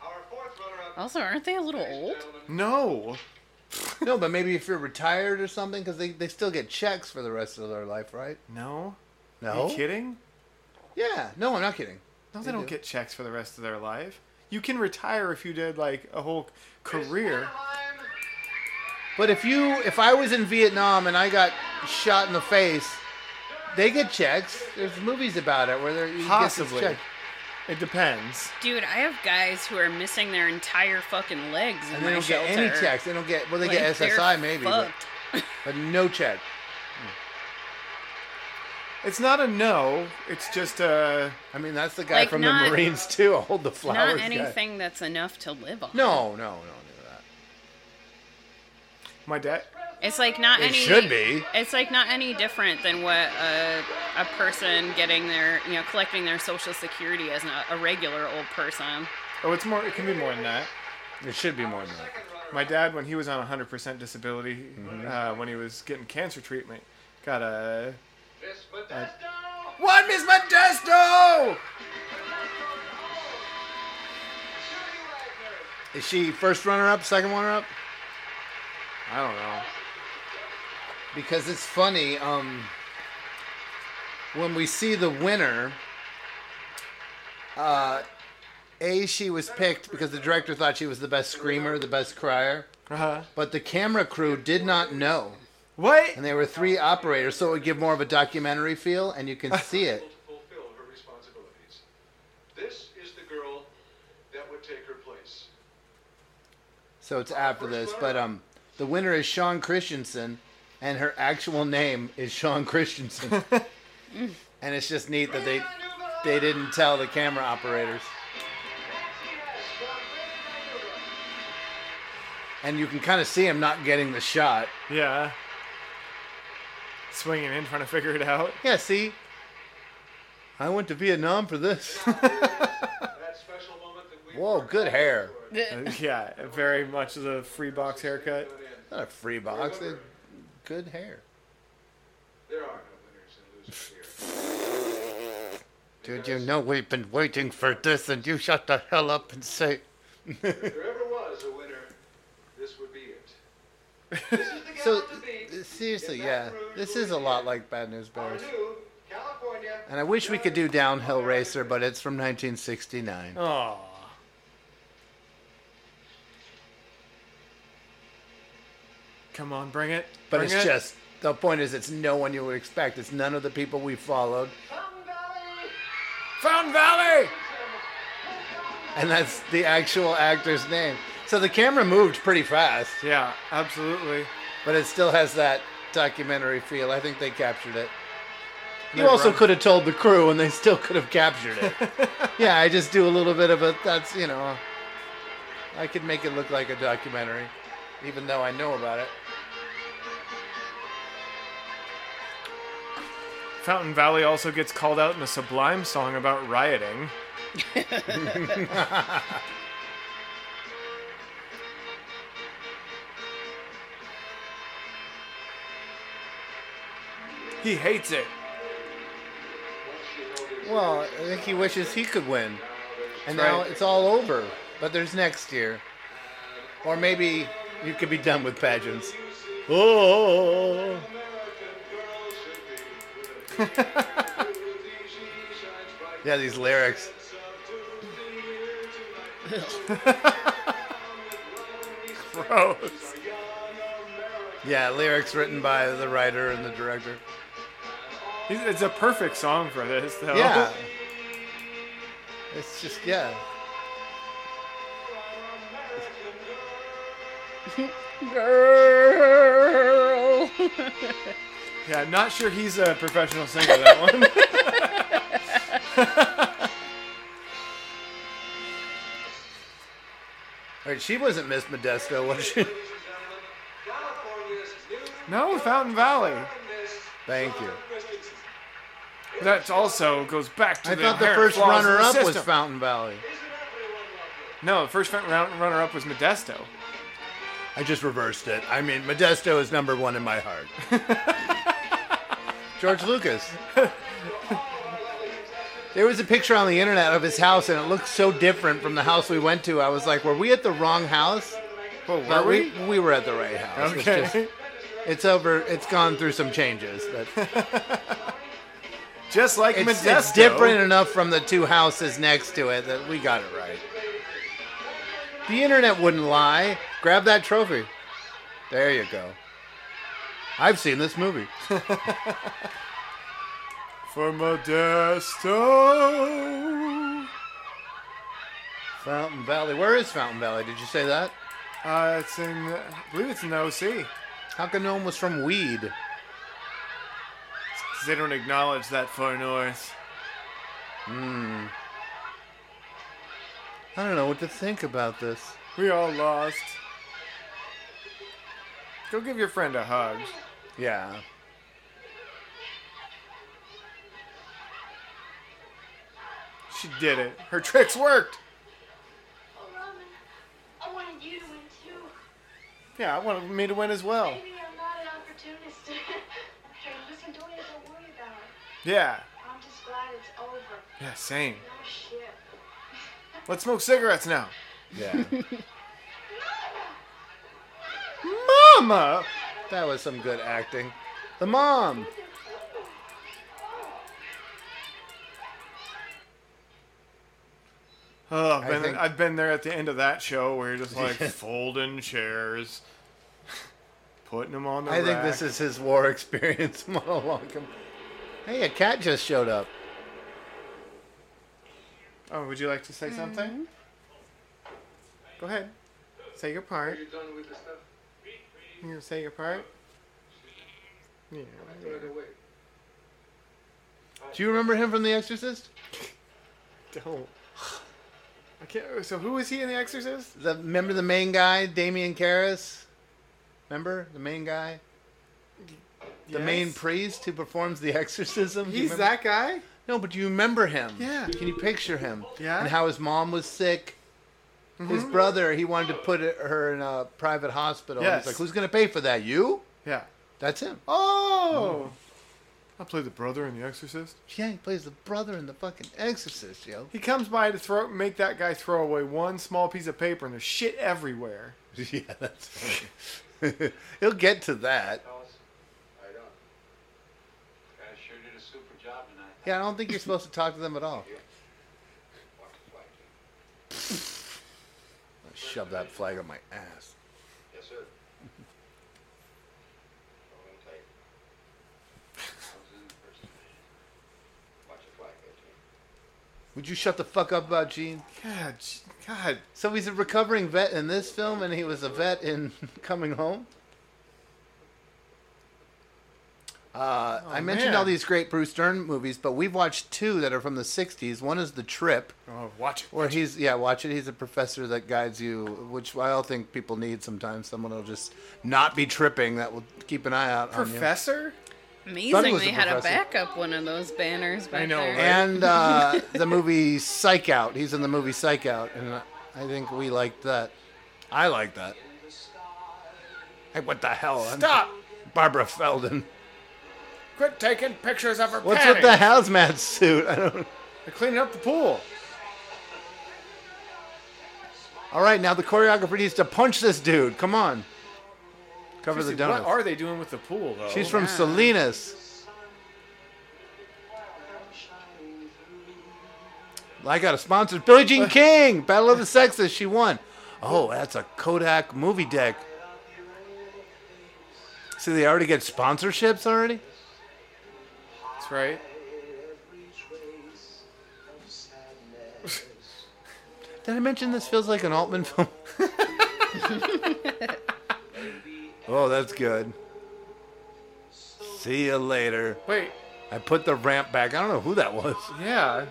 Also, aren't they a little old?
No.
No, but maybe if you're retired or something, because they, they still get checks for the rest of their life, right?
No.
No.
You kidding?
Yeah. No, I'm not kidding.
No, they,
They
don't
do.
get checks for the rest of their life. You can retire if you did like a whole career.
But if you, if I was in Vietnam and I got shot in the face, they get checks. There's movies about it where they're get
Possibly.
checks.
It depends.
Dude, I have guys who are missing their entire fucking legs in
and
my
they don't
shelter.
get any checks. They don't get well, they
Like,
get
they're
SSI maybe, but,
fucked. (laughs)
but no check. Hmm.
It's not a no. It's just a.
I mean, that's the guy
Like,
from
not- (laughs)
the Marines too. I'll hold the flowers.
Not
guy.
anything that's enough to live on.
No, no, no, no. That.
My dad.
It's like not
It
any.
should be.
It's like not any different than what a, a person getting their, you know, collecting their social security as a, a regular old person.
Oh, it's more. It can be more than that.
It should be more than that.
My dad, when he was on 100% disability,
Mm-hmm.
uh, when he was getting cancer treatment, got a. a
What, Miss Modesto? Is she first runner up, second runner up?
I don't know.
Because it's funny, um, when we see the winner, uh, A, she was picked because the director thought she was the best screamer, the best crier.
Uh-huh.
But the camera crew did not know.
What?
And there were three operators, so it would give more of a documentary feel, and you can (laughs) see it.
fulfill her responsibilities. This is the girl that would take her place.
So it's after this, but um, the winner is Sean Christensen, and her actual name is Sean Christensen. (laughs) and it's just neat that they they didn't tell the camera operators. And you can kind of see him not getting the shot.
Yeah. Swinging in, trying to figure it out.
Yeah, see, I went to Vietnam for this. (laughs) Whoa, good hair. (laughs)
Yeah, very much the free box haircut.
Not a free box. they- Good hair.
There are no winners and losers here.
Dude, you know we've been waiting for this, and you shut the hell up and say.
if there ever was a winner, this would be it. This is the (laughs)
So,
to beat.
seriously, yeah, this is a lot like Bad News Bears.
California.
And I wish we could do Downhill Racer, but it's from 1969.
Oh. Come on, bring it.
But
Bring
it's
it.
just the point is, it's no one you would expect. It's none of the people we followed,
Fountain Valley. Fountain Valley.
And that's the actual actor's name. So the camera moved pretty fast,
Yeah, absolutely.
but it still has that documentary feel. I think they captured it. You also
run-
could have told the crew, and they still could have captured it. (laughs) yeah, I just do a little bit of a. That's you know, I could make it look like a documentary, even though I know about it.
Fountain Valley also gets called out in a Sublime song about rioting. (laughs) he hates it.
Well, I think he wishes he could win. And
That's
now
right.
it's all over. But there's next year. Or maybe you could be done with pageants. Oh. (laughs) yeah, these lyrics. (laughs)
Gross.
Yeah, lyrics written by the writer and the director.
It's a perfect song for this, though.
Yeah. It's just, yeah.
Girl.
Yeah, not sure he's a professional singer, that one. (laughs)
All right, she wasn't Miss Modesto, was she?
no, Fountain Valley.
Thank you.
That also goes back to
I
the
thought the first
flaws of the
runner-up was. Fountain Valley.
No, the first runner up was Modesto.
I just reversed it. I mean, Modesto is number one in my heart. (laughs) George Lucas. There was a picture on the internet of his house, and it looked so different from the house we went to. I was like, "Were we at the wrong house?"
Well,
But
were we?
we were at the right house. It's, just- it's over. It's gone through some changes, but (laughs)
Just like
it's,
Modesto.
it's different enough from the two houses next to it that we got it right. The internet wouldn't lie. Grab that trophy. There you go. I've seen this movie. (laughs)
For Modesto.
Fountain Valley. Where is Fountain Valley? Did you say that?
Uh, it's in, I believe it's in the OC.
How come no one was from Weed?
Because they don't acknowledge that far north.
Hmm. I don't know what to think about this.
We all lost. Go give your friend a hug.
Yeah.
She did it. Her tricks worked.
Oh, Roman, I wanted you to win too.
Yeah, I wanted me to win as well.
Maybe I'm not an opportunist. (laughs) hey, listen, don't ever worry about it.
Yeah.
I'm just glad it's over.
Yeah, same.
No shit. (laughs)
Let's smoke cigarettes now.
Yeah. (laughs)
Mama!
That was some good acting. The mom.
Oh, I've been,
think-
I've been there at the end of that show where you're just like (laughs) folding chairs, putting them on the
I think this is his war experience (laughs) monologue. Hey, a cat just showed up.
Oh, would you like to say something? Mm-hmm. Go ahead. Say your part.
You done with the
gonna say your part? Yeah.
I throw it away.
Do you remember him from The Exorcist? (laughs)
Don't. I can't. So who is he in The Exorcist?
The, remember the main guy, Damien Karras? Remember the main guy? The main priest who performs the (laughs) exorcism?
He's that guy.
No, but do you remember him?
Yeah.
Can you picture him?
Yeah.
And how his mom was sick. His
Mhm.
brother, he wanted to put her in a private hospital.
Yes.
He's like, who's going to pay for that? You?
Yeah.
That's him.
Oh. I played the brother in The Exorcist.
Yeah, he plays the brother in the fucking Exorcist, yo.
He comes by to throw, make that guy throw away one small piece of paper, and there's shit everywhere. (laughs)
yeah, that's funny. (laughs) He'll get to that.
I don't. Guys sure did a super job tonight.
Yeah, I don't think you're supposed to talk to them at all. Shove that flag on my ass.
Yes, sir. Hold on tight. How's in the first Watch your flag, there, Gene.
Would you shut the fuck up about Gene?
God, God.
So he's a recovering vet in this film, and he was a vet in (laughs) Coming Home. Uh, I mentioned
man.
all these great Bruce Dern movies, but we've watched two that are from the '60s. One is The Trip,
Oh, watch it.
where he's yeah, watch it. He's a professor that guides you, which I all think people need sometimes. Someone will just not be tripping that will keep an eye out on you.
Professor?
Amazing
was
they
a
had a backup one of those banners back
know,
there.
right?
And uh, (laughs) the movie Psych Out. He's in the movie Psych Out, and I think we liked that. I like that. Hey, what the hell? I'm
Stop!
Barbara Feldon.
Quit taking pictures of her
What's
panties.
with the hazmat suit? I don't.
They're cleaning up the pool.
All right, now the choreographer needs to punch this dude. Come on. Cover the
Seriously,
donuts.
What are they doing with the pool, though?
She's from Salinas. I got a sponsor. Billie Jean (laughs) King, Battle of the Sexes. She won. Oh, that's a Kodak movie deck. See, they already get sponsorships already.
That's right. (laughs)
Did I mention this feels like an Altman film? (laughs) oh, that's good. See you later.
Wait.
I put the ramp back. I don't know who that was.
Yeah.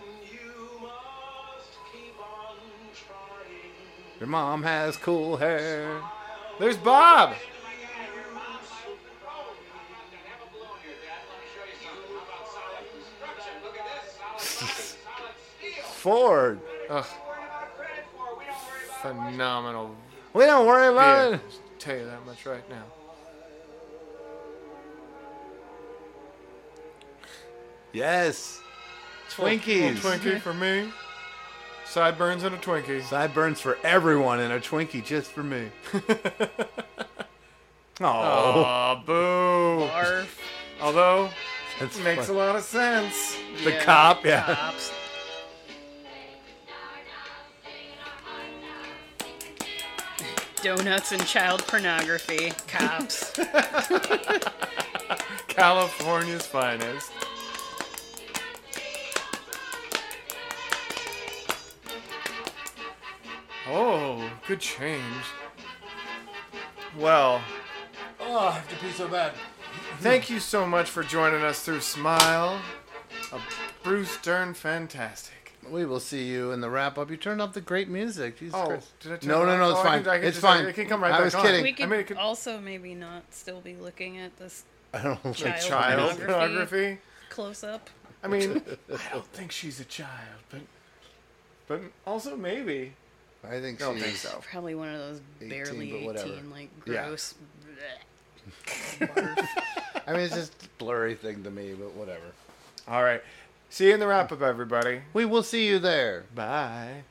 Your mom has cool hair.
There's Bob.
Ford.
Ugh. phenomenal.
We don't worry about
beer.
it.
Tell you that much right now.
Yes.
Little-
Twinkies.
little Twinkie for me. Sideburns and a Twinkie.
Sideburns for everyone and a Twinkie just for me. (laughs) Oh.
Aw, boo.
Barf.
Although, it makes
fun.
a lot of sense.
The cop, yeah.
Cops. Donuts and child pornography. Cops. (laughs)
California's finest. Oh, good change. Well,
Oh, I have to pee so bad.
thank you so much for joining us through Smile. A Bruce Dern fantastic.
We will see you in the wrap up. You turned off the great music. Jesus
Oh,
Christ.
did I turn
no,
it
no, no, it's
Oh, I
fine.
can- I can
it's
just-
fine.
it can come right
I
back
was
on.
kidding.
We could,
I mean, could-
also maybe not still be looking at this (laughs)
I don't like
child,
child
pornography,
pornography.
close up.
I mean, (laughs) I don't think she's a child, but but also maybe.
I think
I don't
she's
think so.
Probably one of those
18,
barely
but whatever.
18, like
Yeah.
gross. (laughs)
I mean, it's just a blurry thing to me, but whatever.
All right. See you in the wrap up, everybody.
We will see you there.
Bye.